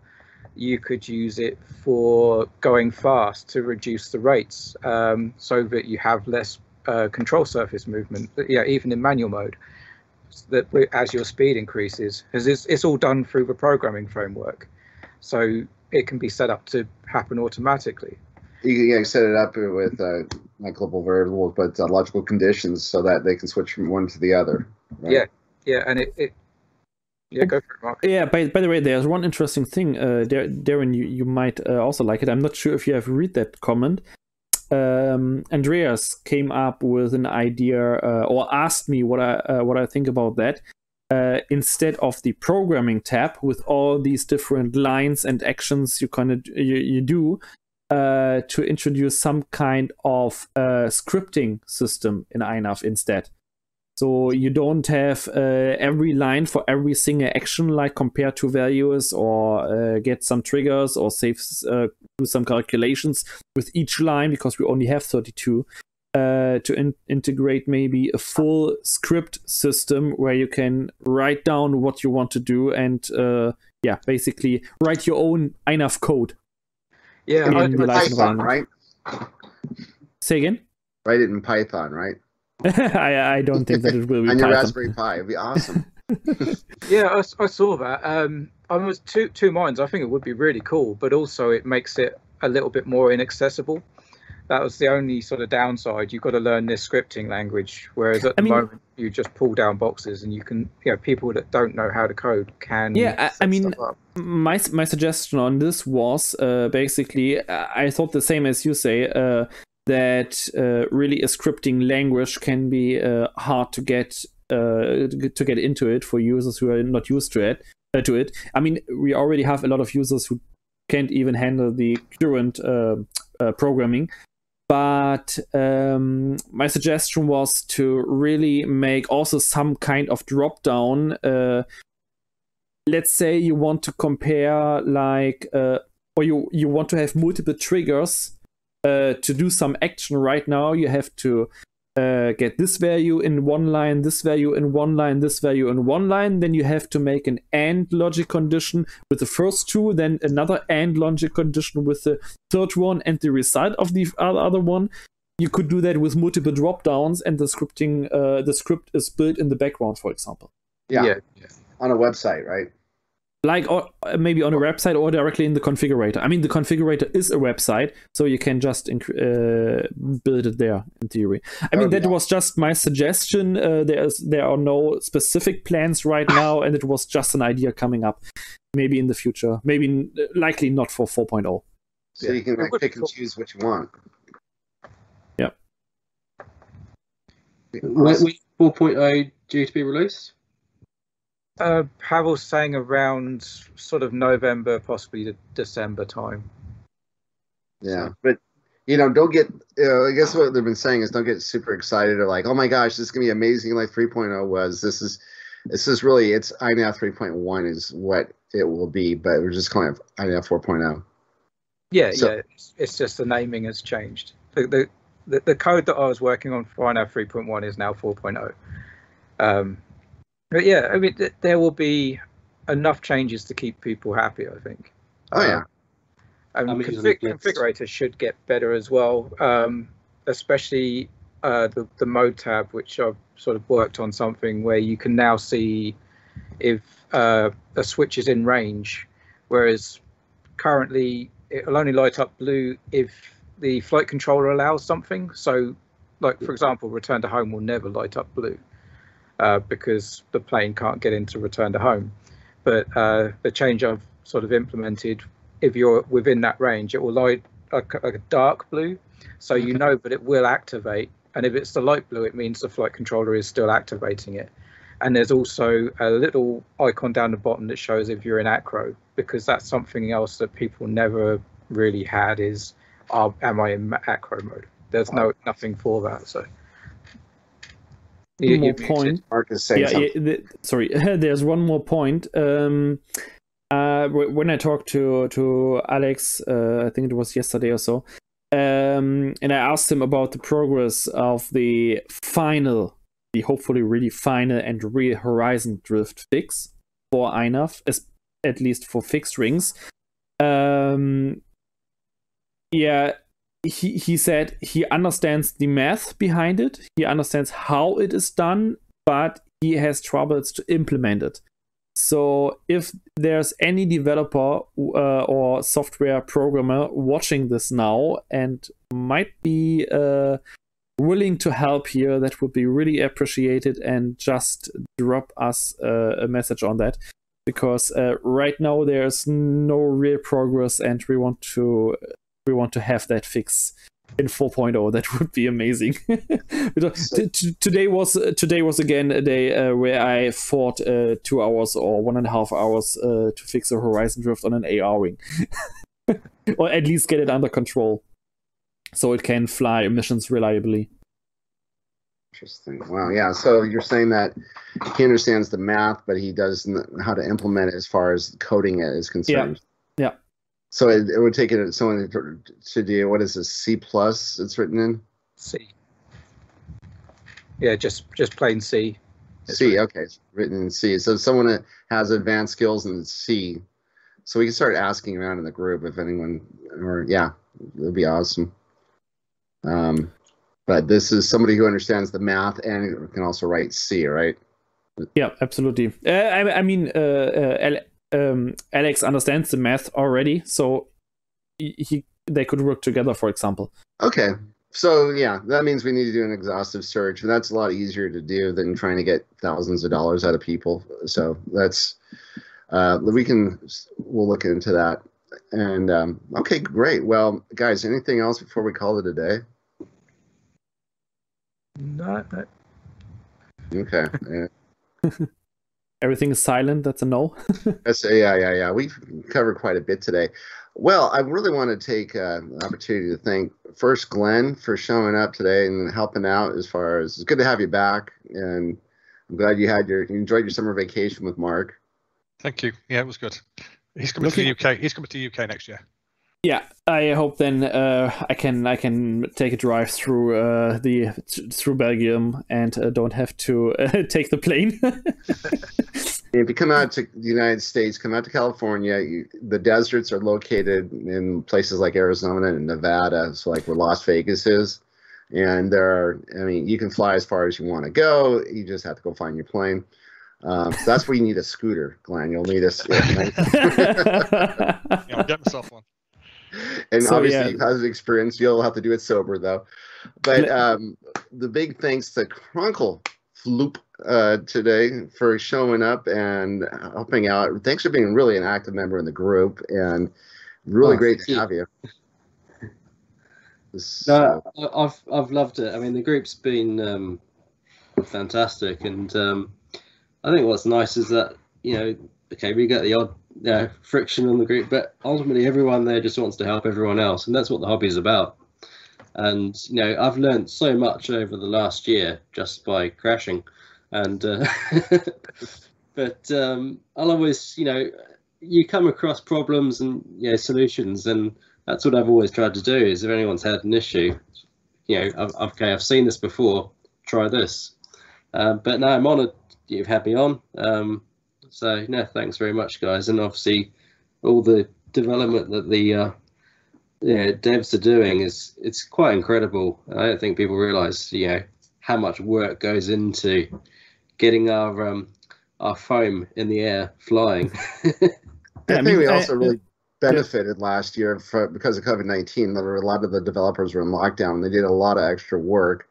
you could use it for going fast to reduce the rates um, so that you have less uh, control surface movement. Yeah, even in manual mode, that as your speed increases, as it's, it's all done through the programming framework, so it can be set up to happen automatically. You can set it up with uh, not global variables, but uh, logical conditions, so that they can switch from one to the other. Right? Yeah, yeah, and it, it yeah, go for it, Marc. Yeah, by, by the way, there's one interesting thing. Uh, Darren, you, you might uh, also like it. I'm not sure if you have read that comment. Um, Andreas came up with an idea uh, or asked me what I uh, what I think about that. Uh, instead of the programming tab with all these different lines and actions you kind of you, you do, uh, to introduce some kind of uh, scripting system in INAV instead. So you don't have uh, every line for every single action like compare two values or uh, get some triggers or save uh, do some calculations with each line because we only have 32 uh, to in- integrate maybe a full script system where you can write down what you want to do and uh, yeah basically write your own INAV code. Yeah, in the Python, right? Say again. Write it in Python, right? I, I don't think that it will be on your Raspberry Pi. It'd be awesome. yeah, I, I, saw that. Um, I was two two minds. I think it would be really cool, but also it makes it a little bit more inaccessible. That was the only sort of downside. You've got to learn this scripting language, whereas at I the mean, moment you just pull down boxes and you can, you know, people that don't know how to code can. Yeah, I, I mean, my my suggestion on this was uh, basically I thought the same as you say. Uh, that uh, really a scripting language can be uh, hard to get uh, to get into it for users who are not used to it. Uh, to it, I mean, we already have a lot of users who can't even handle the current uh, uh, programming. But um, my suggestion was to really make also some kind of drop down. let's say you want to compare like, or you you want to have multiple triggers uh, to do some action right now, you have to uh, get this value in one line, this value in one line, this value in one line. Then you have to make an AND logic condition with the first two, then another AND logic condition with the third one, and the result of the other one. You could do that with multiple drop downs, and the scripting, uh, the script is built in the background, for example. Yeah. yeah. On a website, right? Like or maybe on a website or directly in the configurator. I mean, the configurator is a website, so you can just uh, build it there in theory. I mean, that was just my suggestion. Uh, there's there are no specific plans right now, and it was just an idea coming up. Maybe in the future, maybe likely not for 4.0. So yeah. you can like, pick and choose what you want. Yeah. When, 4.0 due to be released? Uh, Pavel's saying around sort of November, possibly December time. Yeah, but you know, don't get. I guess what they've been saying is don't get super excited or like, oh my gosh, this is gonna be amazing, like 3.0 was. This is, this is really it's INAV 3.1 is what it will be, but we're just calling it INAV 4.0. Yeah, so, yeah, it's, it's, just the naming has changed. The, the the code that I was working on for INAV 3.1 is now 4.0. Um, but yeah, I mean, th- there will be enough changes to keep people happy. I think. Oh yeah. Um, and config- configurators should get better as well, um, especially uh, the the mode tab, which I've sort of worked on something where you can now see if uh, a switch is in range, whereas currently it'll only light up blue if the flight controller allows something. So, like for example, return to home will never light up blue uh, because the plane can't get into return to home. But uh, the change I've sort of implemented, if you're within that range, it will light a, a dark blue, so you know that it will activate. And if it's the light blue, it means the flight controller is still activating it. And there's also a little icon down the bottom that shows if you're in acro, because that's something else that people never really had is, uh, am I in acro mode? There's no nothing for that. So you, more point. Marcus yeah, yeah the, sorry, there's one more point. Um, uh, when I talked to to Alex, uh, I think it was yesterday or so, um, and I asked him about the progress of the final, the hopefully really final and real Horizon Drift fix for INAV, as, at least for fixed wings. Um, yeah, he he said he understands the math behind it. He understands how it is done, but he has troubles to implement it. So if there's any developer uh, or software programmer watching this now and might be uh, willing to help here, that would be really appreciated. And just drop us uh, a message on that because uh, right now there's no real progress, and we want to we want to have that fix in 4.0 that would be amazing. Today was uh, today was again a day uh, where i fought uh, two hours or one and a half hours uh, to fix a horizon drift on an AR Wing or at least get it under control so it can fly missions reliably. Interesting. Wow yeah so you're saying that he understands the math but he doesn't how to implement it as far as coding it is concerned. Yeah, yeah. So it, it would take it someone to do what is this C plus? It's written in C. Yeah, just just plain C. C. Okay, it's written in C. So someone that has advanced skills in C. So we can start asking around in the group if anyone, or yeah, it'd be awesome. Um, but this is somebody who understands the math and can also write C, right? Yeah, absolutely. Uh, I, I, mean, uh, uh, um, Alex understands the math already, so he, he they could work together, for example. Okay, so yeah, that means we need to do an exhaustive search, and that's a lot easier to do than trying to get thousands of dollars out of people. So that's uh, we can we'll look into that. And um, okay, great. Well, guys, anything else before we call it a day? Not. Okay. Yeah. Everything is silent. That's a no. That's a, yeah, yeah, yeah. We've covered quite a bit today. Well, I really want to take uh, an opportunity to thank first Glenn for showing up today and helping out. As far as it's good to have you back, and I'm glad you had your you enjoyed your summer vacation with Marc. Thank you. Yeah, it was good. He's coming to the UK. He's coming to the UK next year. Yeah, I hope then uh, I can I can take a drive through uh, the through Belgium and uh, don't have to uh, take the plane. if you come out to the United States, come out to California. You, the deserts are located in places like Arizona and Nevada, so like where Las Vegas is. And there are, I mean, you can fly as far as you want to go. You just have to go find your plane. Um, so that's where you need a scooter, Glenn. You'll need a. scooter. yeah, I'll get myself one and so, obviously yeah. positive experience. You'll have to do it sober though. But um, the big thanks to Crunkle Floop uh, today for showing up and helping out. Thanks for being really an active member in the group and really oh, great to have you. No, I've I've loved it. I mean, the group's been um, fantastic, and um, I think what's nice is that you know, okay, we get the odd know, friction on the group, but ultimately everyone there just wants to help everyone else, and that's what the hobby is about. And you know, I've learned so much over the last year just by crashing, and uh, but um, I'll always, you know, you come across problems and you know solutions, and that's what I've always tried to do. Is if anyone's had an issue, you know, I've, okay, I've seen this before, try this. Uh, but now I'm honoured you've had me on. Um, so no, thanks very much, guys, and obviously all the development that the uh, yeah, devs are doing is it's quite incredible. I don't think people realise you know how much work goes into getting our um, our foam in the air flying. I think we also really benefited last year for, because of COVID nineteen. There were a lot of the developers were in lockdown. They did a lot of extra work,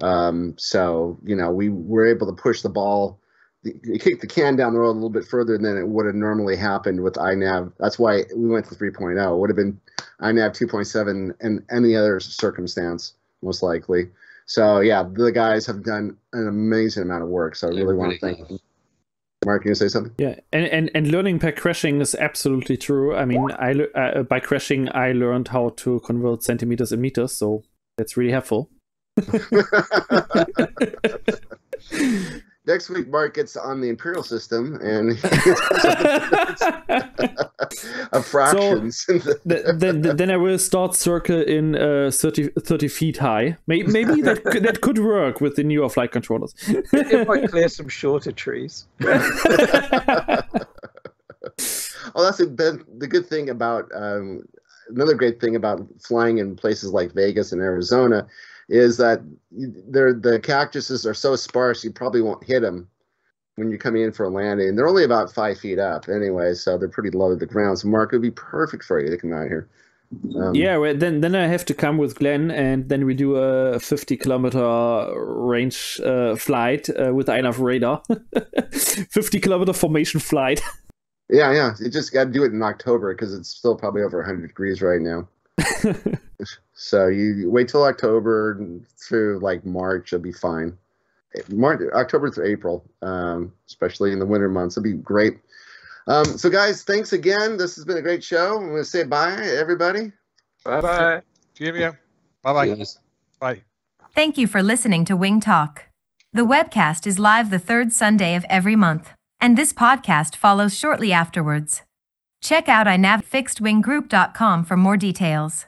um, so you know we were able to push the ball you kicked the can down the road a little bit further than it would have normally happened with INAV. That's why we went to 3.0. It would have been INAV 2.7 in any other circumstance, most likely. So yeah, the guys have done an amazing amount of work. So I really want to thank them. Marc, can you say something? Yeah, and, and and learning by crashing is absolutely true. I mean, I uh, by crashing I learned how to convert centimeters in meters, so that's really helpful. next week Marc gets on the imperial system and of fractions. So, then, then I will start circle in uh, 30, 30 feet high. Maybe, maybe that could, that could work with the newer flight controllers. it might clear some shorter trees. well, that's the, the good thing about um, another great thing about flying in places like Vegas and Arizona is that they're, the cactuses are so sparse you probably won't hit them when you're coming in for a landing. They're only about five feet up anyway, so they're pretty low to the ground. So Marc, it would be perfect for you to come out here. Um, yeah, well, then then I have to come with Glenn, and then we do a 50 kilometer range uh, flight uh, with INAV radar, 50 kilometer formation flight. Yeah, yeah. You just got to do it in October because it's still probably over 100 degrees right now. so you wait till October through like March, it'll be fine. March, October through April, um, especially in the winter months, it'll be great. Um, so, guys, thanks again. This has been a great show. I'm going to say bye, everybody. Bye bye. See you. Bye bye. Yes. Bye. Thank you for listening to Wing Talk. The webcast is live the third Sunday of every month, and this podcast follows shortly afterwards. Check out inavfixedwinggroup.com for more details.